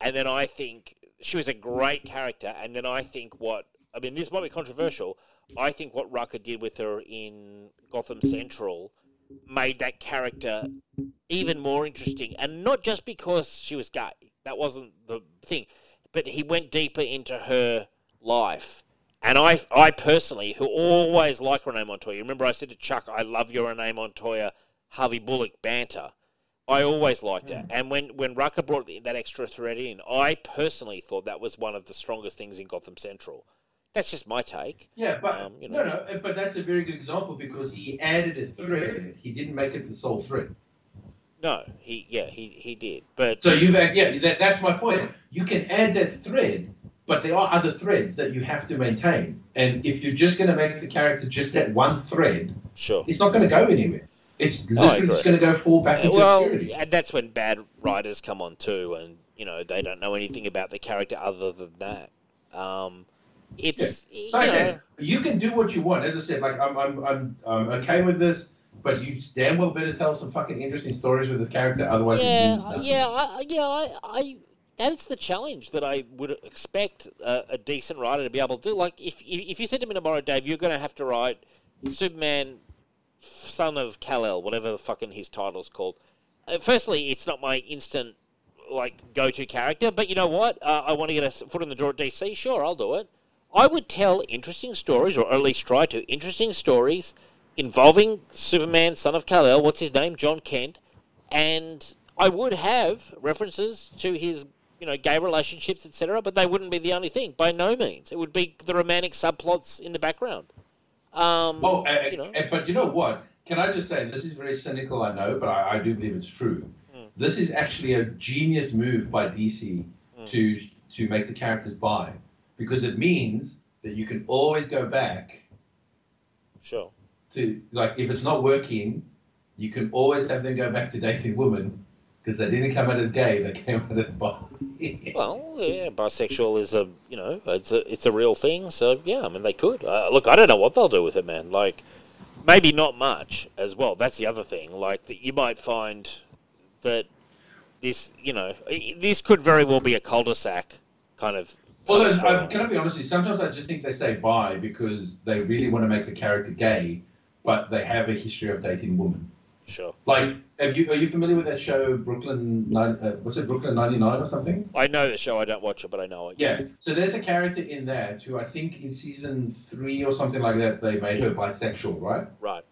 Speaker 3: and then I think she was a great character, and then I think what I mean this might be controversial. I think what Rucka did with her in Gotham Central made that character even more interesting, and not just because she was gay. That wasn't the thing, but he went deeper into her life. And I, I personally, who always like Renee Montoya, remember I said to Chuck, I love your Renee Montoya, Harvey Bullock banter. I always liked it. And when, when Rucka brought that extra thread in, I personally thought that was one of the strongest things in Gotham Central. That's just my take.
Speaker 6: Yeah, but
Speaker 3: Um, you know.
Speaker 6: no, no, but that's a very good example because he added a thread. He didn't make it the sole thread.
Speaker 3: No, he, yeah, he, he did. But
Speaker 6: So you've yeah, that, that's my point. You can add that thread, but there are other threads that you have to maintain. And if you're just going to make the character just that one thread,
Speaker 3: sure.
Speaker 6: it's not going to go anywhere. It's literally just going to go fall back into
Speaker 3: well,
Speaker 6: obscurity.
Speaker 3: and that's when bad writers come on too, and you know they don't know anything about the character other than that. Um, it's you
Speaker 6: So I
Speaker 3: know,
Speaker 6: said, you can do what you want. As I said, like I'm, I'm, I'm, I'm okay with this, but you damn well better tell some fucking interesting stories with this character. Otherwise, it
Speaker 3: yeah,
Speaker 6: means nothing.
Speaker 3: yeah, I, yeah. I, I that's the challenge that I would expect a, a decent writer to be able to do. Like if if you said to me tomorrow, Dave, you're going to have to write Superman, son of Kal El, whatever the fucking his title's called. Uh, firstly, it's not my instant like go-to character, but you know what? Uh, I want to get a foot in the door at DC. Sure, I'll do it. I would tell interesting stories, or at least try to interesting stories involving Superman, son of Kal El. What's his name? Jon Kent, and I would have references to his, you know, gay relationships, etc. But they wouldn't be the only thing. By no means, it would be the romantic subplots in the background. Um,
Speaker 6: Oh, uh,
Speaker 3: you know,
Speaker 6: uh, but you know what? Can I just say this is very cynical, I know, but I, I do believe it's true.
Speaker 3: Mm.
Speaker 6: This is actually a genius move by DC
Speaker 3: Mm.
Speaker 6: to to make the characters bi, because it means that you can always go back
Speaker 3: sure.
Speaker 6: to like if it's not working, you can always have them go back to dating women because they didn't come out as gay, they came out as bi. (laughs)
Speaker 3: Well, yeah, bisexual is a you know it's a it's a real thing. So yeah, I mean they could. Uh, look, I don't know what they'll do with it, man. Like maybe not much as well. That's the other thing. Like that you might find that this you know this could very well be a cul-de-sac kind of.
Speaker 6: Well,
Speaker 3: kind of
Speaker 6: I, can I be honest with you? Sometimes I just think they say bi because they really want to make the character gay,
Speaker 4: but they have a history of dating women.
Speaker 3: Sure.
Speaker 4: Like, have you are you familiar with that show Brooklyn? Nine, uh, what's it, Brooklyn ninety nine or something?
Speaker 3: I know the show. I don't watch it, but I know it.
Speaker 4: Yeah. So there's a character in that who I think in season three or something like that they made her bisexual, right?
Speaker 3: Right.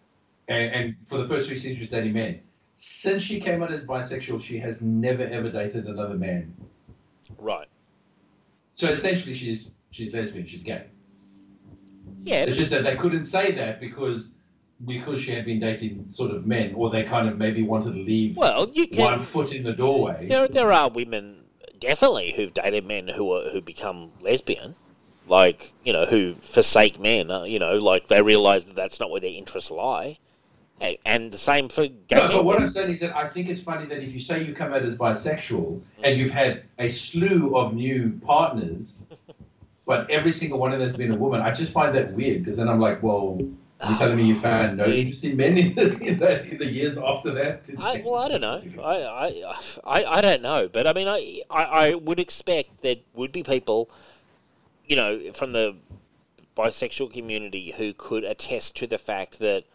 Speaker 4: And, and for the first three seasons she was dating men. Since she came out as bisexual, she has never ever dated another man.
Speaker 3: Right.
Speaker 4: So essentially, she's she's lesbian. She's gay.
Speaker 3: Yeah.
Speaker 4: It's just that they couldn't say that because because she had been dating sort of men, or they kind of maybe wanted to leave
Speaker 3: Well, you can.
Speaker 4: one foot in the doorway.
Speaker 3: There, there are women definitely who've dated men who are who become lesbian, like you know who forsake men. Uh, you know, like they realise that that's not where their interests lie, and, the same for gay
Speaker 4: No, but what I'm saying is that I think it's funny that if you say you come out as bisexual and you've had a slew of new partners, but every single one of them has been a woman, I just find that weird because then I'm like, well, are you telling me you found no interest in men in the, in the, in the years after that?
Speaker 3: I, well, I don't know. I, I, I, I don't know, but I mean, I, I, I would expect there would be people, you know, from the bisexual community who could attest to the fact that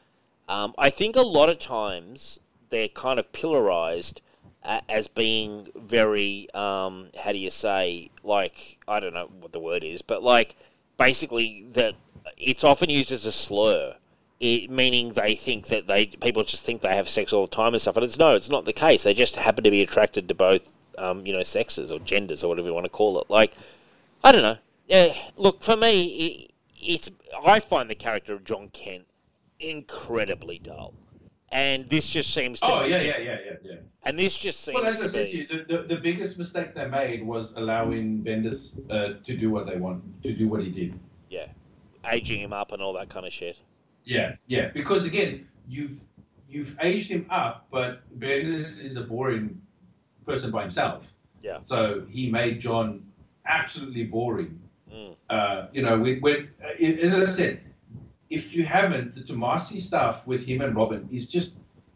Speaker 3: um, I think a lot of times they're kind of pillarized uh, as being very, um, how do you say, like, I don't know what the word is, but like, basically that it's often used as a slur it, meaning they think that they people just think they have sex all the time and stuff. And it's no, it's not the case. They just happen to be attracted to both, um, you know, sexes or genders or whatever you want to call it. Like, I don't know. Yeah, look for me, it, it's I find the character of Jon Kent incredibly dull, and this just seems to.
Speaker 4: Oh
Speaker 3: be-
Speaker 4: yeah, yeah, yeah, yeah, yeah.
Speaker 3: And this just seems
Speaker 4: Well, as I said
Speaker 3: be.
Speaker 4: to you, the, the, the biggest mistake they made was allowing Bendis uh, to do what they want to do what he did.
Speaker 3: Aging him up and all that kind of shit.
Speaker 4: Yeah, yeah. Because again, you've you've aged him up, but Bendis is a boring person by himself.
Speaker 3: Yeah.
Speaker 4: So he made Jon absolutely boring.
Speaker 3: Mm.
Speaker 4: Uh, you know, when, when uh, as I said, if you haven't, the Tomasi stuff with him and Robin is just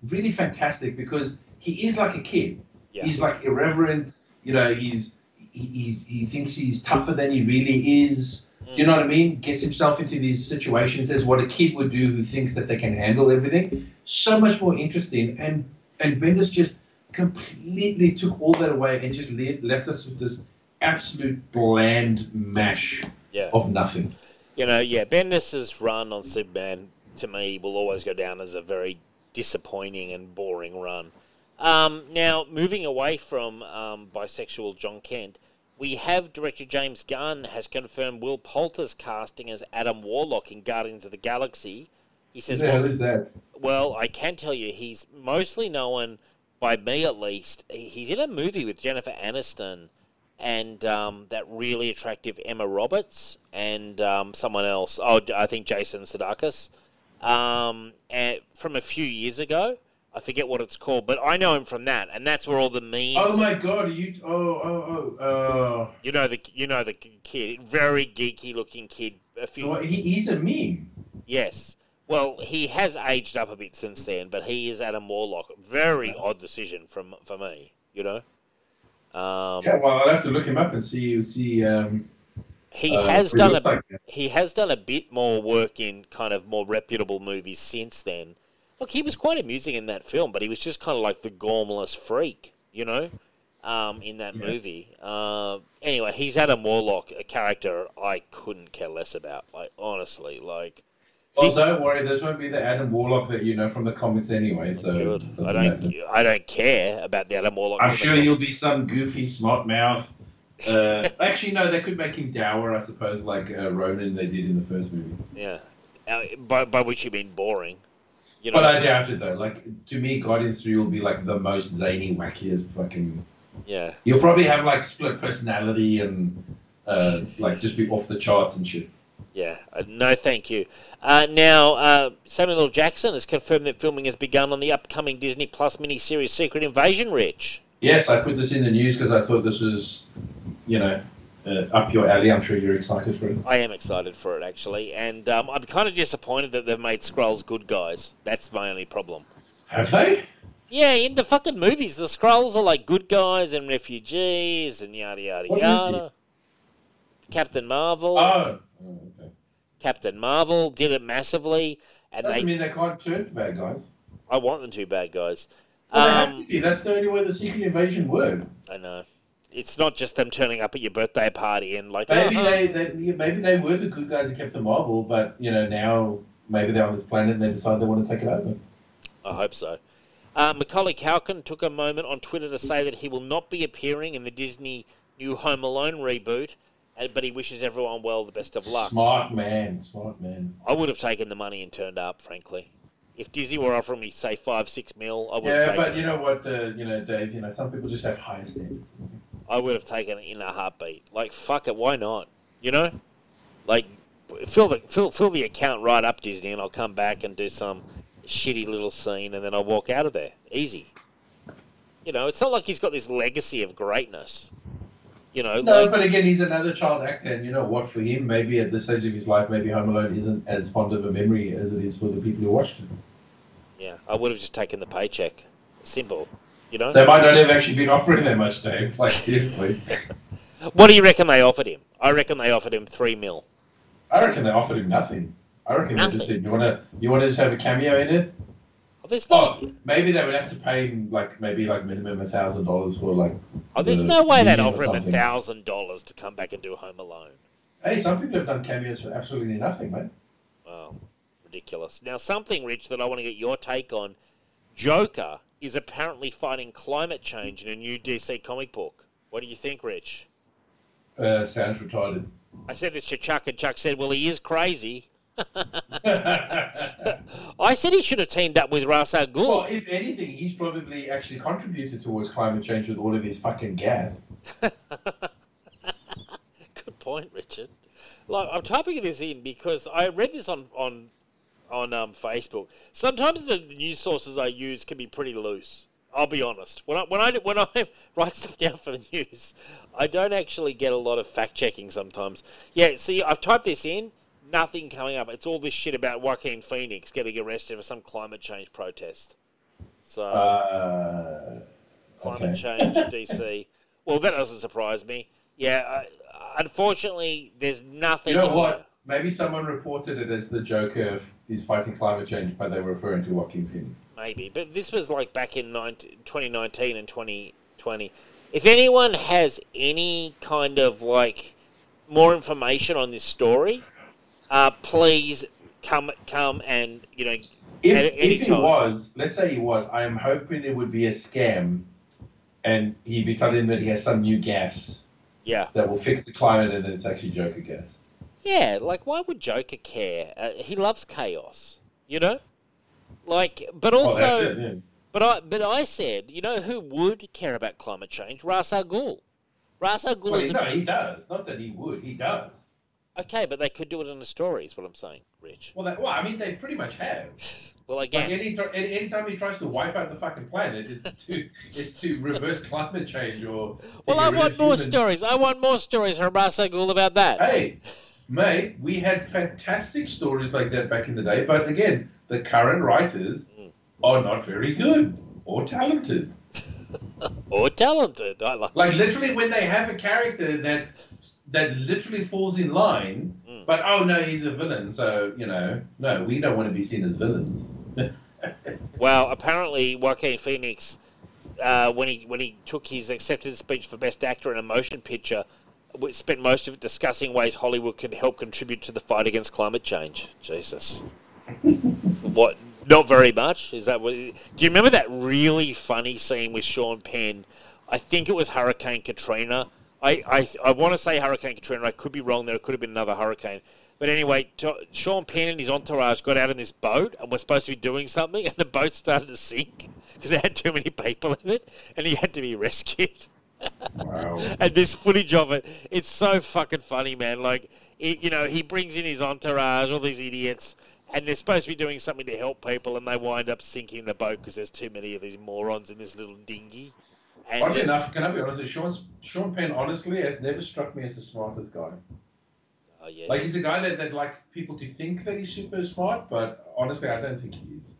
Speaker 4: really fantastic because he is like a kid.
Speaker 3: Yeah.
Speaker 4: He's like irreverent. You know, he's he, he's, he thinks he's tougher than he really is.
Speaker 3: Mm.
Speaker 4: You know what I mean? Gets himself into these situations as what a kid would do who thinks that they can handle everything. So much more interesting. And and Bendis just completely took all that away and just le- left us with this absolute bland mash
Speaker 3: Yeah.
Speaker 4: of nothing.
Speaker 3: You know, yeah, Bendis's run on Superman to me will always go down as a very disappointing and boring run. Um, now, moving away from um, bisexual Jon Kent, we have director James Gunn has confirmed Will Poulter's casting as Adam Warlock in Guardians of the Galaxy. He says,
Speaker 4: Who
Speaker 3: well,
Speaker 4: is that?
Speaker 3: well, I can tell you, he's mostly known by me at least. He's in a movie with Jennifer Aniston and um, that really attractive Emma Roberts and um, someone else. Oh, I think Jason Sudeikis. Um, and from a few years ago, I forget what it's called, but I know him from that, and that's where all the memes.
Speaker 4: Oh my god, are you oh oh oh uh
Speaker 3: You know the you know the kid, very geeky looking kid. A few
Speaker 4: well, he, he's a meme.
Speaker 3: Yes. Well, he has aged up a bit since then, but he is Adam Warlock. Very odd decision from for me, you know. Um,
Speaker 4: Yeah, well I'll have to look him up and see see um
Speaker 3: he
Speaker 4: uh,
Speaker 3: has done a
Speaker 4: like.
Speaker 3: he has done a bit more work in kind of more reputable movies since then. Look, he was quite amusing in that film, but he was just kind of like the gormless freak, you know, um, in that
Speaker 4: Yeah.
Speaker 3: movie. Uh, anyway, he's Adam Warlock, a character I couldn't care less about. Like honestly, like
Speaker 4: Well, don't worry, this won't be the Adam Warlock that you know from the comics anyway. So
Speaker 3: good. I don't
Speaker 4: matter.
Speaker 3: I don't care about the Adam Warlock.
Speaker 4: I'm sure you'll be some goofy smart mouth. (laughs) Uh, actually, no, they could make him dour, I suppose, like uh, Ronan they did in the first movie.
Speaker 3: Yeah. Uh, by, by which you mean boring. You know,
Speaker 4: But I doubt it though. Like to me, Guardians Three will be like the most zany, wackiest fucking.
Speaker 3: yeah.
Speaker 4: You'll probably have like split personality and uh, like just be off the charts and shit.
Speaker 3: Yeah. Uh, no, thank you. Uh, now, uh, Samuel L. Jackson has confirmed that filming has begun on the upcoming Disney Plus miniseries Secret Invasion, Rich.
Speaker 4: Yes, I put this in the news because I thought this was, you know, uh, up your alley. I'm sure you're excited for it.
Speaker 3: I am excited for it, actually. And um, I'm kind of disappointed that they've made Skrulls good guys. That's my only problem.
Speaker 4: Have they?
Speaker 3: Yeah, in the fucking movies, the Skrulls are like good guys and refugees and yada yada
Speaker 4: What
Speaker 3: yada. Captain Marvel.
Speaker 4: Oh. oh okay.
Speaker 3: Captain Marvel did it massively, and
Speaker 4: Doesn't
Speaker 3: they.
Speaker 4: mean they can't turn to bad guys.
Speaker 3: I want them to be bad guys.
Speaker 4: Well, they have
Speaker 3: Um,
Speaker 4: to be. That's the only way the secret invasion worked.
Speaker 3: I know. It's not just them turning up at your birthday party and like.
Speaker 4: Maybe
Speaker 3: "Oh,
Speaker 4: they, they, maybe they were the good guys who kept the marble, but you know now maybe they're on this planet and they decide they want to take it over.
Speaker 3: I hope so. Uh, Macaulay Culkin took a moment on Twitter to say that he will not be appearing in the Disney New Home Alone reboot, but he wishes everyone well, the best of luck.
Speaker 4: Smart man, smart man.
Speaker 3: I would have taken the money and turned up, frankly. If Disney were offering me, say, five, six mil, I would have
Speaker 4: Yeah, but you know what, uh, you know, Dave. You know, some people just have higher standards.
Speaker 3: I would have taken it in a heartbeat. Like, fuck it, why not? You know? Like, fill the, fill, fill the account right up, Disney, and I'll come back and do some shitty little scene, and then I'll walk out of there. Easy. You know, it's not like he's got this legacy of greatness. You know,
Speaker 4: No,
Speaker 3: like,
Speaker 4: but again, he's another child actor, and you know what? For him, maybe at this stage of his life, maybe Home Alone isn't as fond of a memory as it is for the people who watched it.
Speaker 3: yeah, I would have just taken the paycheck. Simple. You know?
Speaker 4: They might not have actually been offering that much, Dave. Like seriously, (laughs)
Speaker 3: What do you reckon they offered him? I reckon they offered him three mil.
Speaker 4: I reckon they offered him nothing. I reckon they just said, "You want to, you want to just have a cameo in it?"
Speaker 3: Oh, there's no,
Speaker 4: Oh, maybe they would have to pay him like maybe like minimum a thousand dollars for like.
Speaker 3: oh, there's
Speaker 4: the
Speaker 3: no way they'd offer him a thousand dollars to come back and do Home Alone.
Speaker 4: Hey, some people have done cameos for absolutely nothing, man.
Speaker 3: Oh, ridiculous. Now, something, Rich, that I want to get your take on. Joker is apparently fighting climate change in a new DC comic book. What do you think, Rich?
Speaker 4: Uh, sounds retarded.
Speaker 3: I said this to Chuck, and Chuck said, well, he is crazy. (laughs) I said he should have teamed up with Ra's al Ghul.
Speaker 4: if anything, he's probably actually contributed towards climate change with all of his fucking gas. (laughs)
Speaker 3: Good point, Richard. Like I'm typing this in because I read this on on on um, Facebook. Sometimes the news sources I use can be pretty loose. I'll be honest. When I when I when (laughs) I write stuff down for the news, I don't actually get a lot of fact checking. Sometimes, yeah. See, I've typed this in. Nothing coming up. It's all this shit about Joaquin Phoenix getting arrested for some climate change protest. So
Speaker 4: Uh,
Speaker 3: climate
Speaker 4: okay.
Speaker 3: change, (laughs) DC. Well, that doesn't surprise me. Yeah, I, unfortunately, there's nothing.
Speaker 4: You know
Speaker 3: here.
Speaker 4: what? Maybe someone reported it as the Joker is fighting climate change, but they were referring to Joaquin Phoenix.
Speaker 3: Maybe, but this was like back in 19, 2019 and 2020. If anyone has any kind of like more information on this story, uh, please come come and you know
Speaker 4: If, if he was, let's say he was, I am hoping it would be a scam and he'd be telling that he has some new gas
Speaker 3: yeah
Speaker 4: that will fix the climate and then it's actually Joker gas.
Speaker 3: Yeah like why would Joker care? Uh, he loves chaos, you know. Like, but
Speaker 4: Oh,
Speaker 3: also.
Speaker 4: that's it, yeah.
Speaker 3: But I, but I said, you know, who would care about climate change? Ras Al Ghul. Ras Al Ghul
Speaker 4: Well,
Speaker 3: is
Speaker 4: no,
Speaker 3: a,
Speaker 4: he does. Not that he would. He does.
Speaker 3: okay, but they could do it in a story. Is what I'm saying, Rich.
Speaker 4: Well, that, well, I mean, they pretty much have. (sighs)
Speaker 3: Well,
Speaker 4: Like
Speaker 3: again,
Speaker 4: any any anytime he tries to wipe out the fucking planet, it's (laughs) to it's to reverse climate change or.
Speaker 3: well, I want more stories. I want more stories from Ras Al Ghul about that.
Speaker 4: Hey, mate, we had fantastic stories like that back in the day, but again, the current writers
Speaker 3: Mm.
Speaker 4: are not very good or talented. (laughs)
Speaker 3: Or talented. I like.
Speaker 4: Like literally, when they have a character that that literally falls in line,
Speaker 3: Mm.
Speaker 4: but oh no, he's a villain, so you know, no, we don't want to be seen as villains. (laughs)
Speaker 3: Well, apparently, Joaquin Phoenix, uh, when he when he took his acceptance speech for Best Actor in a Motion Picture, w- spent most of it discussing ways Hollywood can help contribute to the fight against climate change. Jesus, what? Not very much. Is that what? Do you remember that really funny scene with Sean Penn? I think it was Hurricane Katrina. I I, I want to say Hurricane Katrina. I could be wrong. There could have been another hurricane. But anyway, to, Sean Penn and his entourage got out in this boat and were supposed to be doing something, and the boat started to sink because it had too many people in it, and he had to be rescued.
Speaker 4: Wow.
Speaker 3: and this footage of it, it's so fucking funny, man. Like, it, you know, he brings in his entourage, all these idiots, and they're supposed to be doing something to help people, and they wind up sinking the boat because there's too many of these morons in this little dinghy. And
Speaker 4: Oddly enough, can I be honest? with you, Sean Sean Penn honestly has never struck me as the smartest guy.
Speaker 3: oh, yeah,
Speaker 4: Like he's a guy that that like people to think that he's super smart, but honestly, I don't think he is.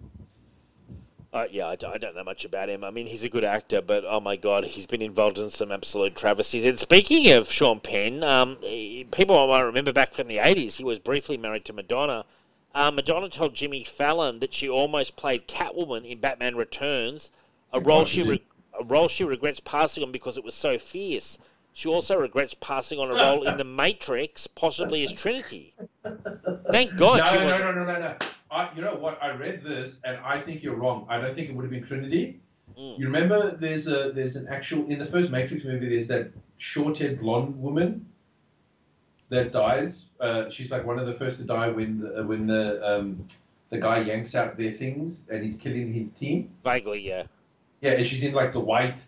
Speaker 3: Uh, yeah, I don't, I don't know much about him. I mean, he's a good actor, but oh my god, he's been involved in some absolute travesties. And speaking of Sean Penn, um, eh, people might remember back from the '80s, he was briefly married to Madonna. uh, Madonna told Jimmy Fallon that she almost played Catwoman in Batman Returns, a role she re- a role she regrets passing on because it was so fierce. She also regrets passing on a role in The Matrix, possibly as Trinity. (laughs) Thank God
Speaker 4: no,
Speaker 3: she
Speaker 4: no,
Speaker 3: was.
Speaker 4: no, no, no, no. I, you know what? I read this, and I think you're wrong. I don't think it would have been Trinity.
Speaker 3: Mm.
Speaker 4: You remember? There's a there's an actual in the first Matrix movie. There's that short-haired blonde woman that dies. Uh, she's like one of the first to die when the, when the um, the guy yanks out their things and he's killing his team.
Speaker 3: Vaguely, yeah,
Speaker 4: Yeah, and she's in like the white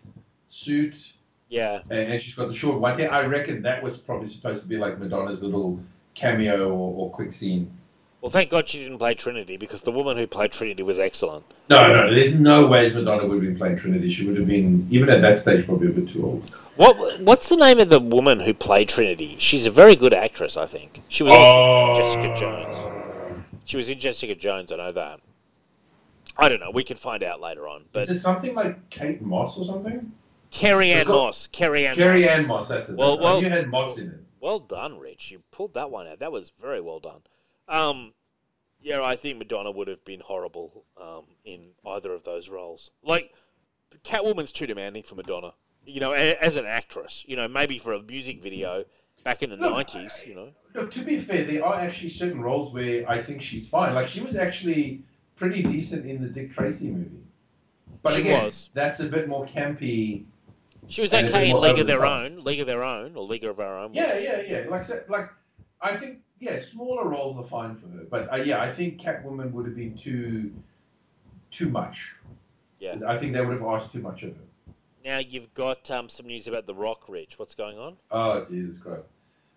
Speaker 4: suit
Speaker 3: yeah.
Speaker 4: and, and she's got the short white hair. I reckon that was probably supposed to be like Madonna's little cameo or, or quick scene.
Speaker 3: Well, thank God she didn't play Trinity because the woman who played Trinity was excellent.
Speaker 4: No, no, there's no ways Madonna would have been playing Trinity. She would have been, even at that stage, probably a bit too old.
Speaker 3: What What's the name of the woman who played Trinity? She's a very good actress, I think. She was also oh. Jessica Jones. She was in Jessica Jones. I know that. I don't know. We can find out later on. But
Speaker 4: Is it something like Kate Moss or something?
Speaker 3: Carrie Ann Moss. Carrie Ann.
Speaker 4: Carrie
Speaker 3: Moss.
Speaker 4: Ann Moss, that's it.
Speaker 3: Well, well-
Speaker 4: you had Moss in it.
Speaker 3: Well done, Rich. You pulled that one out. That was very well done. Um, yeah, I think Madonna would have been horrible um, in either of those roles. Like, Catwoman's too demanding for Madonna. You know, a- as an actress. You know, maybe for a music video back in the
Speaker 4: Look,
Speaker 3: nineties. You know.
Speaker 4: Look, to be fair, there are actually certain roles where I think she's fine. Like, she was actually pretty decent in the Dick Tracy movie. But
Speaker 3: She
Speaker 4: again,
Speaker 3: was.
Speaker 4: that's a bit more campy.
Speaker 3: She was okay in League of Their
Speaker 4: top.
Speaker 3: Own, League of Their Own, or League of Our Own.
Speaker 4: Yeah, yeah, yeah. Like, like I think, yeah, smaller roles are fine for her. But uh, yeah, I think Catwoman would have been too, too much.
Speaker 3: Yeah.
Speaker 4: I think they would have asked too much of her.
Speaker 3: Now you've got um, some news about The Rock, Rich. What's going on?
Speaker 4: Oh Jesus Christ!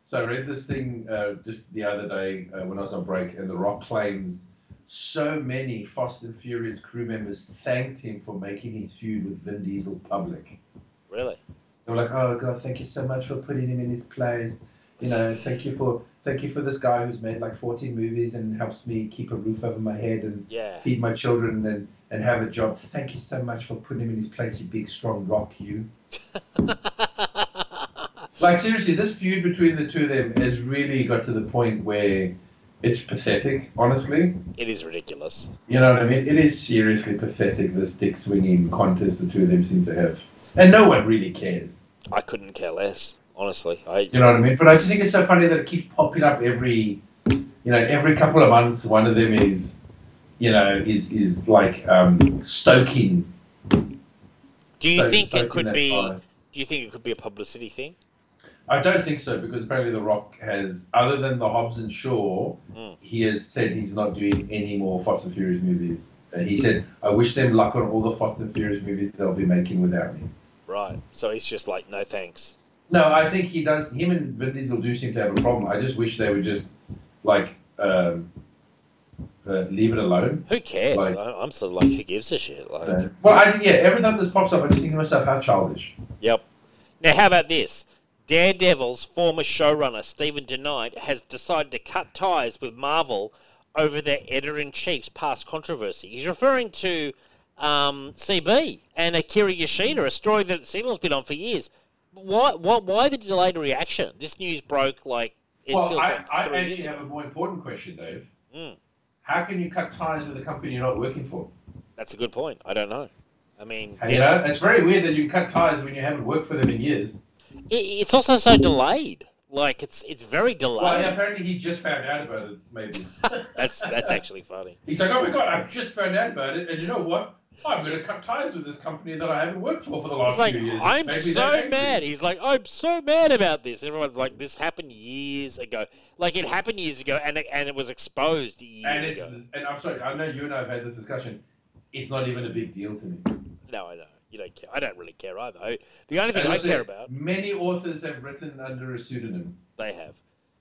Speaker 4: So I read this thing uh, just the other day uh, when I was on break, and The Rock claims so many Fast and Furious crew members thanked him for making his feud with Vin Diesel public.
Speaker 3: Really?
Speaker 4: They were like, "Oh God, thank you so much for putting him in his place. You know, thank you for thank you for this guy who's made like 14 movies and helps me keep a roof over my head and
Speaker 3: Yeah.
Speaker 4: feed my children and, and have a job. Thank you so much for putting him in his place, you big strong rock, you." (laughs) Like seriously, this feud between the two of them has really got to the point where it's pathetic. Honestly,
Speaker 3: It is ridiculous.
Speaker 4: you know what I mean? It is seriously pathetic. This dick swinging contest the two of them seem to have, and no one really cares.
Speaker 3: I couldn't care less. Honestly, I
Speaker 4: You know what I mean? But I just think it's so funny that it keeps popping up every, you know, every couple of months. One of them is, you know, is is like um, stoking.
Speaker 3: do you think it could be?
Speaker 4: fire.
Speaker 3: Do you think it could be a publicity thing?
Speaker 4: I don't think so because apparently The Rock has, other than the Hobbs and Shaw,
Speaker 3: Mm.
Speaker 4: he has said he's not doing any more Fast and Furious movies. And he said, "I wish them luck on all the Fast and Furious movies they'll be making without me."
Speaker 3: Right. So he's just like, no thanks.
Speaker 4: No, I think he does. Him and Vin Diesel do seem to have a problem. I just wish they would just like um, uh, leave it alone.
Speaker 3: Who cares?
Speaker 4: Like-
Speaker 3: I'm sort of like, who gives a shit? Like,
Speaker 4: Uh, well, I yeah. Every time this pops up, I just think to myself, how childish.
Speaker 3: Yep. Now, how about this? Daredevil's former showrunner, Stephen DeKnight, has decided to cut ties with Marvel over their editor in chief's past controversy. He's referring to um, CB and Akira Yoshida, a story that the Signal's been on for years. Why, why, why the delayed reaction? This news broke like it
Speaker 4: well, I,
Speaker 3: like
Speaker 4: I actually have a more important question, Dave.
Speaker 3: Mm.
Speaker 4: How can you cut ties with a company you're not working for?
Speaker 3: That's a good point. I don't know. I mean,
Speaker 4: You know, it's very weird that you cut ties when you haven't worked for them in years.
Speaker 3: it, it's also so delayed. Like it's it's very delayed.
Speaker 4: Well, yeah, apparently he just found out about it. Maybe (laughs)
Speaker 3: That's that's actually funny.
Speaker 4: he's like, "Oh my god, I've just found out about it, and you know what? I'm going to cut ties with this company that I haven't worked for for the last
Speaker 3: like
Speaker 4: few years."
Speaker 3: I'm
Speaker 4: Maybe
Speaker 3: so mad. He's like, I'm so mad about this. Everyone's like, this happened years ago. Like it happened years ago, and it, and it was exposed years
Speaker 4: And it's
Speaker 3: ago.
Speaker 4: and I'm sorry, I know you and I have had this discussion. It's not even a big deal to me.
Speaker 3: No, I know you don't care. I don't really care either. The only thing I care about,
Speaker 4: Many authors have written under a pseudonym.
Speaker 3: they have.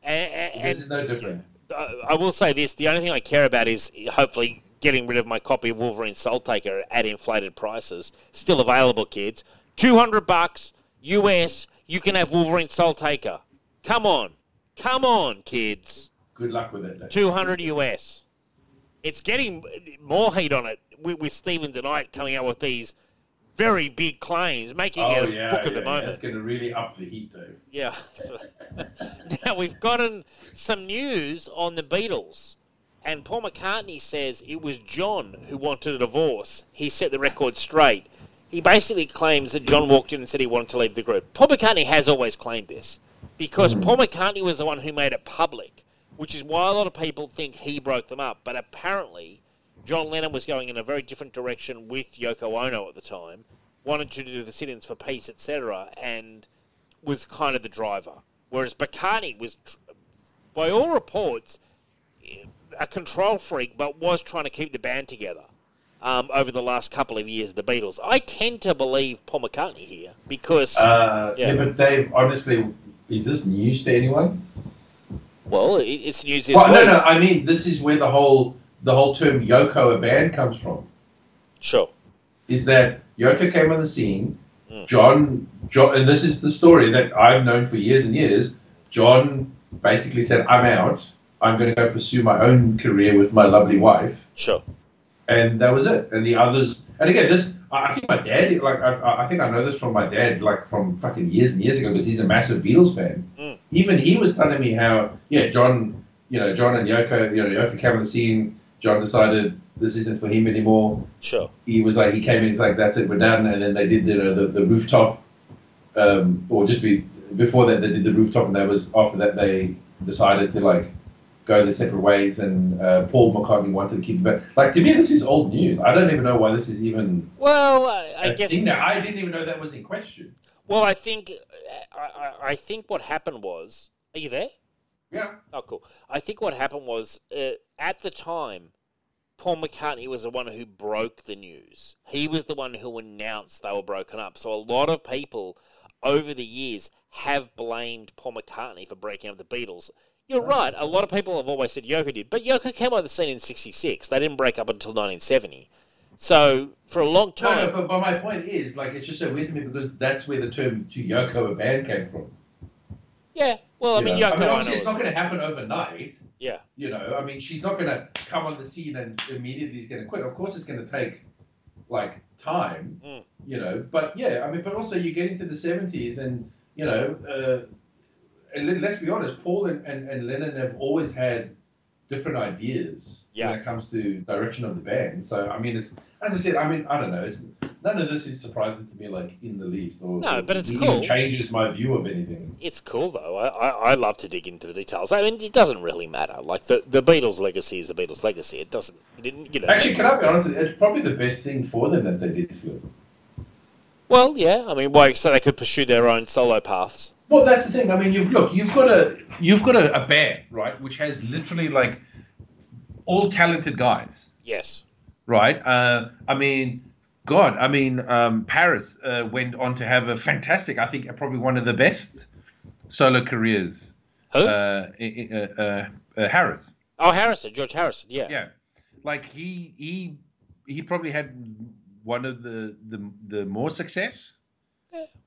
Speaker 3: And, and,
Speaker 4: This is no different.
Speaker 3: I will say this: the only thing I care about is hopefully getting rid of my copy of Wolverine Soul Taker at inflated prices. Still available, kids. Two hundred bucks US. You can have Wolverine Soul Taker. Come on, come on, kids.
Speaker 4: Good luck with it. Dave.
Speaker 3: Two hundred US. It's getting more heat on it with, with Stephen DeKnight coming out with these very big claims, making
Speaker 4: Oh
Speaker 3: a
Speaker 4: yeah,
Speaker 3: book
Speaker 4: yeah,
Speaker 3: the moment.
Speaker 4: That's going to really up the heat, Dave.
Speaker 3: Yeah. (laughs) now we've gotten some news on the Beatles. And Paul McCartney says it was John who wanted a divorce. He set the record straight. He basically claims that John walked in and said he wanted to leave the group. Paul McCartney has always claimed this because Paul McCartney was the one who made it public, which is why a lot of people think he broke them up. But apparently, John Lennon was going in a very different direction with Yoko Ono at the time, wanted to do the sit-ins for peace, etc., and was kind of the driver. Whereas McCartney was, by all reports, a control freak, but was trying to keep the band together um, over the last couple of years of the Beatles. I tend to believe Paul McCartney here because,
Speaker 4: Uh,
Speaker 3: Yeah.
Speaker 4: yeah. but Dave, honestly, is this news to anyone?
Speaker 3: well, it's news this
Speaker 4: Well, no,
Speaker 3: week.
Speaker 4: no. I mean, this is where the whole the whole term Yoko a band comes from.
Speaker 3: Sure.
Speaker 4: Is that Yoko came on the scene,
Speaker 3: Mm.
Speaker 4: John, John, and this is the story that I've known for years and years. John basically said, "I'm out. I'm going to go pursue my own career with my lovely wife."
Speaker 3: Sure.
Speaker 4: and that was it. And the others, and again, this I think my dad, like I, I think I know this from my dad, like from fucking years and years ago, because he's a massive Beatles fan.
Speaker 3: Mm.
Speaker 4: Even he was telling me how, yeah, John, you know, John and Yoko, you know, Yoko came on the scene. John decided this isn't for him anymore.
Speaker 3: Sure.
Speaker 4: He was like, he came in, he's like, that's it, we're done. And then they did you know, the the rooftop, um, or just be before that they did the rooftop, and that was after that they decided to like go their separate ways, and uh, Paul McCartney wanted to keep it. But like to me, this is old news. I don't even know why this is even.
Speaker 3: Well, I, I guess.
Speaker 4: I didn't even know that was in question.
Speaker 3: Well, I think, I, I, I think what happened was. Are you there?
Speaker 4: Yeah.
Speaker 3: Oh, cool. I think what happened was uh, at the time, Paul McCartney was the one who broke the news. He was the one who announced they were broken up. So a lot of people over the years have blamed Paul McCartney for breaking up the Beatles. You're right. A lot of people have always said Yoko did, but Yoko came on the scene in '66. They didn't break up until 1970. So for a long
Speaker 4: No, no,
Speaker 3: time,
Speaker 4: but, but my point is, like, it's just so weird to me because that's where the term "to Yoko a band" came from.
Speaker 3: yeah. Well, I
Speaker 4: you
Speaker 3: mean,
Speaker 4: know?
Speaker 3: Yoko
Speaker 4: I mean, obviously, it's not going to happen overnight.
Speaker 3: yeah.
Speaker 4: You know, I mean, she's not going to come on the scene and immediately is going to quit. Of course, it's going to take like time.
Speaker 3: Mm.
Speaker 4: You know, but yeah, I mean, but also you get into the seventies and you know, uh, let's be honest, Paul and, and, and Lennon have always had different ideas
Speaker 3: Yeah.
Speaker 4: when it comes to direction of the band. So I mean, it's as I said, I mean, I don't know, it's none of this is surprising to me, like in the least, or
Speaker 3: No, but it's
Speaker 4: even
Speaker 3: cool.
Speaker 4: changes my view of anything.
Speaker 3: It's cool though. I, I, I love to dig into the details. I mean, it doesn't really matter. Like the, the Beatles' legacy is the Beatles' legacy. It doesn't. It didn't. You know.
Speaker 4: Actually, can I be honest? It's probably the best thing for them that they did.
Speaker 3: Well, yeah. I mean, why? So they could pursue their own solo paths.
Speaker 4: Well, that's the thing. I mean, you've look, you've got a you've got a, a band, right, which has literally like all talented guys,
Speaker 3: Yes.
Speaker 4: right? Uh, I mean, God, I mean, um, Paris uh, went on to have a fantastic, I think, probably one of the best solo careers.
Speaker 3: Who?
Speaker 4: Uh, uh, uh, uh, Harris,
Speaker 3: oh, Harrison, George Harrison. Yeah.
Speaker 4: yeah, like he he he probably had one of the the, the more success.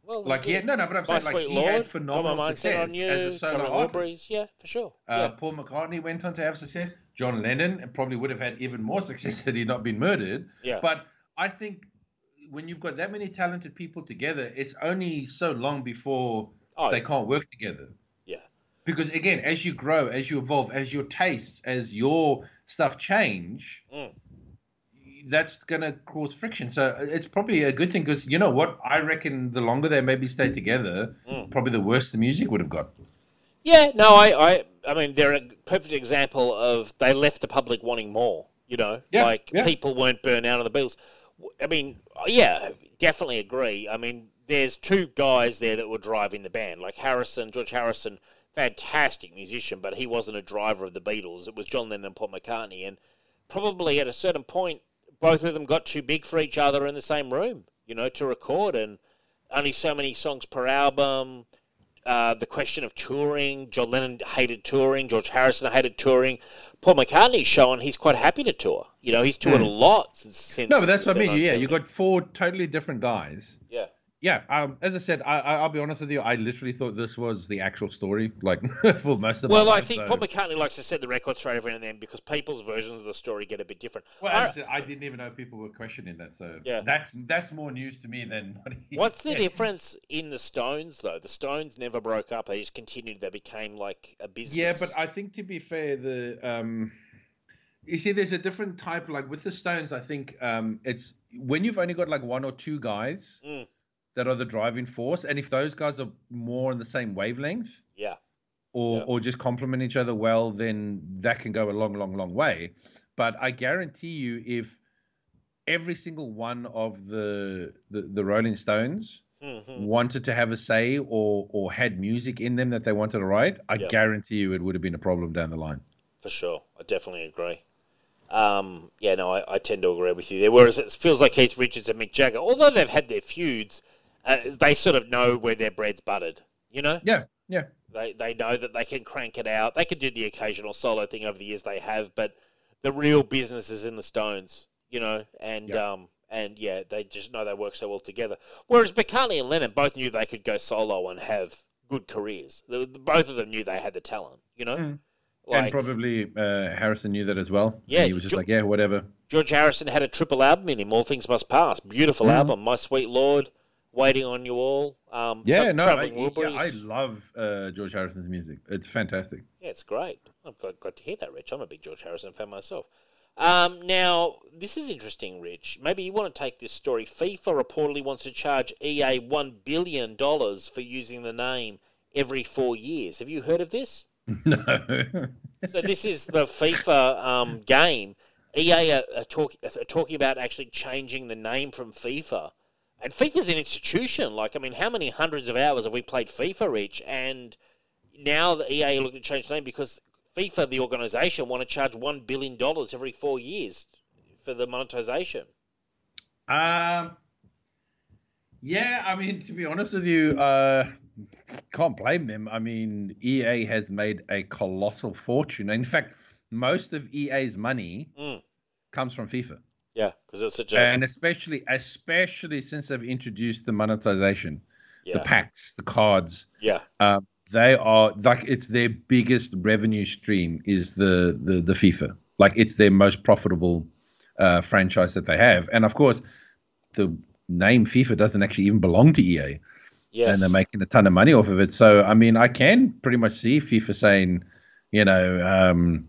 Speaker 3: Well,
Speaker 4: Like yeah, no, no, but I'm saying like he
Speaker 3: Lord,
Speaker 4: had phenomenal success
Speaker 3: You,
Speaker 4: as a solo artist.
Speaker 3: Breeze. Yeah, for sure.
Speaker 4: Uh,
Speaker 3: yeah.
Speaker 4: Paul McCartney went on to have success. John Lennon probably would have had even more success (laughs) had he not been murdered.
Speaker 3: Yeah.
Speaker 4: But I think when you've got that many talented people together, it's only so long before
Speaker 3: Oh,
Speaker 4: they can't work together.
Speaker 3: yeah.
Speaker 4: Because again, as you grow, as you evolve, as your tastes, as your stuff change,
Speaker 3: Mm.
Speaker 4: That's going to cause friction. So it's probably a good thing because you know what? I reckon the longer they maybe stay together,
Speaker 3: Mm.
Speaker 4: probably the worse the music would have got.
Speaker 3: Yeah, no, I, I, I mean, they're a perfect example of they left the public wanting more. You know,
Speaker 4: Yeah,
Speaker 3: like
Speaker 4: yeah.
Speaker 3: people weren't burnt out on the Beatles. I mean, yeah, definitely agree. I mean, there's two guys there that were driving the band, like Harrison, George Harrison, fantastic musician, but he wasn't a driver of the Beatles. It was John Lennon and Paul McCartney, and probably at a certain point, both of them got too big for each other in the same room, you know, to record, and only so many songs per album uh, the question of touring. John Lennon hated touring. George Harrison hated touring. Paul McCartney's showing he's quite happy to tour. You know, he's toured a lot since. since.
Speaker 4: No, but that's what I mean. Yeah, you
Speaker 3: 1970.
Speaker 4: got four totally different guys.
Speaker 3: Yeah.
Speaker 4: Yeah, um, as I said, I, I, I'll be honest with you. I literally thought this was the actual story, like (laughs) for most of
Speaker 3: Well, I
Speaker 4: life,
Speaker 3: think
Speaker 4: so-
Speaker 3: Paul McCartney likes to set the record straight every now and then because people's versions of the story get a bit different.
Speaker 4: Well,
Speaker 3: I-
Speaker 4: said, I didn't even know people were questioning that. So
Speaker 3: Yeah.
Speaker 4: that's that's more news to me than (laughs) what he
Speaker 3: What's the difference in the Stones, though? The Stones never broke up. They just continued. They became like a business.
Speaker 4: Yeah, but I think to be fair, the um, You see, there's a different type. Like with the Stones, I think um, it's when you've only got like one or two guys
Speaker 3: Mm.
Speaker 4: That are the driving force, and if those guys are more on the same wavelength,
Speaker 3: Yeah.
Speaker 4: or
Speaker 3: Yeah.
Speaker 4: or just complement each other well, then that can go a long, long, long way. But I guarantee you, if every single one of the the, the Rolling Stones
Speaker 3: hmm
Speaker 4: wanted to have a say or or had music in them that they wanted to write, I guarantee you it would have been a problem down the line.
Speaker 3: For sure. I definitely agree. Um, yeah, no, I, I tend to agree with you there. Whereas it feels like Keith Richards and Mick Jagger, although they've had their feuds, uh, they sort of know where their bread's buttered. You know?
Speaker 4: Yeah, yeah.
Speaker 3: They they know that they can crank it out. They can do the occasional solo thing over the years they have, but the real business is in the Stones, you know, and
Speaker 4: Yeah.
Speaker 3: um and yeah, they just know they work so well together. Whereas McCartney and Lennon both knew they could go solo and have good careers. Both of them knew they had the talent, you know.
Speaker 4: Mm.
Speaker 3: Like
Speaker 4: and probably uh, Harrison knew that as well.
Speaker 3: Yeah,
Speaker 4: And he was just like, yeah, whatever.
Speaker 3: George Harrison had a triple album in him. All Things Must Pass, beautiful
Speaker 4: Mhm.
Speaker 3: album. My Sweet Lord, Waiting on You All. Um,
Speaker 4: Yeah, no, I, yeah, I love uh, George Harrison's music. It's fantastic.
Speaker 3: Yeah, it's great. I'm glad, glad to hear that, Rich. I'm a big George Harrison fan myself. Um, now, this is interesting, Rich. Maybe you want to take this story. FIFA reportedly wants to charge EA $1 billion for using the name every four years. Have you heard of this? (laughs)
Speaker 4: no.
Speaker 3: So, this is the FIFA um, game. EA are, are, talk, are talking about actually changing the name from FIFA. And FIFA's an institution. Like, I mean, how many hundreds of hours have we played FIFA, Rich? And now the EA are looking to change the name because FIFA, the organisation, want to charge one billion dollars every four years for the monetization.
Speaker 4: Um, yeah, I mean, to be honest with you, uh, can't blame them. I mean, EA has made a colossal fortune. In fact, most of EA's money
Speaker 3: Mm.
Speaker 4: comes from FIFA,
Speaker 3: Yeah, because it's a
Speaker 4: and especially, especially since they've introduced the monetization,
Speaker 3: yeah,
Speaker 4: the packs, the cards.
Speaker 3: yeah,
Speaker 4: Um, they are like it's their biggest revenue stream is the the the FIFA. Like it's their most profitable uh, franchise that they have, and of course, the name FIFA doesn't actually even belong to EA,
Speaker 3: yes,
Speaker 4: and they're making a ton of money off of it. So I mean, I can pretty much see FIFA saying, you know, um,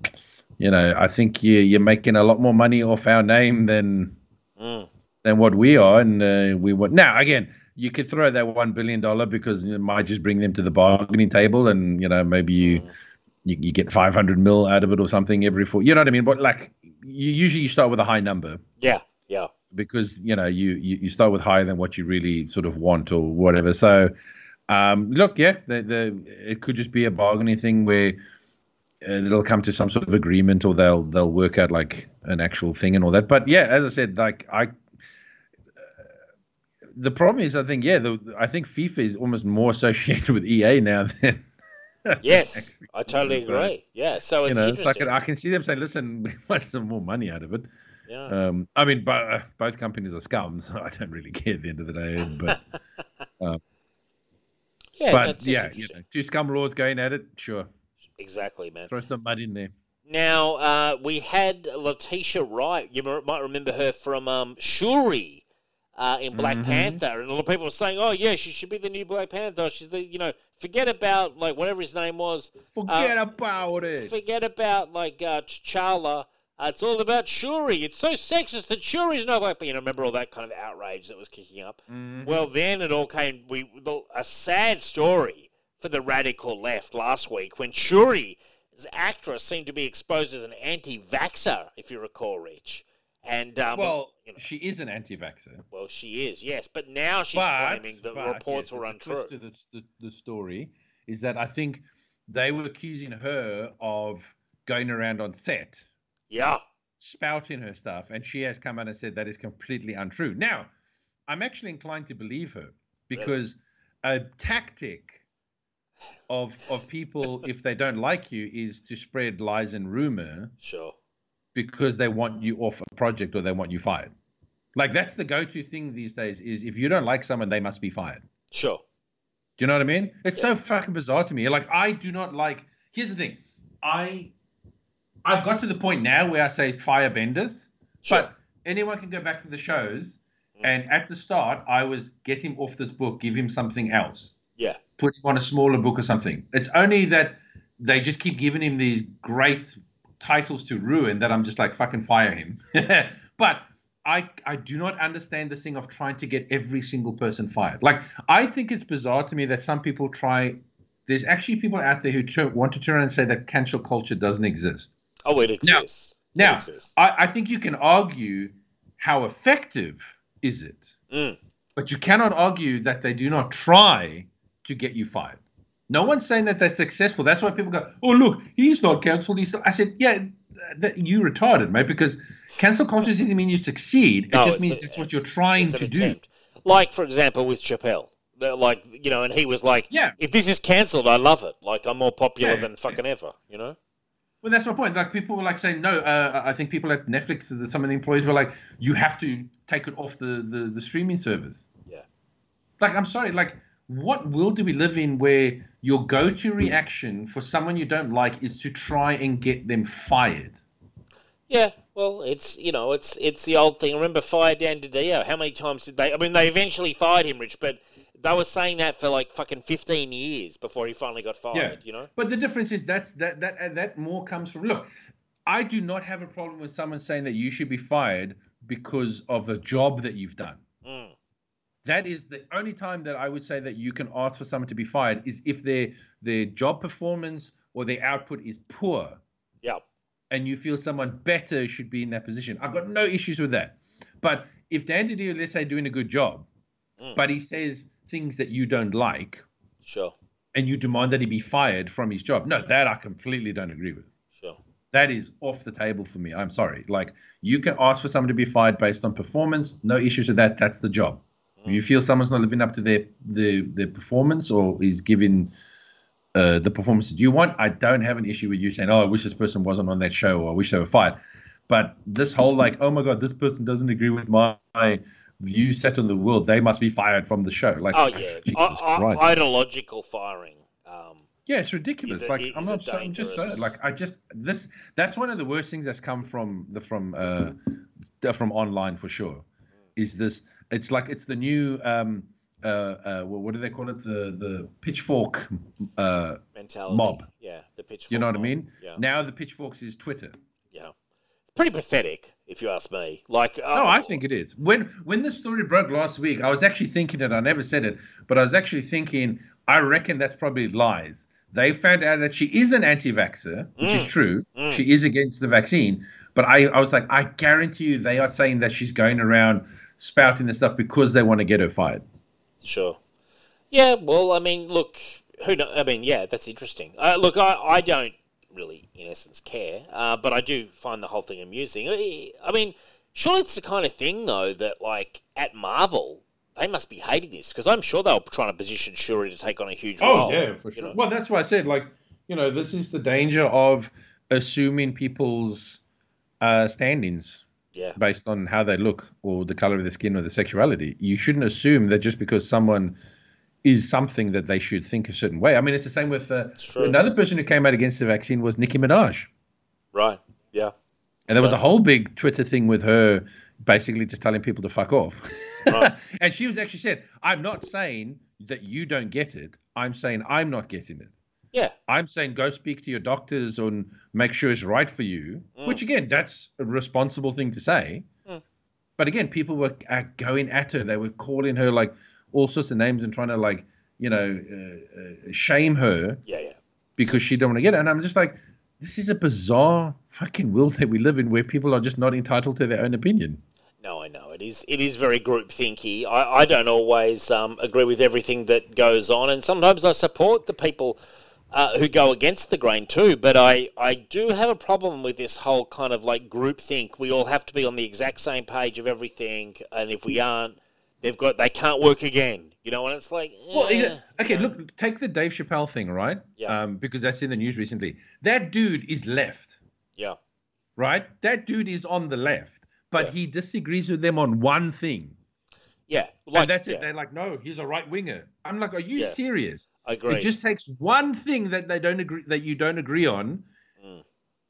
Speaker 4: you know, I think you you're making a lot more money off our name than
Speaker 3: Mm.
Speaker 4: than what we are, and uh, we want now again. You could throw that one billion dollar because it might just bring them to the bargaining table, and you know maybe you you, you get five hundred mil out of it or something every four. You know what I mean? But like you usually you start with a high number
Speaker 3: yeah, yeah,
Speaker 4: because you know you, you you start with higher than what you really sort of want or whatever. So um, look, yeah, the, the it could just be a bargaining thing where uh, it'll come to some sort of agreement or they'll they'll work out like an actual thing and all that. But yeah, as I said, like I. uh, The problem is, I think, yeah, the, I think FIFA is almost more (laughs) associated with EA now than (laughs)
Speaker 3: yes, I totally agree. Yeah, so
Speaker 4: you
Speaker 3: it's
Speaker 4: know. It's like. I can see them saying, "Listen, (laughs) we want some more money out of it."
Speaker 3: yeah.
Speaker 4: Um, I mean, bo- both companies are scums. so I don't really care at the end of the day. But
Speaker 3: yeah,
Speaker 4: but yeah, you know, two scum laws going at it. Sure,
Speaker 3: exactly, man.
Speaker 4: throw some mud in there.
Speaker 3: Now, uh, we had Letitia Wright. You might remember her from um, Shuri uh, in Black
Speaker 4: Mhm.
Speaker 3: Panther, and a lot of people were saying, "Oh, yeah, she should be the new Black Panther. She's the, you know, forget about like whatever his name was.
Speaker 4: Forget about it.
Speaker 3: Forget about like uh, T'Challa. Uh, it's all about Shuri. It's so sexist that Shuri's no Black Panther. You know, remember all that kind of outrage that was kicking up.
Speaker 4: Mhm.
Speaker 3: Well, then it all came. We the, a sad story for the radical left last week when Shuri, Shuri's actress seemed to be exposed as an anti-vaxxer, if you recall, Rich. And um,
Speaker 4: well,
Speaker 3: you know,
Speaker 4: she is an anti-vaxxer.
Speaker 3: well, she is, yes, but now she's
Speaker 4: but,
Speaker 3: claiming that
Speaker 4: but,
Speaker 3: reports
Speaker 4: yes,
Speaker 3: were
Speaker 4: there's a twist
Speaker 3: untrue.
Speaker 4: The, the, the story is that I think they were accusing her of going around on set
Speaker 3: Yeah,
Speaker 4: spouting her stuff, and she has come out and said that is completely untrue. Now, I'm actually inclined to believe her because a tactic of of people, if they don't like you, is to spread lies and rumor
Speaker 3: sure.
Speaker 4: because they want you off a project or they want you fired. Like that's the go-to thing these days. Is if you don't like someone, they must be fired.
Speaker 3: Sure.
Speaker 4: Do you know what I mean? It's so fucking bizarre to me. Like I do not like. Here's the thing. I I've got to the point now where I say fire Bendis,
Speaker 3: Sure.
Speaker 4: but anyone can go back to the shows.
Speaker 3: Mm.
Speaker 4: And at the start, I was get him off this book, give him something else,
Speaker 3: Yeah.
Speaker 4: Put him on a smaller book or something. It's only that they just keep giving him these great titles to ruin that I'm just like fucking fire him. (laughs) but I I do not understand this thing of trying to get every single person fired. Like I think it's bizarre to me that some people try. There's actually people out there who want to turn around and say that cancel culture doesn't exist.
Speaker 3: Oh, it exists. It
Speaker 4: Now,
Speaker 3: exists.
Speaker 4: I, I think you can argue how effective is it,
Speaker 3: Mm.
Speaker 4: but you cannot argue that they do not try to get you fired. No one's saying that they're successful. That's why people go, "Oh, look, he's not cancelled." He's. I said, "Yeah, that you retarded, mate." Because cancel culture doesn't mean you succeed. It
Speaker 3: No,
Speaker 4: just means
Speaker 3: a-
Speaker 4: that's what you're trying to do.
Speaker 3: Like, for example, with Chappelle. They're Like, you know, and he was like,
Speaker 4: Yeah.
Speaker 3: if this is cancelled, I love it. Like, I'm more popular
Speaker 4: Yeah,
Speaker 3: than fucking ever, you know?
Speaker 4: Well, that's my point. Like people were like saying, no. Uh, I think people at Netflix, some of the employees were like, you have to take it off the the, the streaming service.
Speaker 3: Yeah.
Speaker 4: Like, I'm sorry. Like, what world do we live in where your go-to reaction for someone you don't like is to try and get them fired?
Speaker 3: Yeah, well, it's you know, it's it's the old thing. Remember, fire Dan Didio? How many times did they? I mean, they eventually fired him, Rich, but they were saying that for like fucking fifteen years before he finally got fired. Yeah. You know?
Speaker 4: But the difference is that's that that that more comes from look. I do not have a problem with someone saying that you should be fired because of a job that you've done. That is the only time that I would say that you can ask for someone to be fired is if their their job performance or their output is poor
Speaker 3: Yeah.
Speaker 4: and you feel someone better should be in that position. I've got no issues with that. But if Dan Didio, let's say, doing a good job,
Speaker 3: Mm.
Speaker 4: but he says things that you don't like
Speaker 3: Sure.
Speaker 4: and you demand that he be fired from his job, no, that I completely don't agree with.
Speaker 3: Sure.
Speaker 4: That is off the table for me. I'm sorry. Like you can ask for someone to be fired based on performance. No issues with that. That's the job. You feel someone's not living up to their their, their performance or is giving uh, the performance that you want, I don't have an issue with you saying, "Oh, I wish this person wasn't on that show," or "I wish they were fired." But this whole like, "Oh my God, this person doesn't agree with my, view set on the world. They must be fired from the show." Like,
Speaker 3: Oh yeah. (laughs) I, I, ideological firing. Um,
Speaker 4: Yeah, it's ridiculous.
Speaker 3: It-
Speaker 4: like I'm not. so- I'm just so, like I just this. That's one of the worst things that's come from the from uh from online for sure. Is this? It's like it's the new um uh uh what do they call it? The the pitchfork uh
Speaker 3: mentality.
Speaker 4: Mob.
Speaker 3: Yeah. The pitchfork.
Speaker 4: you know what I mean?
Speaker 3: Yeah.
Speaker 4: Now the pitchforks is Twitter.
Speaker 3: Yeah. Pretty pathetic, if you ask me. Like. oh.
Speaker 4: No, I think it is. When when the story broke last week, I was actually thinking it. I never said it, but I was actually thinking. I reckon that's probably lies. They found out that she is an anti-vaxxer, which is
Speaker 3: Mm.
Speaker 4: true.
Speaker 3: Mm.
Speaker 4: She is against the vaccine, but I, I was like, I guarantee you, they are saying that she's going around spouting this stuff because they want to get her fired.
Speaker 3: Sure. Yeah, well, I mean, look, who know? I mean, yeah, that's interesting. Uh, look, I, I don't really, in essence, care, uh, but I do find the whole thing amusing. I, mean, surely it's the kind of thing, though, that, like, at Marvel, they must be hating this, because I'm sure they were trying to position Shuri to take on a huge role. Oh yeah, for sure. know?
Speaker 4: Well, that's why I said, like, you know, this is the danger of assuming people's uh, standings
Speaker 3: Yeah.
Speaker 4: based on how they look or the color of their skin or their sexuality. You shouldn't assume that just because someone is something that they should think a certain way. I mean, it's the same with uh, another person who came out against the vaccine was Nicki Minaj.
Speaker 3: Right. Yeah.
Speaker 4: And there was a whole big Twitter thing with her basically just telling people to fuck off.
Speaker 3: Right. (laughs)
Speaker 4: and she was actually said, I'm not saying that you don't get it. I'm saying I'm not getting it.
Speaker 3: Yeah.
Speaker 4: I'm saying go speak to your doctors and make sure it's right for you,
Speaker 3: Mm.
Speaker 4: which again, that's a responsible thing to say.
Speaker 3: Mm.
Speaker 4: But again, people were uh, going at her. They were calling her like all sorts of names and trying to like, you know, uh, uh, shame her
Speaker 3: Yeah, yeah.
Speaker 4: because she didn't want to get it. And I'm just like, this is a bizarre fucking world that we live in where people are just not entitled to their own opinion.
Speaker 3: No, I know it is. It is very group thinky. I, I don't always um, agree with everything that goes on, and sometimes I support the people uh, who go against the grain too. But I, I do have a problem with this whole kind of like group think. We all have to be on the exact same page of everything, and if we aren't, they've got they can't work again. You know, and it's like,
Speaker 4: Well,
Speaker 3: eh,
Speaker 4: is- okay, look, take the Dave Chappelle thing, right?
Speaker 3: Yeah.
Speaker 4: Um, because that's in the news recently. That dude is left,
Speaker 3: yeah,
Speaker 4: right? That dude is on the left, but
Speaker 3: Yeah.
Speaker 4: he disagrees with them on one thing.
Speaker 3: yeah, like
Speaker 4: and that's it.
Speaker 3: yeah,
Speaker 4: They're like, no, he's a right winger. I'm like, are you
Speaker 3: Yeah.
Speaker 4: serious?
Speaker 3: I agree.
Speaker 4: It just takes one thing that they don't agree that you don't agree on,
Speaker 3: Mm.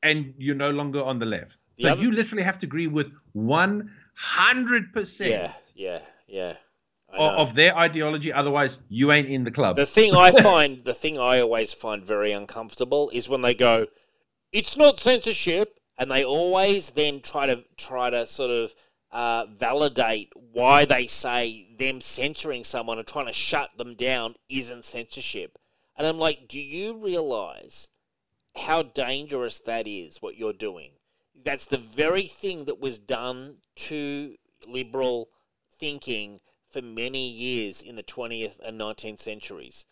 Speaker 4: and you're no longer on the left.
Speaker 3: The
Speaker 4: so
Speaker 3: other-
Speaker 4: you literally have to agree with one hundred percent
Speaker 3: yeah, yeah, yeah.
Speaker 4: Of, of their ideology. Otherwise, you ain't in the club.
Speaker 3: The thing I find, the thing I always find very uncomfortable is when they go, it's not censorship, and they always then try to try to sort of uh, validate why they say them censoring someone and trying to shut them down isn't censorship. And I'm like, do you realize how dangerous that is? What you're doing? That's the very thing that was done to liberal thinking for many years in the 20th and 19th centuries,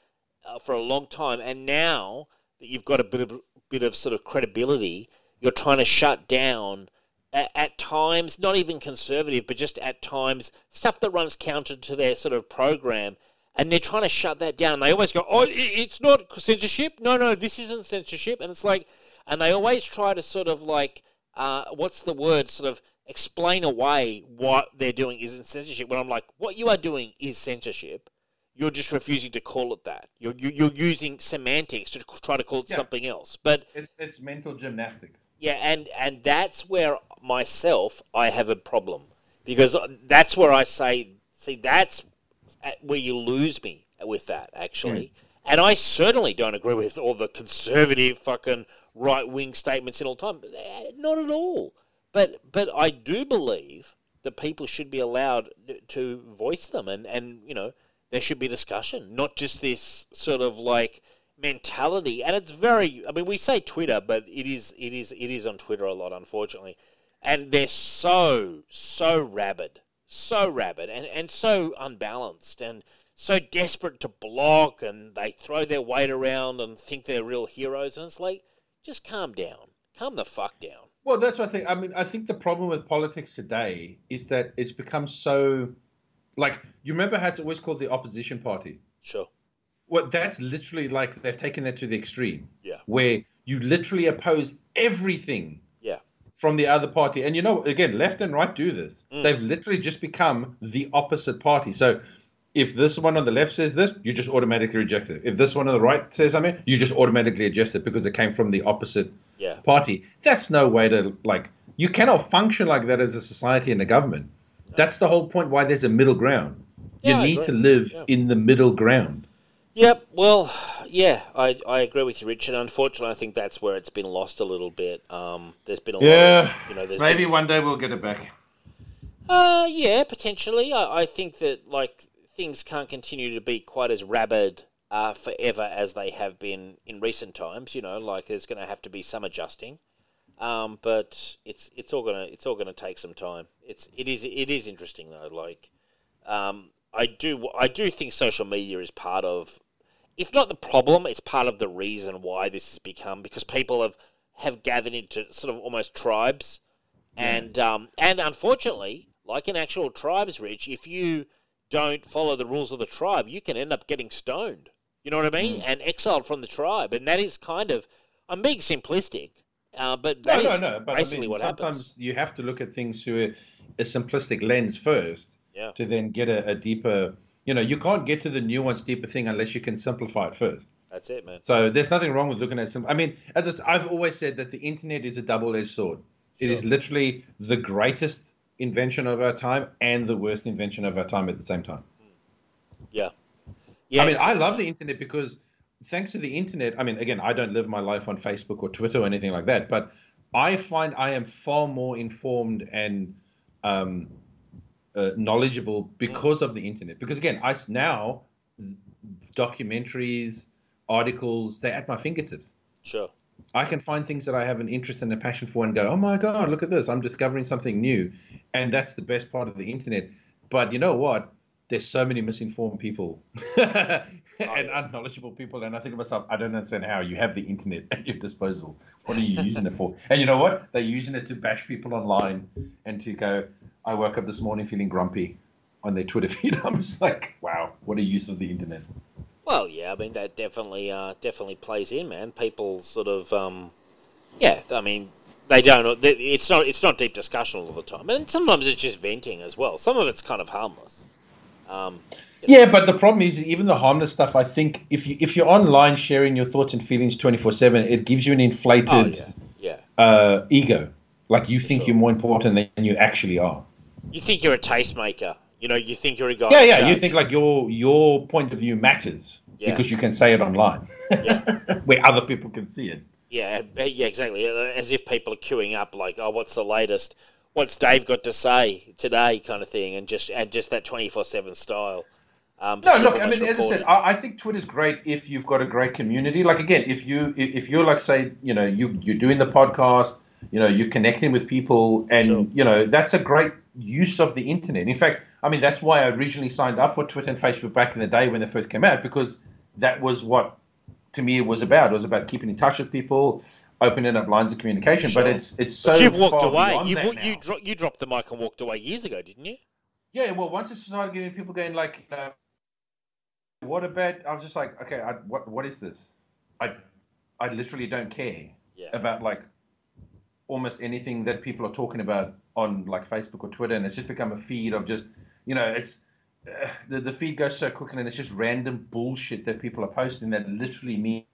Speaker 3: uh, for a long time. And now that you've got a bit of bit of sort of credibility, you're trying to shut down at, at times, not even conservative, but just at times stuff that runs counter to their sort of program. And they're trying to shut that down. They always go, "Oh, it's not censorship. No, no, this isn't censorship." And it's like, and they always try to sort of like, uh, what's the word? Sort of explain away what they're doing isn't censorship. When I'm like, what you are doing is censorship. You're just refusing to call it that. You're you're using semantics to try to call it
Speaker 4: Yeah.
Speaker 3: something else. But
Speaker 4: It's it's mental gymnastics.
Speaker 3: yeah, and and that's where myself I have a problem because uh, that's where I say, see, that's uh, where you lose me with that actually. Hmm. And I certainly don't agree with all the conservative fucking right wing statements in all time. Eh, Not at all. But but I do believe that people should be allowed to voice them, and and you know there should be discussion, not just this sort of like mentality. And it's very, I mean, we say Twitter, but it is it is it is on Twitter a lot, unfortunately. And they're so so rabid, so rabid, and and so unbalanced, and so desperate to block, and they throw their weight around and think they're real heroes. And it's like, just calm down, calm the fuck down.
Speaker 4: Well, that's what I think. I mean, I think the problem with politics today is that it's become so, like, you remember how it's always called the opposition party.
Speaker 3: Sure.
Speaker 4: Well, that's literally like they've taken that to the extreme.
Speaker 3: Yeah.
Speaker 4: Where you literally oppose everything
Speaker 3: Yeah.
Speaker 4: from the other party. And you know, again, left and right do this.
Speaker 3: Mm.
Speaker 4: They've literally just become the opposite party. So if this one on the left says this, you just automatically reject it. If this one on the right says something, you just automatically adjust it because it came from the opposite
Speaker 3: Yeah.
Speaker 4: party. That's no way to like you cannot function like that as a society and a government. That's the whole point why there's a middle ground.
Speaker 3: Yeah,
Speaker 4: you
Speaker 3: I
Speaker 4: need to live
Speaker 3: Yeah.
Speaker 4: in the middle ground.
Speaker 3: Yep. Well, yeah, I, I agree with you, Richard. Unfortunately, I think that's where it's been lost a little bit. Um, there's been a lot of, you know, there's
Speaker 4: maybe
Speaker 3: been-
Speaker 4: one day we'll get it back.
Speaker 3: Uh, yeah, potentially. I, I think that like things can't continue to be quite as rabid uh, forever as they have been in recent times. You know, like there's going to have to be some adjusting. Um, but it's it's all gonna it's all gonna take some time. It's it is it is interesting though. Like, um, I do I do think social media is part of, if not the problem, it's part of the reason why this has become because people have have gathered into sort of almost tribes, and um, and unfortunately, like in actual tribes, Rich, if you don't follow the rules of the tribe, you can end up getting stoned. You know what I mean? And exiled from the tribe, and that is kind of I'm being simplistic, uh, but
Speaker 4: No, no, no. But
Speaker 3: basically
Speaker 4: I mean,
Speaker 3: what
Speaker 4: sometimes
Speaker 3: happens.
Speaker 4: you have to look at things through a, a simplistic lens first
Speaker 3: Yeah.
Speaker 4: to then get a, a deeper. You know, you can't get to the nuanced, deeper thing unless you can simplify it first.
Speaker 3: That's it, man.
Speaker 4: So there's nothing wrong with looking at some. I mean, as I've always said that the internet is a double-edged sword. It is literally the greatest invention of our time and the worst invention of our time at the same time.
Speaker 3: Yeah. Yeah.
Speaker 4: I mean, I love the internet because thanks to the internet, I mean, again, I don't live my life on Facebook or Twitter or anything like that, but I find I am far more informed and um, uh, knowledgeable because of the internet. Because again, I now documentaries, articles, they're at my fingertips.
Speaker 3: sure.
Speaker 4: I can find things that I have an interest and a passion for and go, oh my God, look at this. I'm discovering something new. And that's the best part of the internet. But you know what? There's so many misinformed people (laughs) and unknowledgeable people. And I think to myself, I don't understand how you have the internet at your disposal. What are you using it for? (laughs) And you know what? They're using it to bash people online and to go, I woke up this morning feeling grumpy on their Twitter (laughs) feed. I'm just like, wow, what a use of the internet.
Speaker 3: Well, yeah, I mean that definitely uh, definitely plays in, man. People sort of, um, yeah, I mean they don't. they- It's not it's not deep discussion all the time, and sometimes it's just venting as well. Some of it's kind of harmless. Um,
Speaker 4: Yeah, but the problem is even the harmless stuff. I think if you if you're online sharing your thoughts and feelings twenty four seven, it gives you an inflated
Speaker 3: oh yeah, yeah.
Speaker 4: uh, ego. Like you think
Speaker 3: Sure.
Speaker 4: you're more important than you actually are.
Speaker 3: You think you're a tastemaker. You know, you think you're a guy.
Speaker 4: Yeah, yeah. You think like your your point of view matters
Speaker 3: Yeah.
Speaker 4: because you can say it online,
Speaker 3: Yeah. (laughs)
Speaker 4: where other people can see it.
Speaker 3: Yeah, yeah, exactly. As if people are queuing up, like, oh, what's the latest? What's Dave got to say today, kind of thing, and just and just that twenty four seven style. Um,
Speaker 4: No, look, I mean, as I said. I, I think Twitter's great if you've got a great community. Like again, if you if, if you're like say, you know, you you're doing the podcast, you know, you're connecting with people, and
Speaker 3: Sure.
Speaker 4: you know, that's a great use of the internet. In fact, I mean, that's why I originally signed up for Twitter and Facebook back in the day when they first came out because that was what to me it was about. It was about keeping in touch with people, opening up lines of communication. But it's it's so
Speaker 3: But you've walked
Speaker 4: far
Speaker 3: away. You
Speaker 4: that
Speaker 3: you
Speaker 4: now.
Speaker 3: dro- you dropped the mic and walked away years ago, didn't you?
Speaker 4: Yeah, well, once it started getting people going like, you know, what about? I was just like, okay, I, what what is this? I I literally don't care
Speaker 3: Yeah.
Speaker 4: about like almost anything that people are talking about on like Facebook or Twitter, and it's just become a feed of just, you know, it's uh, the the feed goes so quick, and it's just random bullshit that people are posting that literally mean.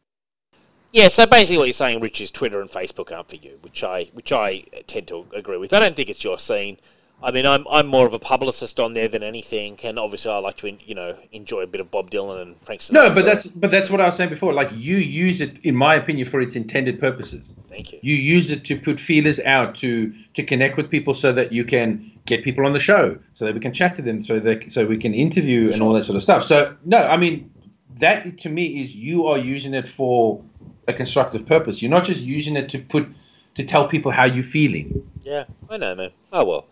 Speaker 3: Yeah, so basically what you're saying, Rich, is Twitter and Facebook aren't for you, which I which I tend to agree with. I don't think it's your scene. I mean, I'm I'm more of a publicist on there than anything, and obviously I like to you know enjoy a bit of Bob Dylan and Frank Sinatra.
Speaker 4: No, but that's but that's what I was saying before. Like you use it, in my opinion, for its intended purposes.
Speaker 3: thank you.
Speaker 4: you use it to put feelers out to to connect with people so that you can get people on the show so that we can chat to them so that so we can interview and all that sort of stuff so no i mean that to me is you are using it for a constructive purpose you're not just using it to put to tell people how you're feeling
Speaker 3: Yeah, I know, man. Oh well.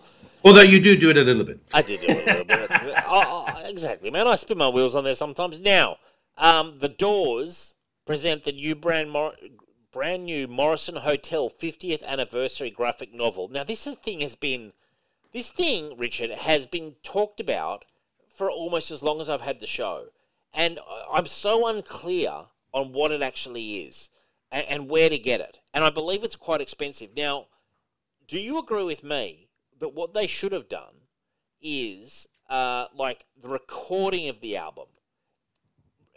Speaker 4: although you do do it a little bit
Speaker 3: I did do it a little bit. That's oh, oh, exactly, man. I spin my wheels on there sometimes. Now, um, the Doors present the new brand, Mor- brand new Morrison Hotel 50th anniversary graphic novel. Now, this is- thing has been, this thing, Richard, has been talked about for almost as long as I've had the show, and I'm so unclear on what it actually is and, and where to get it. And I believe it's quite expensive. Now, do you agree with me that what they should have done is uh, like the recording of the album,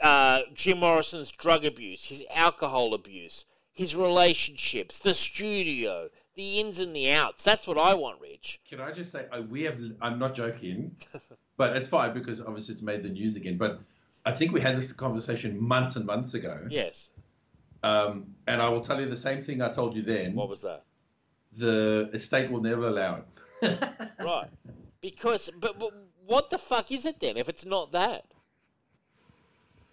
Speaker 3: uh, Jim Morrison's drug abuse, his alcohol abuse, his relationships, the studio, the ins and the outs. That's what I want, Rich.
Speaker 4: can i just say we have i'm not joking (laughs) but it's fine because obviously it's made the news again but i think we had this conversation months and months ago
Speaker 3: Yes.
Speaker 4: Um, and I will tell you the same thing I told you then.
Speaker 3: What was that?
Speaker 4: the estate will never allow it. (laughs)
Speaker 3: Right. Because, but, but what the fuck is it then if it's not that?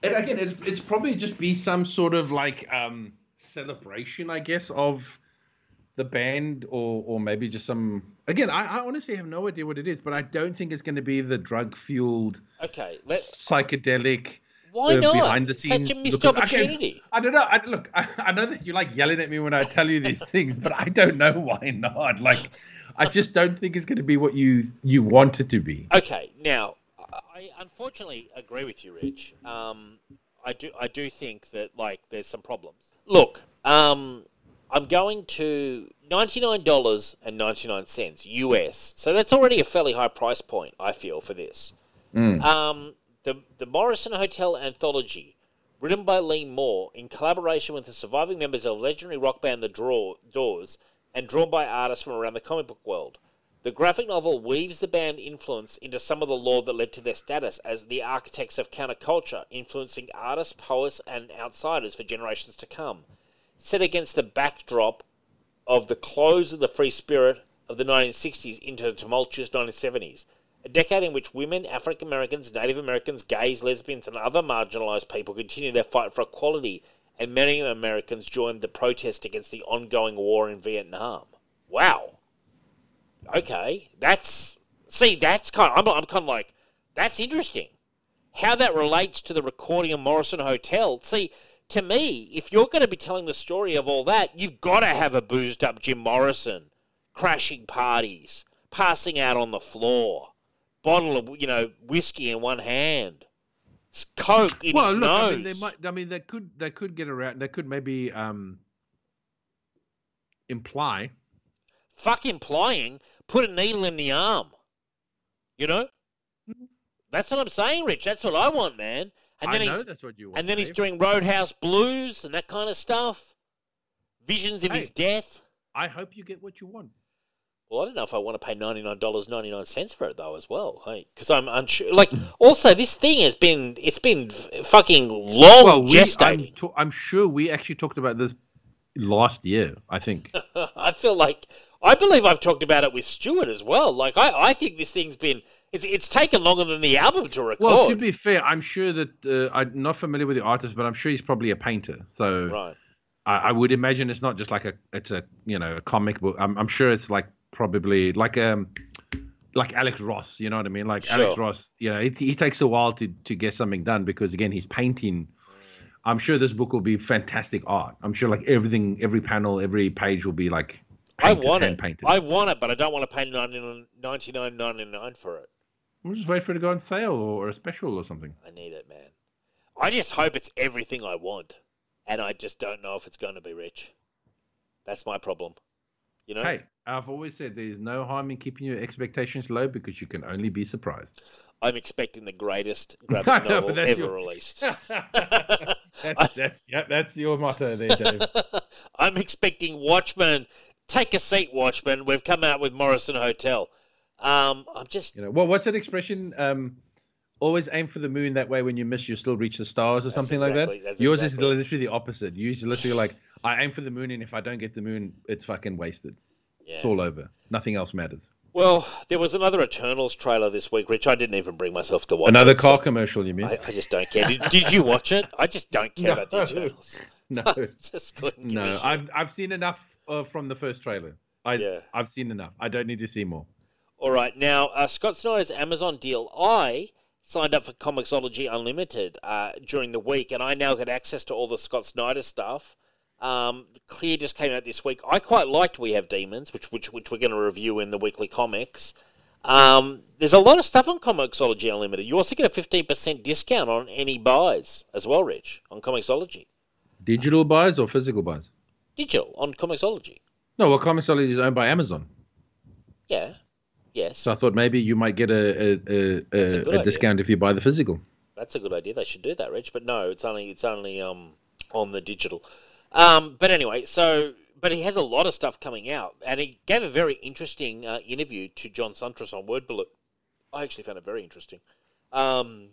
Speaker 4: and again, it's, it's probably just be some sort of like um, celebration, I guess, of the band, or or maybe just some. Again, I, I honestly have no idea what it is, but I don't think it's going to be the drug fueled,
Speaker 3: Okay. let's
Speaker 4: psychedelic.
Speaker 3: why
Speaker 4: uh,
Speaker 3: not?
Speaker 4: behind the
Speaker 3: Such a
Speaker 4: scenes
Speaker 3: missed
Speaker 4: at- okay,
Speaker 3: opportunity.
Speaker 4: I don't know. I, look, I, I know that you like yelling at me when I tell you these things, but I don't know why not. Like, I just don't think it's going to be what you you want it to be.
Speaker 3: Okay, now I unfortunately agree with you, Rich. Um, I do I do think that like there's some problems. Look, um, I'm going to ninety nine dollars and ninety nine cents US. So that's already a fairly high price point. I feel for this. Um, the the Morrison Hotel anthology, written by Leah Moore in collaboration with the surviving members of legendary rock band The Draw, Doors, and drawn by artists from around the comic book world. The graphic novel weaves the band influence into some of the lore that led to their status as the architects of counterculture, influencing artists, poets, and outsiders for generations to come. Set against the backdrop of the close of the free spirit of the 1960s into the tumultuous 1970s, a decade in which women, African Americans, Native Americans, gays, lesbians, and other marginalized people continued their fight for equality, and many Americans joined the protest against the ongoing war in Vietnam. Wow. Okay, that's see, that's kind. Of, I'm, I'm kind of like, that's interesting. How that relates to the recording of Morrison Hotel. See, to me, if you're going to be telling the story of all that, you've got to have a boozed up Jim Morrison, crashing parties, passing out on the floor, bottle of you know whiskey in one hand, coke in
Speaker 4: well,
Speaker 3: his
Speaker 4: look,
Speaker 3: nose.
Speaker 4: I mean, they might. I mean, they could. They could get around. They could maybe um, imply.
Speaker 3: fuck implying, put a needle in the arm. You know? That's what I'm saying, Rich. That's what I want, man. And then
Speaker 4: I know
Speaker 3: he's
Speaker 4: that's what you want.
Speaker 3: and then he's doing Roadhouse Blues and that kind of stuff. Visions of his death.
Speaker 4: I hope you get what you want.
Speaker 3: Well, I don't know if I want to pay ninety nine dollars ninety nine cents for it though, as well. Hey, because I'm unsure. Like, (sighs) also, this thing has been it's been fucking long
Speaker 4: well, we, I'm,
Speaker 3: gestating.
Speaker 4: I'm sure we actually talked about this last year, I think. (laughs)
Speaker 3: I feel like I believe I've talked about it with Stuart as well. Like I, I think this thing's been it's it's taken longer than the album to record.
Speaker 4: Well, to be fair, I'm sure that uh, I'm not familiar with the artist, but I'm sure he's probably a painter. So
Speaker 3: right.
Speaker 4: I, I would imagine it's not just like a it's a you know a comic book. I'm, I'm sure it's like probably like um like Alex Ross. You know what I mean? Like
Speaker 3: Sure.
Speaker 4: Alex Ross. You know, it, he takes a while to to get something done because again he's painting. I'm sure this book will be fantastic art. I'm sure like everything, every panel, every page will be like.
Speaker 3: I
Speaker 4: painted,
Speaker 3: want
Speaker 4: hand
Speaker 3: it.
Speaker 4: Painted.
Speaker 3: I want it, but I don't want to pay 99.99 for it.
Speaker 4: We'll just wait for it to go on sale or, or a special or something.
Speaker 3: I need it, man. I just hope it's everything I want, and I just don't know if it's going to be rich. That's my problem. You know.
Speaker 4: Hey, I've always said there's no harm in keeping your expectations low because you can only be surprised.
Speaker 3: I'm expecting the greatest (laughs) graphic
Speaker 4: know,
Speaker 3: novel ever
Speaker 4: your-
Speaker 3: released. (laughs) (laughs)
Speaker 4: that's, that's yeah, that's your motto there, Dave.
Speaker 3: I'm expecting Watchmen. Take a seat, Watchmen. We've come out with Morrison Hotel. Um, I'm just
Speaker 4: You know, well, what's that expression? Um, always aim for the moon. That way, when you miss, you still reach the stars, or something
Speaker 3: exactly-
Speaker 4: like that. Yours
Speaker 3: exactly-
Speaker 4: is literally the opposite. Yours is literally like, I aim for the moon, and if I don't get the moon, it's fucking wasted.
Speaker 3: yeah.
Speaker 4: It's all over. Nothing else matters.
Speaker 3: Well, there was another Eternals trailer this week, Rich. I didn't even bring myself to watch.
Speaker 4: Another
Speaker 3: it,
Speaker 4: car
Speaker 3: so
Speaker 4: commercial, you mean?
Speaker 3: I, I just don't care. Did, did you watch it? I just don't care (laughs) about the (laughs)
Speaker 4: No.
Speaker 3: Eternals. (laughs)
Speaker 4: no,
Speaker 3: I just couldn't.
Speaker 4: No. I've I've seen enough uh, from the first trailer. I
Speaker 3: Yeah.
Speaker 4: I've seen enough. I don't need to see more.
Speaker 3: All right, now uh, Scott Snyder's Amazon deal. I signed up for Comixology Unlimited uh, during the week, and I now get access to all the Scott Snyder stuff. Um, Clear just came out this week. I quite liked We Have Demons, which which which we're going to review in the weekly comics. Um, there's a lot of stuff on Comixology Unlimited. You also get a fifteen percent discount on any buys as well, Rich, on Comixology.
Speaker 4: Digital buys or physical buys?
Speaker 3: Digital on Comixology.
Speaker 4: No, well, Comixology is owned by Amazon.
Speaker 3: Yeah. Yes.
Speaker 4: So I thought maybe you might get a a, a,
Speaker 3: a
Speaker 4: a, discount if you buy the physical.
Speaker 3: That's a good idea. They should do that, Rich. But no, it's only it's only um on the digital. Um, but anyway, so but he has a lot of stuff coming out, and he gave a very interesting uh, interview to John Siuntres on Word Balloon. I actually found it very interesting. Um,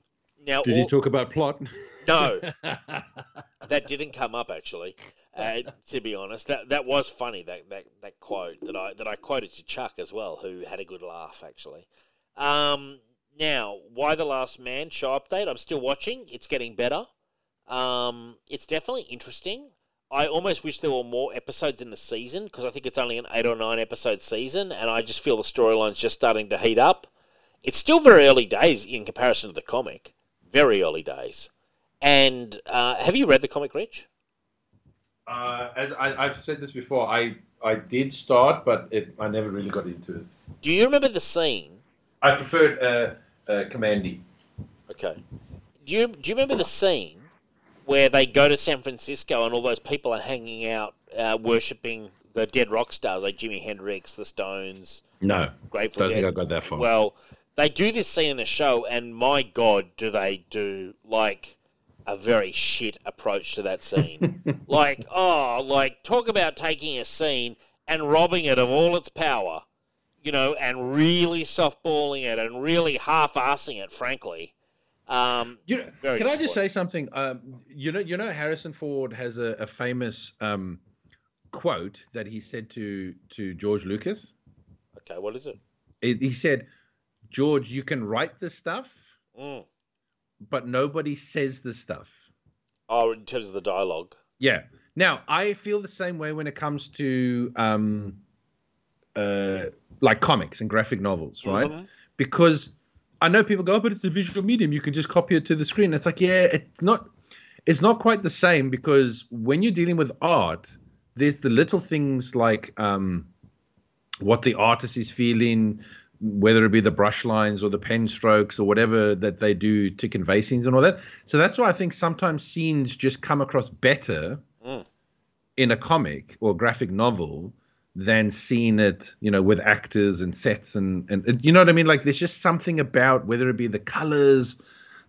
Speaker 3: now,
Speaker 4: Did
Speaker 3: all-
Speaker 4: you talk about plot?
Speaker 3: no, (laughs) that didn't come up actually. Uh, to be honest, that that was funny. That, that that quote that I that I quoted to Chuck as well, who had a good laugh actually. Um, now, Y the Last Man show update? I'm still watching. It's getting better. Um, it's definitely interesting. I almost wish there were more episodes in the season because I think it's only an eight or nine episode season, and I just feel the storyline's just starting to heat up. It's still very early days in comparison to the comic. Very early days. And uh, have you read the comic, Rich?
Speaker 4: Uh, as I, I've said this before, I I did start, but it, I never really got into it.
Speaker 3: Do you remember the scene?
Speaker 7: I preferred uh, uh, Commandy.
Speaker 3: Okay. Do you do you remember the scene where they go to San Francisco and all those people are hanging out, uh, worshiping the dead rock stars like Jimi Hendrix, the Stones,
Speaker 4: No,
Speaker 3: Grateful
Speaker 4: don't think I got that far.
Speaker 3: Well, they do this scene in the show, and my God, do they do like a very shit approach to that scene? (laughs) like, oh, like talk about taking a scene and robbing it of all its power, you know, and really softballing it and really half-assing it, frankly. Um,
Speaker 4: You know, can I just say something? Um, you know, you know, Harrison Ford has a, a famous um, quote that he said to to George Lucas.
Speaker 3: okay, what is it?
Speaker 4: He he said, "George, you can write this stuff,
Speaker 3: Mm.
Speaker 4: But nobody says the stuff."
Speaker 3: Oh, in terms of the dialogue.
Speaker 4: Yeah. Now I feel the same way when it comes to um, uh, like comics and graphic novels, right?
Speaker 3: Mhm.
Speaker 4: because I know people go, "Oh, but it's a visual medium. You can just copy it to the screen. It's like, yeah, it's not. It's not quite the same because when you're dealing with art, there's the little things like um, what the artist is feeling, whether it be the brush lines or the pen strokes or whatever that they do to convey scenes and all that. So that's why I think sometimes scenes just come across better
Speaker 3: Mm.
Speaker 4: in a comic or graphic novel than seeing it, you know, with actors and sets and and you know what I mean. Like there's just something about whether it be the colors,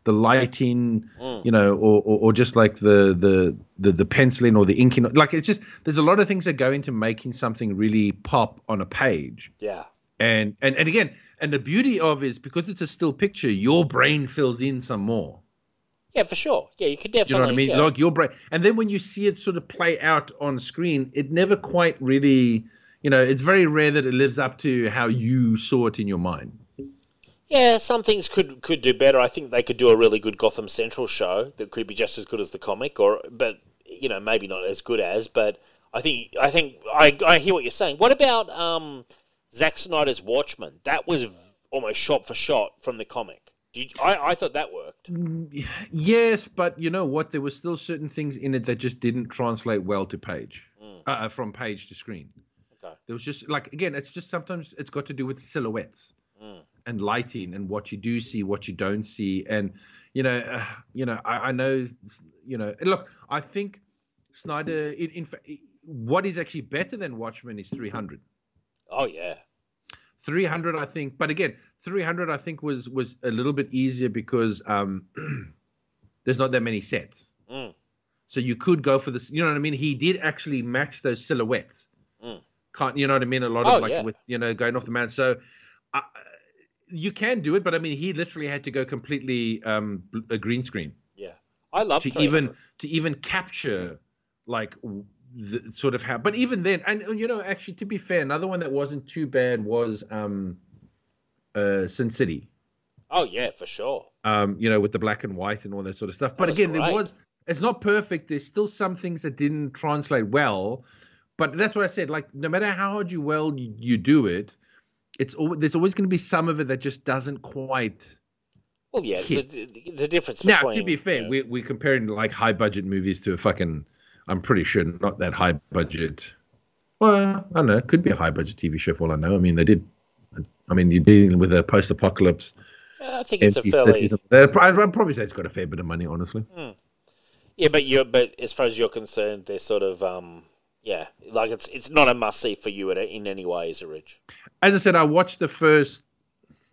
Speaker 4: the lighting,
Speaker 3: Mm.
Speaker 4: you know, or, or or just like the the the the penciling or the inking. Like it's just there's a lot of things that go into making something really pop on a page.
Speaker 3: Yeah.
Speaker 4: And and and again, and the beauty of is because it's a still picture, your brain fills in some more.
Speaker 3: Yeah, for sure. Yeah, you could definitely.
Speaker 4: you know what I mean?
Speaker 3: yeah.
Speaker 4: Like your brain, and then when you see it sort of play out on screen, it never quite really, you know, it's very rare that it lives up to how you saw it in your mind.
Speaker 3: Yeah, some things could could do better. I think they could do a really good Gotham Central show that could be just as good as the comic, or but you know maybe not as good as. But I think I think I, I hear what you're saying. What about um, Zack Snyder's Watchmen? That was almost shot for shot from the comic. Did you, I I thought that worked.
Speaker 4: Yes, but you know what? There were still certain things in it that just didn't translate well to page,
Speaker 3: Mm.
Speaker 4: uh, from page to screen.
Speaker 3: Okay.
Speaker 4: There was just like again, it's just sometimes it's got to do with silhouettes
Speaker 3: Mm.
Speaker 4: and lighting and what you do see, what you don't see, and you know, uh, you know, I, I know, you know, look, I think Snyder, in, in fa- what is actually better than Watchmen is 300.
Speaker 3: Oh yeah.
Speaker 4: 300 i think but again 300 i think was was a little bit easier because um (clears throat) there's not that many sets
Speaker 3: Mm.
Speaker 4: so you could go for this you know what i mean he did actually match those silhouettes
Speaker 3: Mm.
Speaker 4: can't you know what i mean a lot
Speaker 3: Oh,
Speaker 4: of like
Speaker 3: yeah.
Speaker 4: with you know going off the man so uh, you can do it but i mean he literally had to go completely um a green screen
Speaker 3: Yeah. I love
Speaker 4: to
Speaker 3: 300.
Speaker 4: even to even capture like the sort of how but even then and you know actually to be fair another one that wasn't too bad was um uh sin city.
Speaker 3: Oh yeah, for sure.
Speaker 4: um you know with the black and white and all that sort of stuff. But again there was it's not perfect. There's still some things that didn't translate well. But that's what i said like no matter how hard you well you, you do it it's al- there's always going to be some of it that just doesn't quite
Speaker 3: Well, yeah, the, the, the difference
Speaker 4: now, to be fair,
Speaker 3: you know,
Speaker 4: we're, we're comparing like high budget movies to a fucking, I'm pretty sure not that high budget. Well, I don't know. It could be a high budget TV show for all I know. I mean, they did. I mean, you're dealing with a post apocalypse,
Speaker 3: I think it's a fairly.
Speaker 4: I'd probably say it's got a fair bit of money, honestly.
Speaker 3: Yeah, but you're but as far as you're concerned, they're sort of um yeah, like it's it's not a must see for you at, in any way, is it, Rich?
Speaker 4: As I said, I watched the first,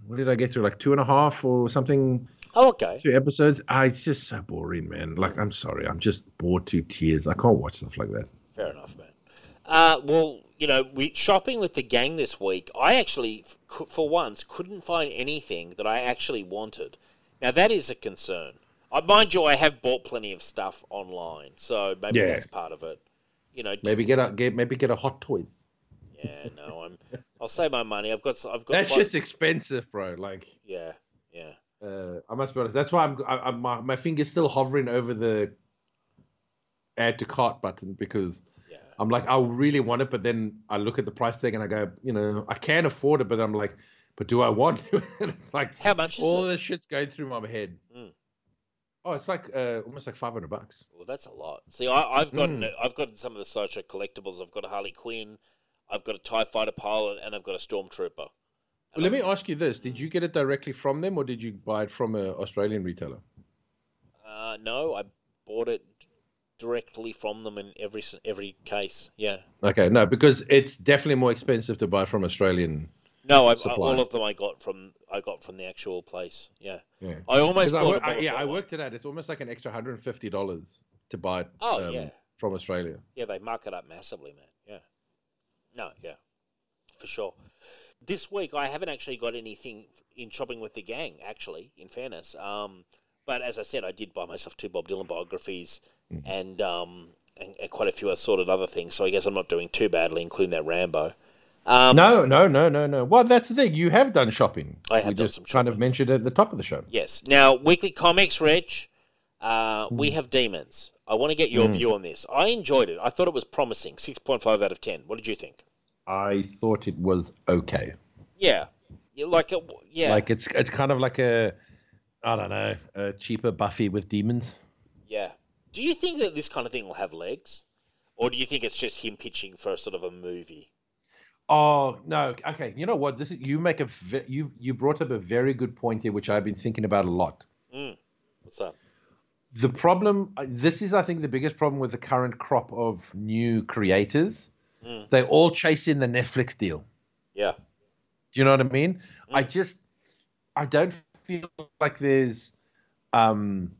Speaker 4: what did I get through? Like two and a half or something,
Speaker 3: Oh, okay.
Speaker 4: two episodes. Ah, it's just so boring, man. Like, I'm sorry. I'm just bored to tears. I can't watch stuff like that.
Speaker 3: Fair enough, man. Uh, well, you know, we shopping with the gang this week. I actually, for once, couldn't find anything that I actually wanted. Now that is a concern. I mind you, I have bought plenty of stuff online, so maybe that's part of it. You know,
Speaker 4: Maybe get a get maybe get a Hot Toys.
Speaker 3: Yeah, no, I'm. I'll save my money. I've got. I've got.
Speaker 4: That's
Speaker 3: quite-
Speaker 4: shit's expensive, bro. Like,
Speaker 3: Yeah, yeah.
Speaker 4: Uh, I must be honest. That's why I'm I, I'm my, my finger's still hovering over the add to cart button because
Speaker 3: Yeah.
Speaker 4: I'm like I really want it, but then I look at the price tag and I go, you know, I can afford it, but I'm like, but do I want to? (laughs) and it's like
Speaker 3: How much
Speaker 4: all this shit's going through my head.
Speaker 3: Mm.
Speaker 4: Oh, it's like uh, almost like 500 bucks.
Speaker 3: Well, that's a lot. See, I, I've gotten
Speaker 4: Mm.
Speaker 3: I've gotten some of the Sideshow collectibles. I've got a Harley Quinn, I've got a Tie Fighter pilot, and I've got a Stormtrooper.
Speaker 4: Well, let me ask you this: Did you get it directly from them, or did you buy it from an Australian retailer?
Speaker 3: Uh, no, I bought it directly from them in every every case. Yeah.
Speaker 4: Okay, no, because it's definitely more expensive to buy from Australian.
Speaker 3: No, I, I, all of them I got from I got from the actual place. Yeah.
Speaker 4: Yeah.
Speaker 3: I almost
Speaker 4: I
Speaker 3: bought
Speaker 4: wor-
Speaker 3: a
Speaker 4: I- yeah, I worked it out. It's almost like an extra hundred and fifty dollars to buy it.
Speaker 3: Oh,
Speaker 4: um,
Speaker 3: yeah.
Speaker 4: from Australia.
Speaker 3: Yeah, they mark it up massively, man. Yeah. No, yeah, for sure. This week I haven't actually got anything in shopping with the gang. Actually, in fairness, um, but as I said, I did buy myself two Bob Dylan biographies and um and, and quite a few assorted other things. So I guess I'm not doing too badly, including that Rambo. Um,
Speaker 4: no, no, no, no, no. Well, that's the thing. You have done shopping.
Speaker 3: I have
Speaker 4: we
Speaker 3: done
Speaker 4: just
Speaker 3: some
Speaker 4: kind of
Speaker 3: shopping.
Speaker 4: mentioned it at the top of the show.
Speaker 3: Yes. Now, weekly comics, Reg. Uh, we
Speaker 4: Hmm.
Speaker 3: have demons. I want to get your view on this. I enjoyed it. I thought it was promising. Six point five out of ten. What did you think?
Speaker 4: I thought it was okay.
Speaker 3: Yeah. Like it? Yeah.
Speaker 4: Like it's it's kind of like a, I don't know, a cheaper Buffy with demons.
Speaker 3: Yeah. Do you think that this kind of thing will have legs? Or do you think it's just him pitching for a sort of a movie?
Speaker 4: Oh no, okay. You know what? This is you make a you you brought up a very good point here, which I've been thinking about a lot.
Speaker 3: Mm. What's up?
Speaker 4: The problem, uh, this is, I think, the biggest problem with the current crop of new creators.
Speaker 3: Mm.
Speaker 4: They all chase in the Netflix deal.
Speaker 3: Yeah.
Speaker 4: Do you know what I mean? I just, I don't feel like there's, um,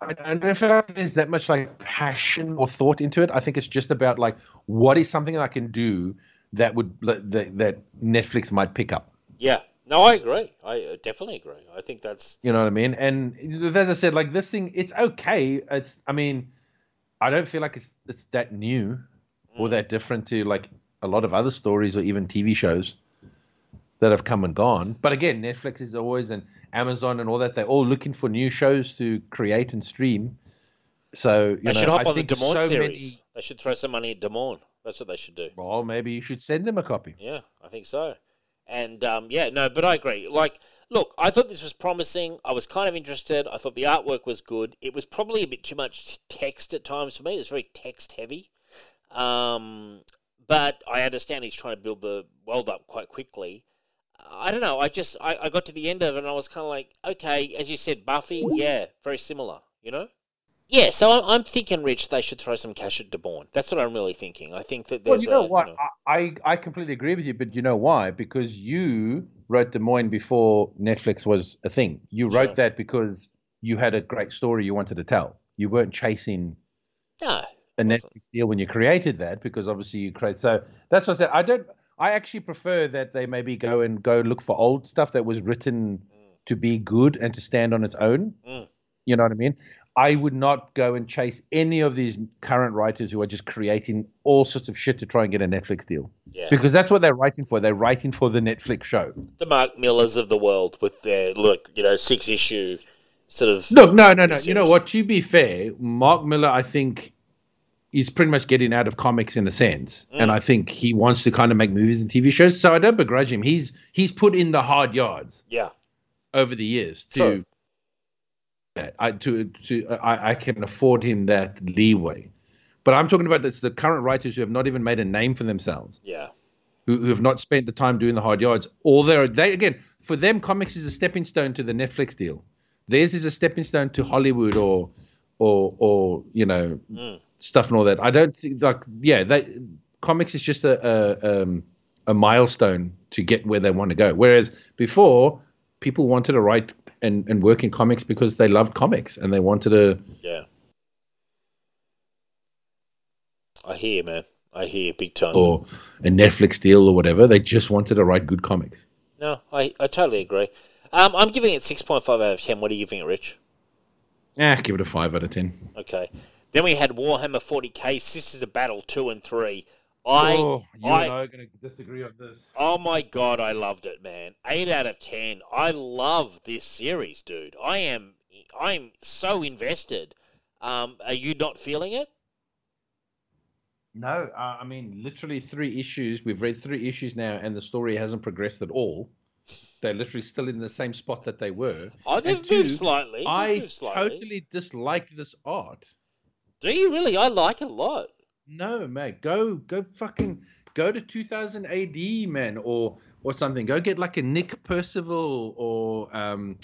Speaker 4: I don't feel like there's that much like passion or thought into it. I think it's just about like what is something I can do that would that that Netflix might pick up.
Speaker 3: Yeah. No, I agree. I uh, definitely agree. I think that's
Speaker 4: You know what I mean? And as I said, like this thing, it's okay. It's, I mean, I don't feel like it's it's that new or that different to like a lot of other stories or even TV shows that have come and gone. But again, Netflix is always and Amazon and all that. They're all looking for new shows to create and stream. So you
Speaker 3: they
Speaker 4: know,
Speaker 3: should hop
Speaker 4: I
Speaker 3: on the Moines
Speaker 4: so
Speaker 3: series.
Speaker 4: many-
Speaker 3: They should throw some money at Des Moines. That's what they should do.
Speaker 4: well, maybe you should send them a copy.
Speaker 3: Yeah, I think so. And um, yeah, no, but I agree. Like, look, I thought this was promising. I was kind of interested. I thought the artwork was good. It was probably a bit too much text at times for me. It was very text heavy. Um, but I understand he's trying to build the world up quite quickly. I don't know. I just I, I got to the end of it and I was kind of like, okay, as you said, Buffy, yeah, very similar. You know. Yeah, so I'm, I'm thinking, Rich, they should throw some cash at De Bourne. That's what I'm really thinking. I think that there's Well,
Speaker 4: you know
Speaker 3: a,
Speaker 4: what?
Speaker 3: know-
Speaker 4: I, I completely agree with you, but you know why? Because you wrote Des Moines before Netflix was a thing. You wrote
Speaker 3: Sure.
Speaker 4: that because you had a great story you wanted to tell. You weren't chasing
Speaker 3: no,
Speaker 4: a. Netflix deal when you created that because obviously you create. So that's what I said. I don't. I actually prefer that they maybe go and go look for old stuff that was written to be good and to stand on its own.
Speaker 3: Mm.
Speaker 4: You know what I mean? I would not go and chase any of these current writers who are just creating all sorts of shit to try and get a Netflix deal
Speaker 3: yeah.
Speaker 4: because that's what they're writing for. They're writing for the Netflix show.
Speaker 3: the Mark Millars of the world with their look, you know, six issue sort of.
Speaker 4: Look, no, no, no. You know what? To be fair, Mark Millar, I think, is pretty much getting out of comics in a sense, mm. and I think he wants to kind of make movies and TV shows. So I don't begrudge him. He's he's put in the hard yards
Speaker 3: Yeah,
Speaker 4: over the years to.
Speaker 3: Sure.
Speaker 4: That. I to to I, I can afford him that leeway, but I'm talking about this, the current writers who have not even made a name for themselves,
Speaker 3: yeah,
Speaker 4: who, who have not spent the time doing the hard yards. All they're they again for them, comics is a stepping stone to the Netflix deal. Theirs is a stepping stone to Hollywood or or or you know
Speaker 3: Mm.
Speaker 4: stuff and all that. I don't think like yeah, they comics is just a a, um, a milestone to get where they want to go. Whereas before, people wanted to write and, and work in comics because they loved comics and they wanted to.
Speaker 3: yeah. I hear, man. I hear big time.
Speaker 4: or a Netflix deal or whatever. They just wanted to write good comics.
Speaker 3: No, I, I totally agree. Um, I'm giving it 6.5 out of 10. What are you giving it, Rich?
Speaker 4: Ah, give it a five out of ten.
Speaker 3: Okay. Then we had Warhammer 40k, Sisters of Battle 2 and 3. I,
Speaker 4: oh, you
Speaker 3: I-
Speaker 4: and I are going to disagree on this.
Speaker 3: oh my god, I loved it, man. 8 out of 10. I love this series, dude. I am, I'm so invested. Um, are you not feeling it?
Speaker 4: No, uh, I mean literally three issues. We've read three issues now, and the story hasn't progressed at all. They're literally still in the same spot that they were.
Speaker 3: Oh, they've
Speaker 4: And
Speaker 3: moved slightly. They've
Speaker 4: I
Speaker 3: moved slightly.
Speaker 4: totally dislike this art.
Speaker 3: Do you really? I like it a lot.
Speaker 4: No, man, go go fucking go to 2000 AD, man, or or something. Go get like a Nick Percival or um,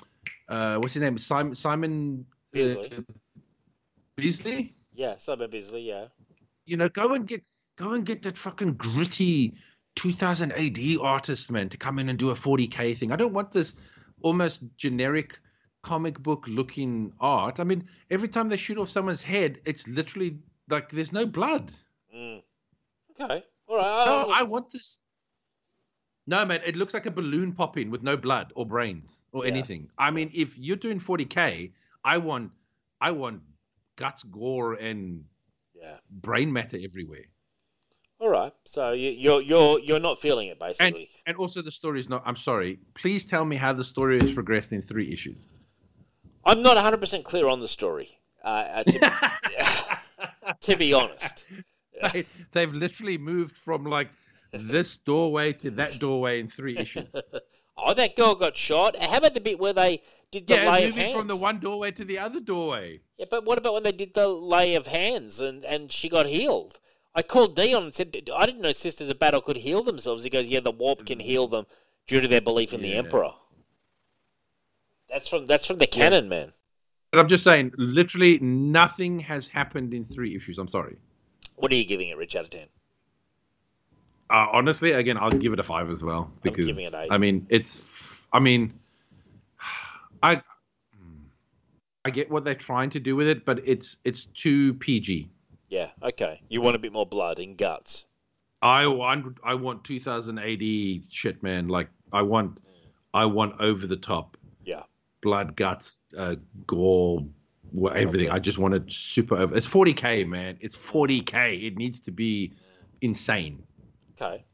Speaker 4: uh, what's his name? Simon Simon uh,
Speaker 3: Bisley.
Speaker 4: Bisley.
Speaker 3: Yeah, Simon Bisley. yeah.
Speaker 4: You know, go and get go and get that fucking gritty 2000 AD artist, man, to come in and do a 40k thing. I don't want this almost generic comic book looking art. I mean, every time they shoot off someone's head, it's literally like there's no blood.
Speaker 3: Mm. Okay. All right.
Speaker 4: No,
Speaker 3: I'll-
Speaker 4: want this. No, man, it looks like a balloon popping with no blood or brains or
Speaker 3: Yeah.
Speaker 4: anything. I mean, if you're doing 40k, I want, I want guts, gore, and
Speaker 3: yeah.
Speaker 4: brain matter everywhere.
Speaker 3: All right. So you, you're you're you're not feeling it,
Speaker 4: And
Speaker 3: basically.
Speaker 4: and also the story is not. I'm sorry. Please tell me how the story has progressed in three issues.
Speaker 3: I'm not 100 percent clear on the story. Uh, uh, (laughs) to, be, honest. (laughs)
Speaker 4: they, they've literally moved from like this doorway to that doorway in three issues. (laughs)
Speaker 3: Oh, that girl got shot. How about the bit where they did the
Speaker 4: yeah,
Speaker 3: lay of
Speaker 4: moving
Speaker 3: hands?
Speaker 4: from the one doorway to the other doorway.
Speaker 3: Yeah, but what about when they did the lay of hands and, and she got healed? I called Dion and said, I didn't know Sisters of Battle could heal themselves. He goes, Yeah, the warp can mm. heal them due to their belief in the Emperor. That's from that's from the canon, man.
Speaker 4: But I'm just saying, literally nothing has happened in three issues. I'm sorry.
Speaker 3: What are you giving it, Rich, out of 10?
Speaker 4: Uh, honestly, again, I'll give it a five as well because
Speaker 3: giving it eight.
Speaker 4: I mean, it's. I mean, I. I get what they're trying to do with it, but it's it's too PG.
Speaker 3: Yeah, okay. You want a bit more blood and guts.
Speaker 4: I want I want 2000 AD shit, man. Like I want I want over the top.
Speaker 3: Yeah.
Speaker 4: Blood, guts, uh, gore, everything. I just want it super over. It's 40k, man. It's 40k. It needs to be insane.
Speaker 3: Okay.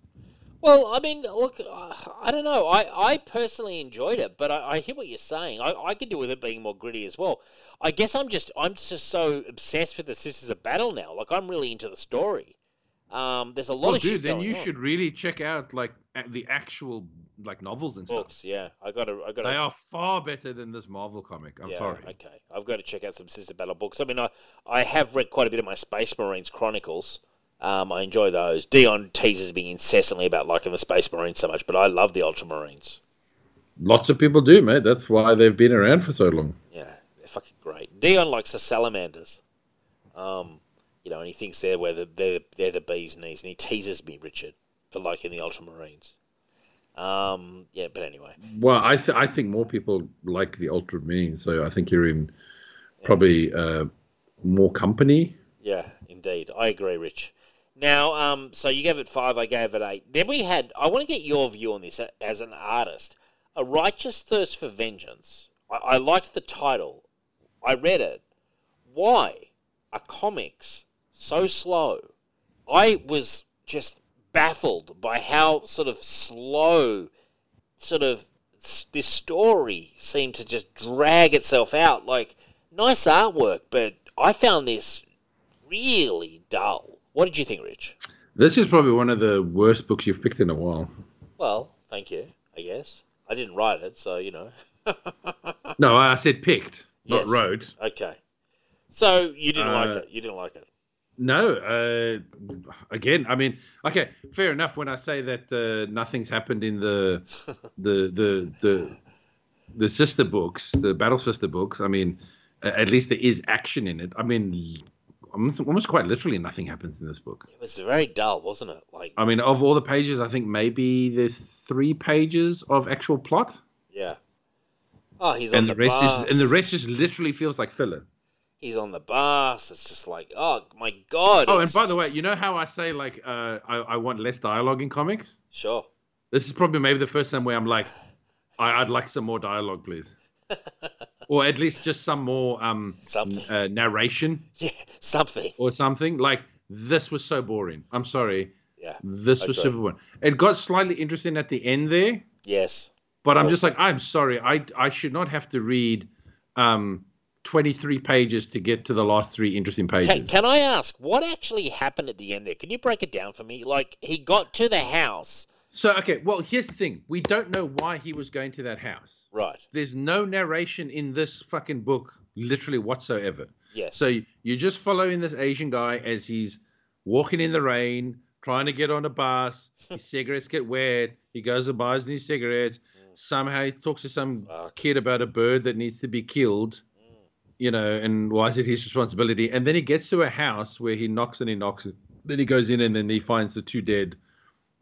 Speaker 3: Well, I mean, look, uh, I don't know. I, I personally enjoyed it, but I, I hear what you're saying. I, I could do with it being more gritty as well. I guess I'm just I'm just so obsessed with the Sisters of Battle now. Like I'm really into the story. Um, there's a lot
Speaker 4: Well,
Speaker 3: of shit
Speaker 4: dude, then you
Speaker 3: on.
Speaker 4: should really check out like a- the actual like novels and stuff.
Speaker 3: books. Yeah, I got to I got
Speaker 4: They are far better than this Marvel comic. I'm
Speaker 3: yeah,
Speaker 4: sorry.
Speaker 3: Okay, I've got to check out some Sister Battle books. I mean, I I have read quite a bit of my Space Marines Chronicles. Um, I enjoy those. Dion teases me incessantly about liking the Space Marines so much, but I love the Ultramarines.
Speaker 4: Lots of people do, mate. That's why they've been around for so long.
Speaker 3: Yeah, they're fucking great. Dion likes the salamanders. Um, you know, and he thinks they're where the they're, they're the bee's knees, and he teases me, Richard, for liking the Ultramarines. Um, yeah, but anyway,
Speaker 4: Well, I th- I think more people like the Ultramarines, so I think you're in probably uh, more company.
Speaker 3: yeah, indeed, I agree, Rich. Now, um, so you gave it five, I gave it eight. Then we had. I want to get your view on this as an artist. A righteous thirst for vengeance. I, I liked the title. I read it. Why are comics so slow? I was just baffled by how sort of slow, sort of this story seemed to just drag itself out. Like nice artwork, but I found this really dull. What did you think, Rich?
Speaker 4: This is probably one of the worst books you've picked in a while.
Speaker 3: Well, thank you. I guess I didn't write it, so you know. (laughs)
Speaker 4: No, I said picked, not
Speaker 3: Yes.
Speaker 4: wrote.
Speaker 3: Okay. So you didn't like
Speaker 4: Uh,
Speaker 3: it. You didn't like it.
Speaker 4: No, uh, again, I mean, okay, fair enough. When I say that uh, nothing's happened in the (laughs) the the the the sister books, the Battle Sister books, I mean, at least there is action in it. I mean, almost, almost quite literally, nothing happens in this book.
Speaker 3: It was very dull, wasn't it? Like,
Speaker 4: I mean, of all the pages, I think maybe there's three pages of actual plot,
Speaker 3: yeah. Oh, he's
Speaker 4: and
Speaker 3: on
Speaker 4: the
Speaker 3: the,
Speaker 4: rest
Speaker 3: bus.
Speaker 4: is and the rest just literally feels like filler.
Speaker 3: He's on the bus. It's just like, oh my god.
Speaker 4: Oh, and by the way, you know how I say like uh, I, I want less dialogue in comics?
Speaker 3: sure.
Speaker 4: This is probably maybe the first time where I'm like, I, I'd like some more dialogue, please, (laughs) or at least just some more um
Speaker 3: Something.
Speaker 4: uh, narration (laughs)
Speaker 3: Yeah, something.
Speaker 4: or something. Like this was so boring. I'm sorry,
Speaker 3: Yeah.
Speaker 4: this was super boring. It got slightly interesting at the end there,
Speaker 3: Yes.
Speaker 4: but I'm
Speaker 3: Oh.
Speaker 4: just like, I'm sorry, I I should not have to read um 23 pages to get to the last three interesting pages.
Speaker 3: Can, can I ask what actually happened at the end there? Can you break it down for me? Like he got to the house,
Speaker 4: So okay, well here's the thing: we don't know why he was going to that house.
Speaker 3: right?
Speaker 4: There's no narration in this fucking book, literally whatsoever.
Speaker 3: Yes.
Speaker 4: So you're just following this Asian guy as he's walking in the rain, trying to get on a bus. (laughs) His cigarettes get wet. He goes and buys new cigarettes. Mm. Somehow he talks to some
Speaker 3: Fuck.
Speaker 4: kid about a bird that needs to be killed. You know, and why is it his responsibility? And then he gets to a house where he knocks and he knocks. Then he goes in and then he finds the two dead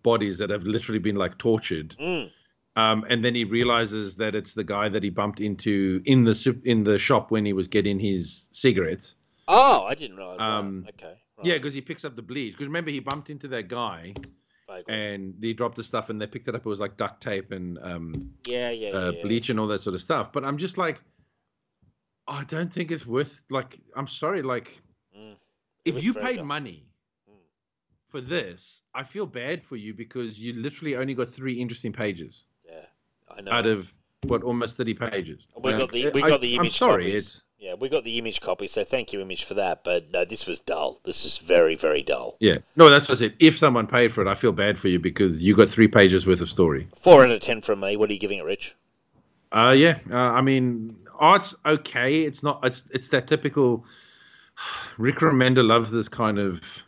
Speaker 4: bodies that have literally been like tortured.
Speaker 3: Mm.
Speaker 4: Um, and then he realizes that it's the guy that he bumped into in the in the shop when he was getting his cigarettes.
Speaker 3: Oh, I didn't realize
Speaker 4: Um,
Speaker 3: that. Okay. Right.
Speaker 4: Yeah, because he picks up the bleach. Because remember, he bumped into that guy
Speaker 3: Vaguely.
Speaker 4: and he dropped the stuff, and they picked it up. It was like duct tape and um,
Speaker 3: yeah, yeah,
Speaker 4: uh,
Speaker 3: yeah.
Speaker 4: bleach and all that sort of stuff. But I'm just like, I don't think it's worth. Like, I'm sorry. Like,
Speaker 3: Mm.
Speaker 4: If you paid money
Speaker 3: Mm.
Speaker 4: for this, I feel bad for you because you literally only got three interesting pages
Speaker 3: Yeah, I know.
Speaker 4: out of what almost 30 pages.
Speaker 3: we got the we
Speaker 4: I-
Speaker 3: got the image
Speaker 4: I'm sorry.
Speaker 3: copies.
Speaker 4: It's
Speaker 3: Yeah, we got the image copy, so thank you, image, for that. But no, this was dull. This is very, very dull.
Speaker 4: yeah. No, that's what I said. If someone paid for it, I feel bad for you because you got three pages worth of story.
Speaker 3: Four out of ten from me. What are you giving it, Rich?
Speaker 4: Uh, yeah. Uh, I mean, art's okay. It's not. It's it's that typical. (sighs) Rick Remender loves this kind of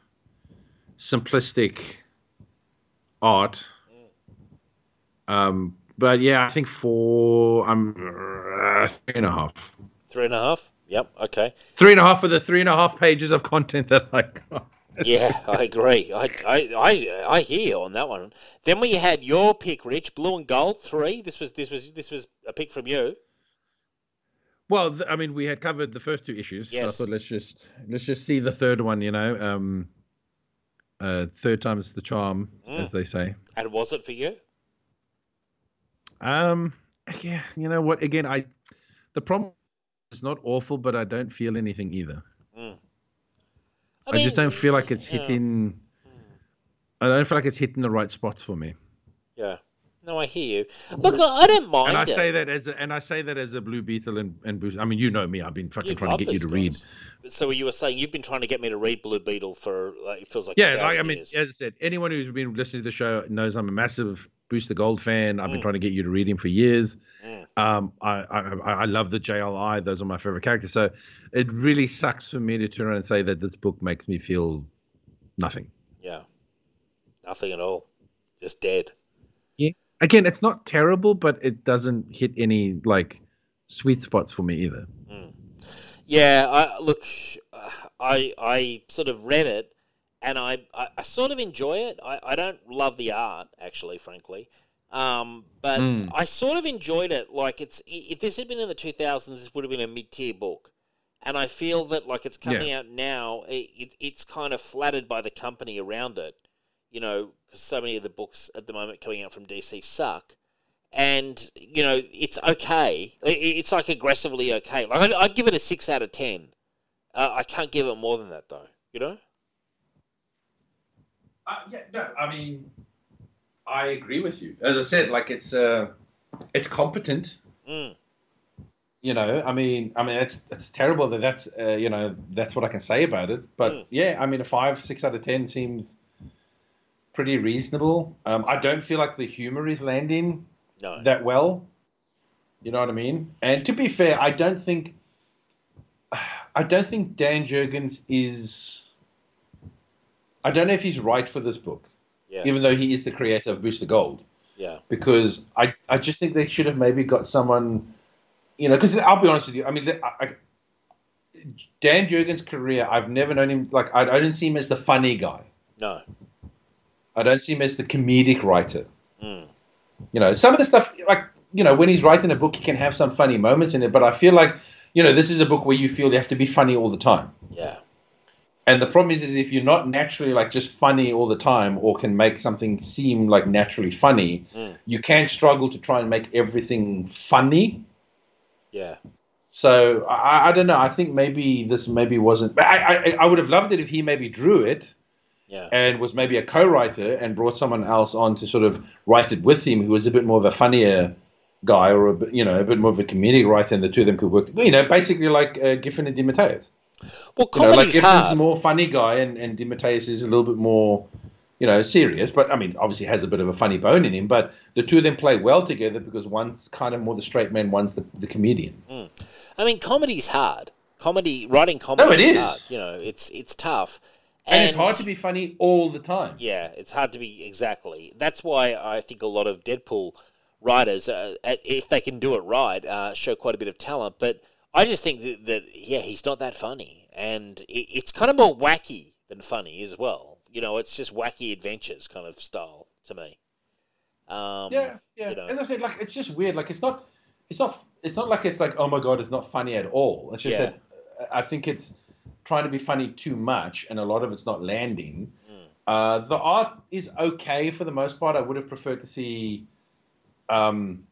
Speaker 4: simplistic art. Um, but yeah, I think four. I'm uh, three and a half.
Speaker 3: Three and a half. Yep. Okay.
Speaker 4: Three and a half for the three and a half pages of content that I got. (laughs)
Speaker 3: Yeah, I agree. I, I, I, I hear you on that one. Then we had your pick, Rich, blue and gold three. This was this was this was a pick from you.
Speaker 4: Well, th- I mean, we had covered the first two issues. So I
Speaker 3: Yes.
Speaker 4: thought let's just let's just see the third one. You know, um, uh, third time's the charm,
Speaker 3: Mm.
Speaker 4: as they say.
Speaker 3: And was it for you?
Speaker 4: Um, yeah, you know what? Again, I the problem is not awful, but I don't feel anything either.
Speaker 3: I,
Speaker 4: I,
Speaker 3: mean,
Speaker 4: just don't feel like it's
Speaker 3: yeah.
Speaker 4: hitting. I don't feel like it's hitting the right spots for me.
Speaker 3: Yeah. No, I hear you. Look, I I don't mind
Speaker 4: And I
Speaker 3: it.
Speaker 4: say that as a, and I say that as a Blue Beetle and and Boost. I mean, you know me. I've been fucking
Speaker 3: You
Speaker 4: trying to get you
Speaker 3: these
Speaker 4: to read.
Speaker 3: guys. So you were saying you've been trying to get me to read Blue Beetle for like it feels like a
Speaker 4: Yeah, like I mean,
Speaker 3: years.
Speaker 4: as I said, anyone who's been listening to the show knows I'm a massive Booster Gold fan. I've been
Speaker 3: Mm.
Speaker 4: trying to get you to read him for years.
Speaker 3: Mm.
Speaker 4: Um, I, I I I love the JLI; those are my favorite characters. So it really sucks for me to turn around and say that this book makes me feel nothing.
Speaker 3: Yeah. Nothing at all. Just dead.
Speaker 4: Again, it's not terrible, but it doesn't hit any like sweet spots for me either.
Speaker 3: Yeah, I look, I I sort of read it, and I, I, I sort of enjoy it. I, I don't love the art, actually, frankly, um, but
Speaker 4: Mm.
Speaker 3: I sort of enjoyed it. Like it's if this had been in the two thousands, this would have been a mid tier book, and I feel that like it's coming out now, it, it, it's kind of flattered by the company around it. You know, 'cause so many of the books at the moment coming out from DC suck. And you know it's okay. It's like aggressively okay. Like I'd, I'd give it a six out of ten. Uh, I can't give it more than that though. You know?
Speaker 8: Uh, yeah, no, I mean, I agree with you. As I said, like it's uh, it's competent.
Speaker 3: Mm.
Speaker 4: You know, I mean, I mean, it's it's terrible that that's uh, you know that's what I can say about it. But
Speaker 3: Mm.
Speaker 4: yeah, I mean, a five, six out of ten seems pretty reasonable. Um, I don't feel like the humor is landing
Speaker 3: No.
Speaker 4: that well. You know what I mean? And to be fair, I don't think I don't think Dan Jurgens is. I don't know if he's right for this book,
Speaker 3: yeah.
Speaker 4: even though he is the creator of Booster Gold
Speaker 3: yeah.
Speaker 4: because I, I just think they should have maybe got someone, you know, because I'll be honest with you. I mean, I, I, Dan Jurgens' career, I've never known him, like, I, I don't see him as the funny guy.
Speaker 3: No.
Speaker 4: I don't see him as the comedic writer.
Speaker 3: Mm.
Speaker 4: You know, some of the stuff, like, you know, when he's writing a book, he can have some funny moments in it, but I feel like, you know, this is a book where you feel you have to be funny all the time.
Speaker 3: Yeah.
Speaker 4: And the problem is, is if you're not naturally like just funny all the time, or can make something seem like naturally funny,
Speaker 3: Mm.
Speaker 4: you can struggle to try and make everything funny.
Speaker 3: Yeah.
Speaker 4: So I, I don't know. I think maybe this maybe wasn't. I, I I would have loved it if he maybe drew it
Speaker 3: Yeah.
Speaker 4: and was maybe a co-writer and brought someone else on to sort of write it with him, who was a bit more of a funnier guy or a bit you know a bit more of a comedic writer, and the two of them could work. You know, basically like uh, Giffen and DeMatteis.
Speaker 3: Well,
Speaker 4: You know, like Giffen's
Speaker 3: hard.
Speaker 4: a more funny guy, and and DeMatteis is a little bit more. You know, serious, but I mean, obviously has a bit of a funny bone in him. But the two of them play well together because one's kind of more the straight man, one's the, the comedian.
Speaker 3: I mean, comedy's hard. Comedy, writing comedy
Speaker 4: No, it
Speaker 3: is,
Speaker 4: is.
Speaker 3: hard. You know, it's it's tough.
Speaker 4: And it's hard to be funny all the time.
Speaker 3: Yeah, it's hard to be exactly. That's why I think a lot of Deadpool writers, uh, if they can do it right, uh, show quite a bit of talent. But I just think that, that yeah, he's not that funny, and it, it's kind of more wacky than funny as well. You know, it's just wacky adventures kind of style to me. Um,
Speaker 4: Yeah, yeah.
Speaker 3: you know.
Speaker 4: As I said, like it's just weird. Like it's not, it's not, it's not like it's like oh my god, it's not funny at all. It's just
Speaker 3: Yeah.
Speaker 4: that uh, I think it's trying to be funny too much, and a lot of it's not landing.
Speaker 3: Mm.
Speaker 4: Uh, the art is okay for the most part. I would have preferred to see um,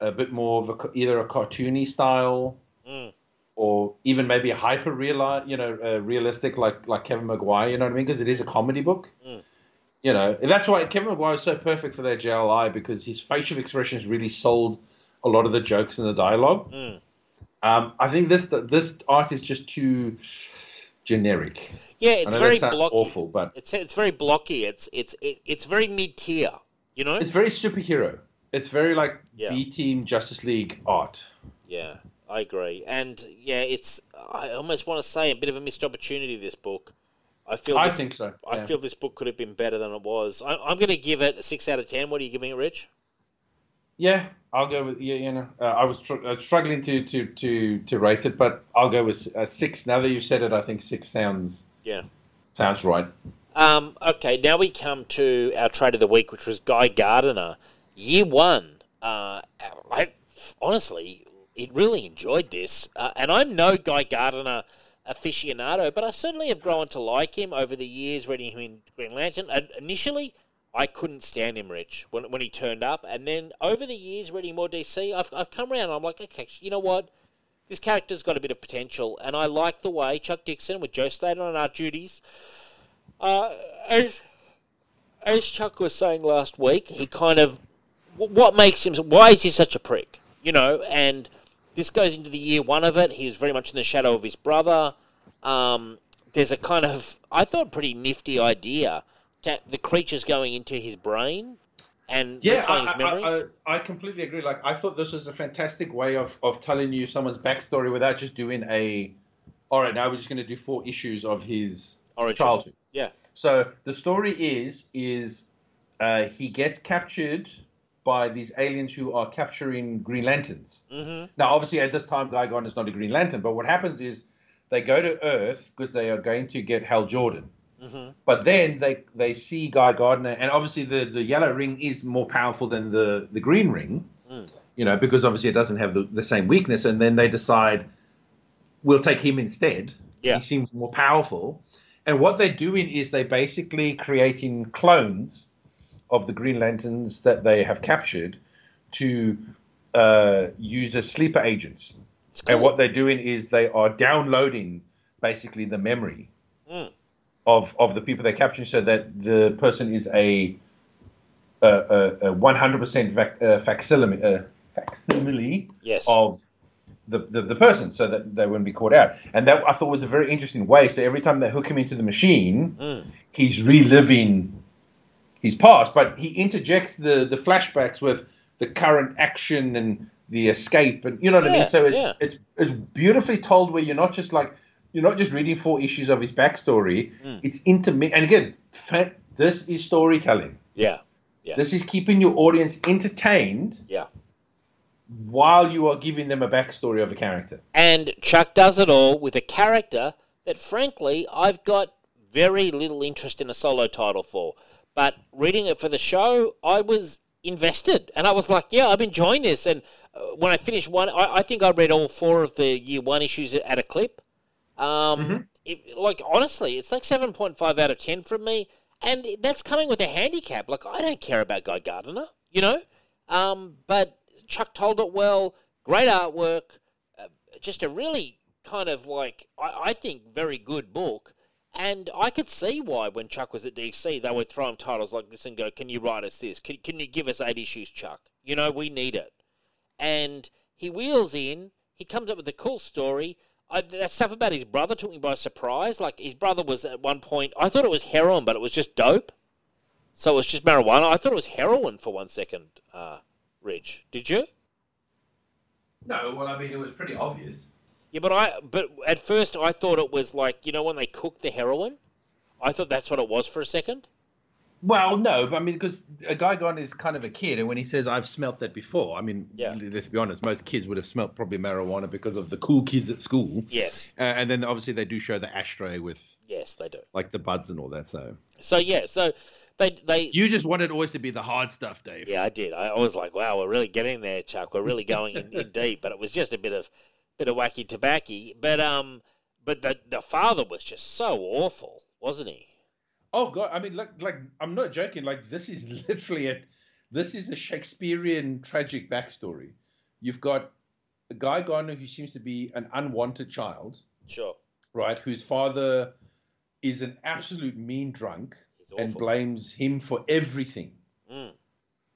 Speaker 4: a bit more of a, either a cartoony style
Speaker 3: Mm.
Speaker 4: or even maybe a hyper real, you know, uh, realistic like like Kevin Maguire. You know what I mean? Because it is a comedy book.
Speaker 3: Mm.
Speaker 4: You know, that's why Kevin Maguire is so perfect for that JLI because his facial expressions really sold a lot of the jokes and the dialogue.
Speaker 3: Mm.
Speaker 4: Um, I think this this art is just too generic.
Speaker 3: Yeah, it's very blocky.
Speaker 4: awful, but
Speaker 3: It's it's very blocky. It's it's it, it's very mid tier. You know.
Speaker 4: it's very superhero. It's very like
Speaker 3: Yeah.
Speaker 4: B Team Justice League art.
Speaker 3: Yeah, I agree. And yeah, it's I almost want to say a bit of a missed opportunity. This book, I feel.
Speaker 4: I
Speaker 3: this,
Speaker 4: think so.
Speaker 3: I feel this book could have been better than it was. I, I'm going to give it a six out of ten. What are you giving it, Rich?
Speaker 4: Yeah, I'll go with yeah. You know, uh, I was str- uh, struggling to, to to to rate it, but I'll go with uh, six. Now that you've said it, I think six sounds
Speaker 3: Yeah.
Speaker 4: sounds right.
Speaker 3: Um, okay, now we come to our trade of the week, which was Guy Gardner, year one. Uh, I honestly, it really enjoyed this, uh, and I'm no Guy Gardner aficionado, but I certainly have grown to like him over the years, reading him in Green Lantern. Uh, initially, I couldn't stand him, Rich, when, when he turned up. And then over the years, reading more DC, I've, I've come around and I'm like, okay, you know what? This character's got a bit of potential. And I like the way Chuck Dixon, with Joe Staton on our duties, uh, as, as Chuck was saying last week, he kind of, what makes him, why is he such a prick? You know, and this goes into the year one of it. He was very much in the shadow of his brother. Um, there's a kind of, I thought, pretty nifty idea the creature's going into his brain and
Speaker 4: Yeah, I,
Speaker 3: memories.
Speaker 4: I, I, I completely agree. Like, I thought this was a fantastic way of, of telling you someone's backstory without just doing a. All right, now we're just going to do four issues of his
Speaker 3: Origin.
Speaker 4: childhood.
Speaker 3: Yeah.
Speaker 4: So the story is is uh, he gets captured by these aliens who are capturing Green Lanterns.
Speaker 3: hmm
Speaker 4: Now, obviously, at this time, Guy Gardner is not a Green Lantern, but what happens is they go to Earth because they are going to get Hal Jordan.
Speaker 3: Hmm
Speaker 4: But then they they see Guy Gardner, and obviously the, the yellow ring is more powerful than the, the green ring,
Speaker 3: Mm.
Speaker 4: you know, because obviously it doesn't have the, the same weakness. And then they decide we'll take him instead.
Speaker 3: Yeah.
Speaker 4: He seems more powerful. And what they're doing is they're basically creating clones of the Green Lanterns that they have captured to uh, use as sleeper agents.
Speaker 3: Cool.
Speaker 4: And what they're doing is they are downloading basically the memory. Of of the people they're capturing, so that the person is a a, a, a 100% uh, facsimile, uh, facsimile
Speaker 3: yes.
Speaker 4: of the, the the person, so that they wouldn't be caught out. And that I thought was a very interesting way. So every time they hook him into the machine,
Speaker 3: Mm.
Speaker 4: he's reliving his past, but he interjects the the flashbacks with the current action and the escape, and you know what I mean. So it's
Speaker 3: yeah.
Speaker 4: it's it's beautifully told, where you're not just like you're not just reading four issues of his backstory.
Speaker 3: Mm.
Speaker 4: It's intermittent. and again, fa- this is storytelling.
Speaker 3: Yeah. Yeah.
Speaker 4: This is keeping your audience entertained
Speaker 3: Yeah.
Speaker 4: while you are giving them a backstory of a character.
Speaker 3: And Chuck does it all with a character that, frankly, I've got very little interest in a solo title for. But reading it for the show, I was invested. And I was like, yeah, I'm enjoying this. And uh, when I finished one, I, I think I read all four of the year one issues at a clip. Um, it, like, honestly, it's like 7.5 out of 10 from me. And that's coming with a handicap. Like, I don't care about Guy Gardner, you know? Um, but Chuck told it well. Great artwork. Uh, just a really kind of like, I, I think, very good book. And I could see why when Chuck was at DC, they would throw him titles like this and go, Can you write us this? Can, can you give us eight issues, Chuck? You know, we need it. And he wheels in, he comes up with a cool story. I, that stuff about his brother took me by surprise. Like, his brother was at one point, I thought it was heroin, but it was just dope. So it was just marijuana. I thought it was heroin for one second, uh, Ridge. Did you?
Speaker 9: No, well, I mean, it was pretty obvious.
Speaker 3: Yeah, but I but at first I thought it was like you know when they cook the heroin. I thought that's what it was for a second.
Speaker 4: Well, no, but I mean, because a guy gone is kind of a kid, and when he says "I've smelt that before," I mean,
Speaker 3: Yeah.
Speaker 4: let's be honest, most kids would have smelt probably marijuana because of the cool kids at school,
Speaker 3: Yes,
Speaker 4: uh, and then obviously they do show the ashtray with
Speaker 3: yes, they do.
Speaker 4: like the buds and all that. So
Speaker 3: So yeah, so they they
Speaker 4: you just wanted always to be the hard stuff, Dave.
Speaker 3: yeah, I did. I, I was like, wow, we're really getting there, Chuck. We're really going in, in (laughs) deep. But it was just a bit of bit of wacky tobacco. But um, but the the father was just so awful, wasn't he?
Speaker 4: Oh god, I mean, like, like I'm not joking. Like this is (laughs) literally a, this is a Shakespearean tragic backstory. You've got a guy Gardner who seems to be an unwanted child,
Speaker 3: Sure,
Speaker 4: right? Whose father is an absolute mean drunk and blames him for everything,
Speaker 3: Mm,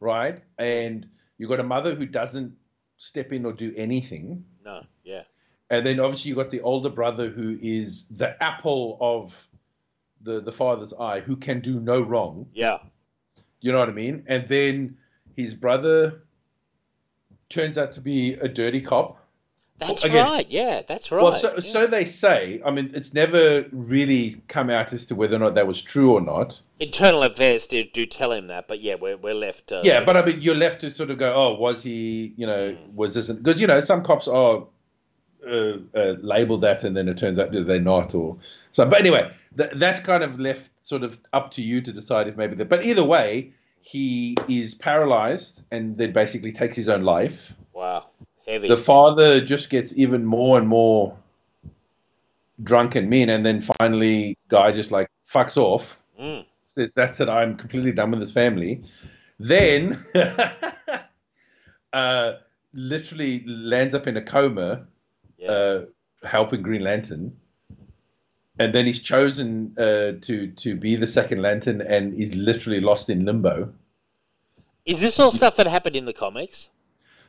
Speaker 4: right? And you've got a mother who doesn't step in or do anything.
Speaker 3: no, yeah,
Speaker 4: And then obviously you've got the older brother who is the apple of the, the father's eye, who can do no wrong.
Speaker 3: yeah,
Speaker 4: You know what I mean? And then his brother turns out to be a dirty cop.
Speaker 3: that's
Speaker 4: Again-
Speaker 3: right. Yeah, that's right.
Speaker 4: Well, so,
Speaker 3: yeah.
Speaker 4: so they say. I mean, it's never really come out as to whether or not that was true or not.
Speaker 3: Internal affairs do, do tell him that, but yeah, we're, we're left. Uh,
Speaker 4: Yeah, but I mean, you're left to sort of go, oh, was he, you know, was this, because, you know, some cops are uh, uh, labeled that and then it turns out they're not or so. But anyway, th- that's kind of left sort of up to you to decide if maybe that. But either way, he is paralyzed and then basically takes his own life.
Speaker 3: wow, heavy.
Speaker 4: The father just gets even more and more drunk and mean, and then finally, guy just like fucks off.
Speaker 3: Mm.
Speaker 10: says that's it. I'm completely done with this family. Then, (laughs) uh, literally lands up in a coma,
Speaker 3: Yeah.
Speaker 10: uh, helping Green Lantern, and then he's chosen uh, to to be the second Lantern, and is literally lost in limbo.
Speaker 3: Is this all stuff that happened in the comics?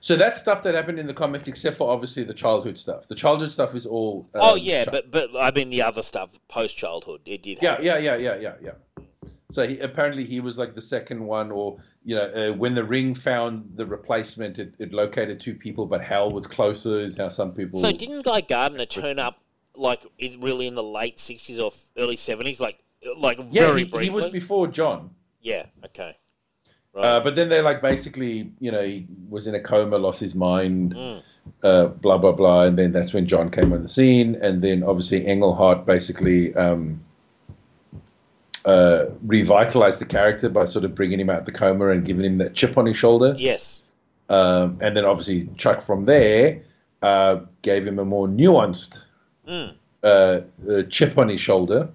Speaker 10: So that's stuff that happened in the comics, except for obviously the childhood stuff. The childhood stuff is all.
Speaker 3: oh
Speaker 10: um,
Speaker 3: yeah,
Speaker 10: chi-
Speaker 3: but but I mean the other stuff post childhood. It did.
Speaker 10: Yeah,
Speaker 3: happen.
Speaker 10: yeah, yeah, yeah, yeah, yeah. So he, apparently he was like the second one, or you know, uh, when the ring found the replacement, it, it located two people, but Hal was closer. Is how some people.
Speaker 3: So didn't Guy Gardner turn up like in, really in the late sixties or early seventies, like like
Speaker 10: yeah,
Speaker 3: very
Speaker 10: he,
Speaker 3: briefly?
Speaker 10: he was before John.
Speaker 3: Yeah. Okay. Right.
Speaker 10: Uh, but then they like basically, you know, he was in a coma, lost his mind,
Speaker 3: Mm.
Speaker 10: uh, blah blah blah, and then that's when John came on the scene, and then obviously Englehart basically um, uh, revitalized the character by sort of bringing him out of the coma and giving him that chip on his shoulder.
Speaker 3: yes.
Speaker 10: Um, and then obviously Chuck from there uh, gave him a more nuanced
Speaker 3: Mm.
Speaker 10: uh, uh, chip on his shoulder.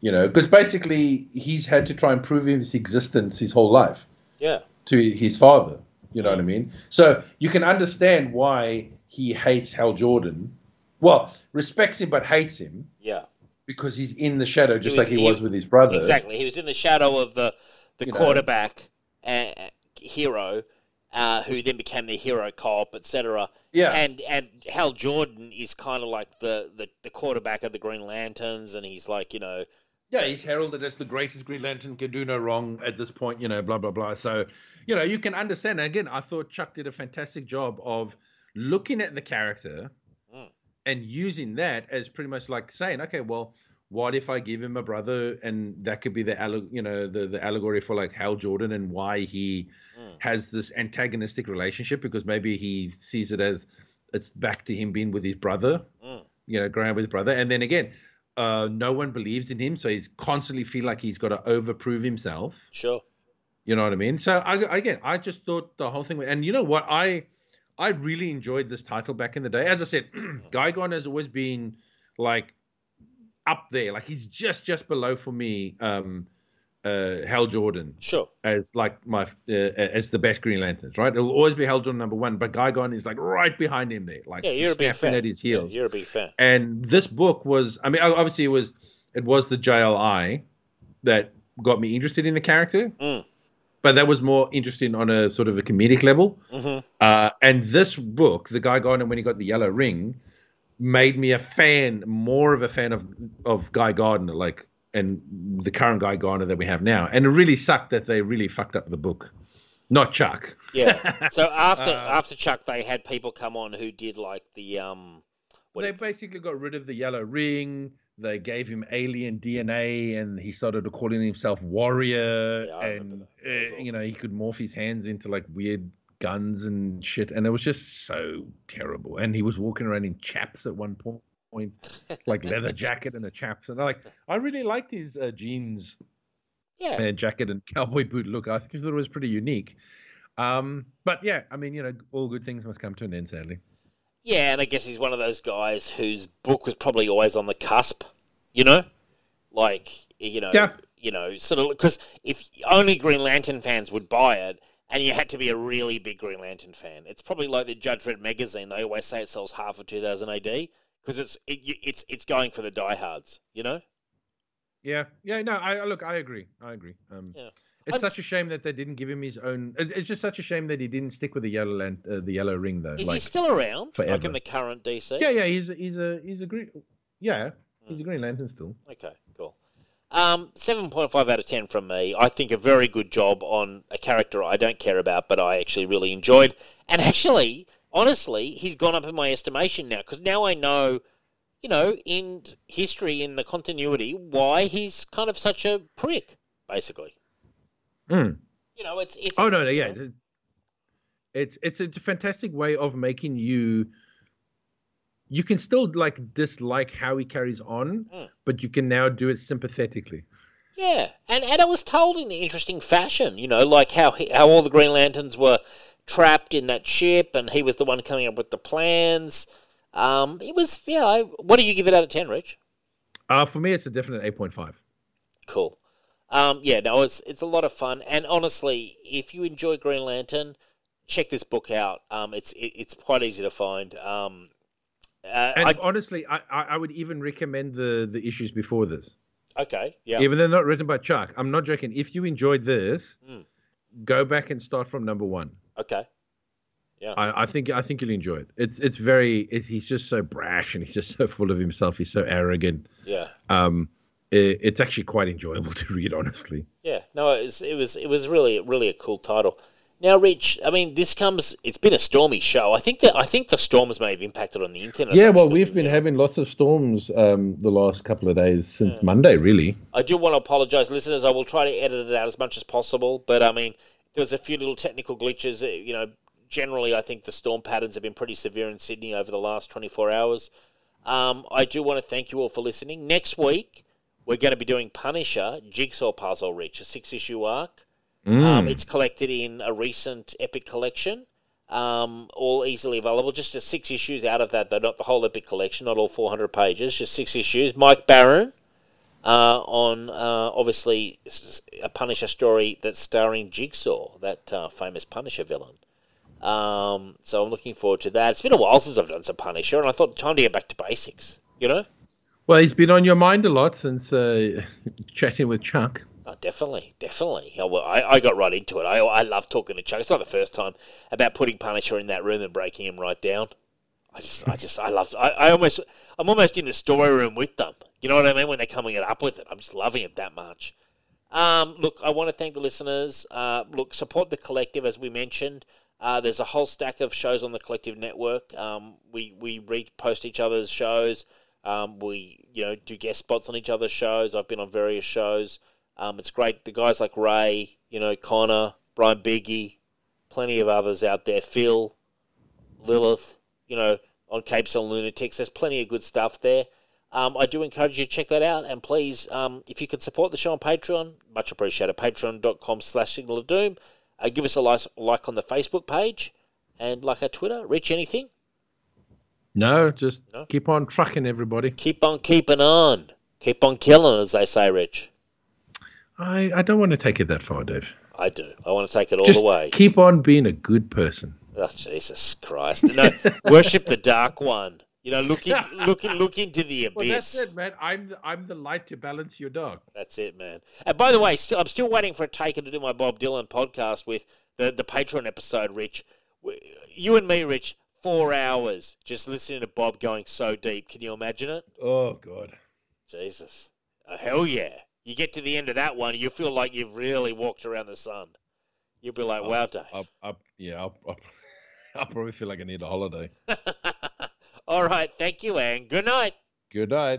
Speaker 10: You know, because basically he's had to try and prove his existence his whole life
Speaker 3: Yeah.
Speaker 10: to his father. You know what I mean? So you can understand why he hates Hal Jordan. Well, respects him but hates him
Speaker 3: Yeah.
Speaker 10: because he's in the shadow, just
Speaker 3: was-
Speaker 10: like he,
Speaker 3: he-
Speaker 10: was with his brother.
Speaker 3: Exactly. He was in the shadow of the the
Speaker 10: You know.
Speaker 3: quarterback uh, hero, uh, who then became the hero cop, etc.
Speaker 10: Yeah.
Speaker 3: And and Hal Jordan is kind of like the, the the quarterback of the Green Lanterns, and he's like you know
Speaker 4: Yeah, he's heralded as the greatest Green Lantern, can do no wrong at this point, you know, blah, blah, blah. So, you know, you can understand. And again, I thought Chuck did a fantastic job of looking at the character
Speaker 3: Mm.
Speaker 4: and using that as pretty much like saying, okay, well, what if I give him a brother and that could be the, you know, the, the allegory for like Hal Jordan and why he
Speaker 3: Mm.
Speaker 4: has this antagonistic relationship because maybe he sees it as it's back to him being with his brother
Speaker 3: Mm.
Speaker 4: you know, growing up with his brother. And then again, uh, no one believes in him, so he's constantly feel like he's got to overprove himself.
Speaker 3: sure
Speaker 4: You know what I mean? So I, again, I just thought the whole thing. And you know what? I I really enjoyed this title back in the day. As I said, (clears throat) Guy Gardner has always been like up there. Like he's just just below for me. Um, uh, Hal Jordan
Speaker 3: sure
Speaker 4: as like my uh, as the best Green Lanterns, right? It'll always be Hal Jordan number one, but Guy Gardner is like right behind him there, like
Speaker 3: yeah you're a big fan
Speaker 4: at his
Speaker 3: Yeah,
Speaker 4: heels
Speaker 3: you're a big fan
Speaker 4: and this book was i mean obviously it was it was the jli that got me interested in the character
Speaker 3: Mm.
Speaker 4: but that was more interesting on a sort of a comedic level
Speaker 3: hmm
Speaker 4: uh, and this book the guy gardner when he got the yellow ring made me a fan more of a fan of of guy gardner like and the current guy gardner that we have now and it really sucked that they really fucked up the book not chuck
Speaker 3: yeah (laughs) so after
Speaker 4: Uh,
Speaker 3: after Chuck they had people come on who did like the um
Speaker 4: they
Speaker 3: do
Speaker 4: basically got rid of the yellow ring. They gave him alien DNA, and he started calling himself Warrior.
Speaker 3: Yeah,
Speaker 4: and
Speaker 3: that. That was
Speaker 4: uh,
Speaker 3: awesome.
Speaker 4: you know, he could morph his hands into like weird guns and shit, and it was just so terrible. And he was walking around in chaps at one point, (laughs) like leather jacket and a chaps. And I like, I really liked his uh, jeans
Speaker 3: yeah
Speaker 4: and jacket and cowboy boot look. I think it was pretty unique. Um, but yeah, I mean, you know, all good things must come to an end, sadly.
Speaker 3: Yeah, and I guess he's one of those guys whose book was probably always on the cusp, you know, like you know,
Speaker 4: Yeah.
Speaker 3: you know, sort of because if only Green Lantern fans would buy it, and you had to be a really big Green Lantern fan. It's probably like the Judge Dredd magazine. They always say it sells half of 2000 AD because it's it, it's it's going for the diehards, you know.
Speaker 4: Yeah, yeah, no, I I- look, I agree, I agree. Um,
Speaker 3: Yeah.
Speaker 4: it's
Speaker 3: I'm-
Speaker 4: such a shame that they didn't give him his own. It's just such a shame that he didn't stick with the yellow land, uh, the yellow ring though.
Speaker 3: Is
Speaker 4: like,
Speaker 3: he still around? Like in the current DC?
Speaker 4: yeah, yeah, he's a, he's a he's a green, yeah, he's
Speaker 3: Mm.
Speaker 4: a Green Lantern still.
Speaker 3: Okay, cool. Um, seven point five out of ten from me. I think a very good job on a character I don't care about, but I actually really enjoyed. And (laughs) actually, honestly, he's gone up in my estimation now because now I know, you know, in history, in the continuity, why he's kind of such a prick, basically.
Speaker 4: Mm.
Speaker 3: You know, it's it's.
Speaker 4: Oh no, no, yeah, it's it's a fantastic way of making you. You can still like dislike how he carries on,
Speaker 3: Mm.
Speaker 4: but you can now do it sympathetically.
Speaker 3: Yeah, and and it was told in an interesting fashion. You know, like how he, how all the Green Lanterns were trapped in that ship, and he was the one coming up with the plans. Um, it was yeah. I, what do you give it out of ten, Rich?
Speaker 4: Uh, for me, it's a definite eight point five.
Speaker 3: Cool. Um, yeah, no, it's it's a lot of fun, and honestly, if you enjoy Green Lantern, check this book out. Um, it's it, it's quite easy to find. Um, uh,
Speaker 4: And
Speaker 3: I,
Speaker 4: honestly, I, I would even recommend the the issues before this,
Speaker 3: okay, yeah,
Speaker 4: even though they're not written by Chuck. I'm not joking. If you enjoyed this,
Speaker 3: Mm.
Speaker 4: go back and start from number one.
Speaker 3: okay, Yeah.
Speaker 4: I, I think I think you'll enjoy it. It's it's very it's, he's just so brash and he's just so full of himself. He's so arrogant.
Speaker 3: yeah.
Speaker 4: Um, it, it's actually quite enjoyable (laughs) to read, honestly.
Speaker 3: Yeah, no, it was it was it was really really a cool title. Now, Rich, I mean, this comes. It's been a stormy show. I think that I think the storms may have impacted on the internet.
Speaker 4: Yeah, well, we've been
Speaker 3: yeah.
Speaker 4: having lots of storms um, the last couple of days since Monday, really.
Speaker 3: I do want to apologise, listeners. I will try to edit it out as much as possible, but I mean, there was a few little technical glitches. uh, You know, generally, I think the storm patterns have been pretty severe in Sydney over the last 24 hours. Um, I do want to thank you all for listening. Next week, we're going to be doing Punisher Jigsaw Puzzle, Rich, a six-issue arc. Um, it's collected in a recent Epic collection, um, all easily available. Just six issues out of that, though, not the whole Epic collection, not all 400 pages, just six issues. Mike Baron uh, on uh, obviously a Punisher story that's starring Jigsaw, that uh, famous Punisher villain. Um, so I'm looking forward to that. It's been a while since I've done some Punisher, and I thought time to get back to basics. You know?
Speaker 4: Well, he's been on your mind a lot since uh, (laughs) chatting with Chuck.
Speaker 3: Oh, definitely, definitely. Yeah, well, I, I got right into it. I, I love talking to Chuck. It's not the first time about putting Punisher in that room and breaking him right down. I just, I just, I love. I, I almost, I'm almost in the story room with them. You know what I mean? When they're coming up with it, I'm just loving it that much. Um, look, I want to thank the listeners. Uh, look, support the collective as we mentioned. Uh, there's a whole stack of shows on the collective network. Um, we we repost each other's shows. Um, we you know do guest spots on each other's shows. I've been on various shows. Um, it's great. The guys like Ray, you know, Connor, Brian Biggie, plenty of others out there. Phil, Lilith, you know, on Capes and Lunatics. There's plenty of good stuff there. Um, I do encourage you to check that out. And please, um, if you could support the show on Patreon, much appreciated. Patreon.com slash Signal of Doom. Uh, give us a like, like on the Facebook page and like our Twitter. Rich anything?
Speaker 4: No, just
Speaker 3: No?
Speaker 4: keep on trucking, everybody.
Speaker 3: Keep on keeping on. Keep on killing, as they say, Rich.
Speaker 4: I, I don't want to take it that far, Dave.
Speaker 3: I do. I want to take it all
Speaker 4: Just
Speaker 3: the way.
Speaker 4: keep on being a good person.
Speaker 3: Oh Jesus Christ! No, worship the dark one. You know, look in, (laughs) look in, look into the abyss.
Speaker 4: man. I'm the, I'm the light to balance your dark.
Speaker 3: That's it, man. And by the way, still, I'm still waiting for a taker to do my Bob Dylan podcast with the the Patreon episode. Rich, you and me, Rich, four hours just listening to Bob going so deep. Can you imagine it?
Speaker 4: Oh God.
Speaker 3: Jesus, oh, hell yeah! You get to the end of that one, you feel like you've really walked around the sun. You'll be like, "Wow, Dave."
Speaker 4: I'll, I'll, yeah, I'll, I'll, (laughs) I'll probably feel like I need a holiday. (laughs)
Speaker 3: All right, thank you, and good night.
Speaker 4: Good night.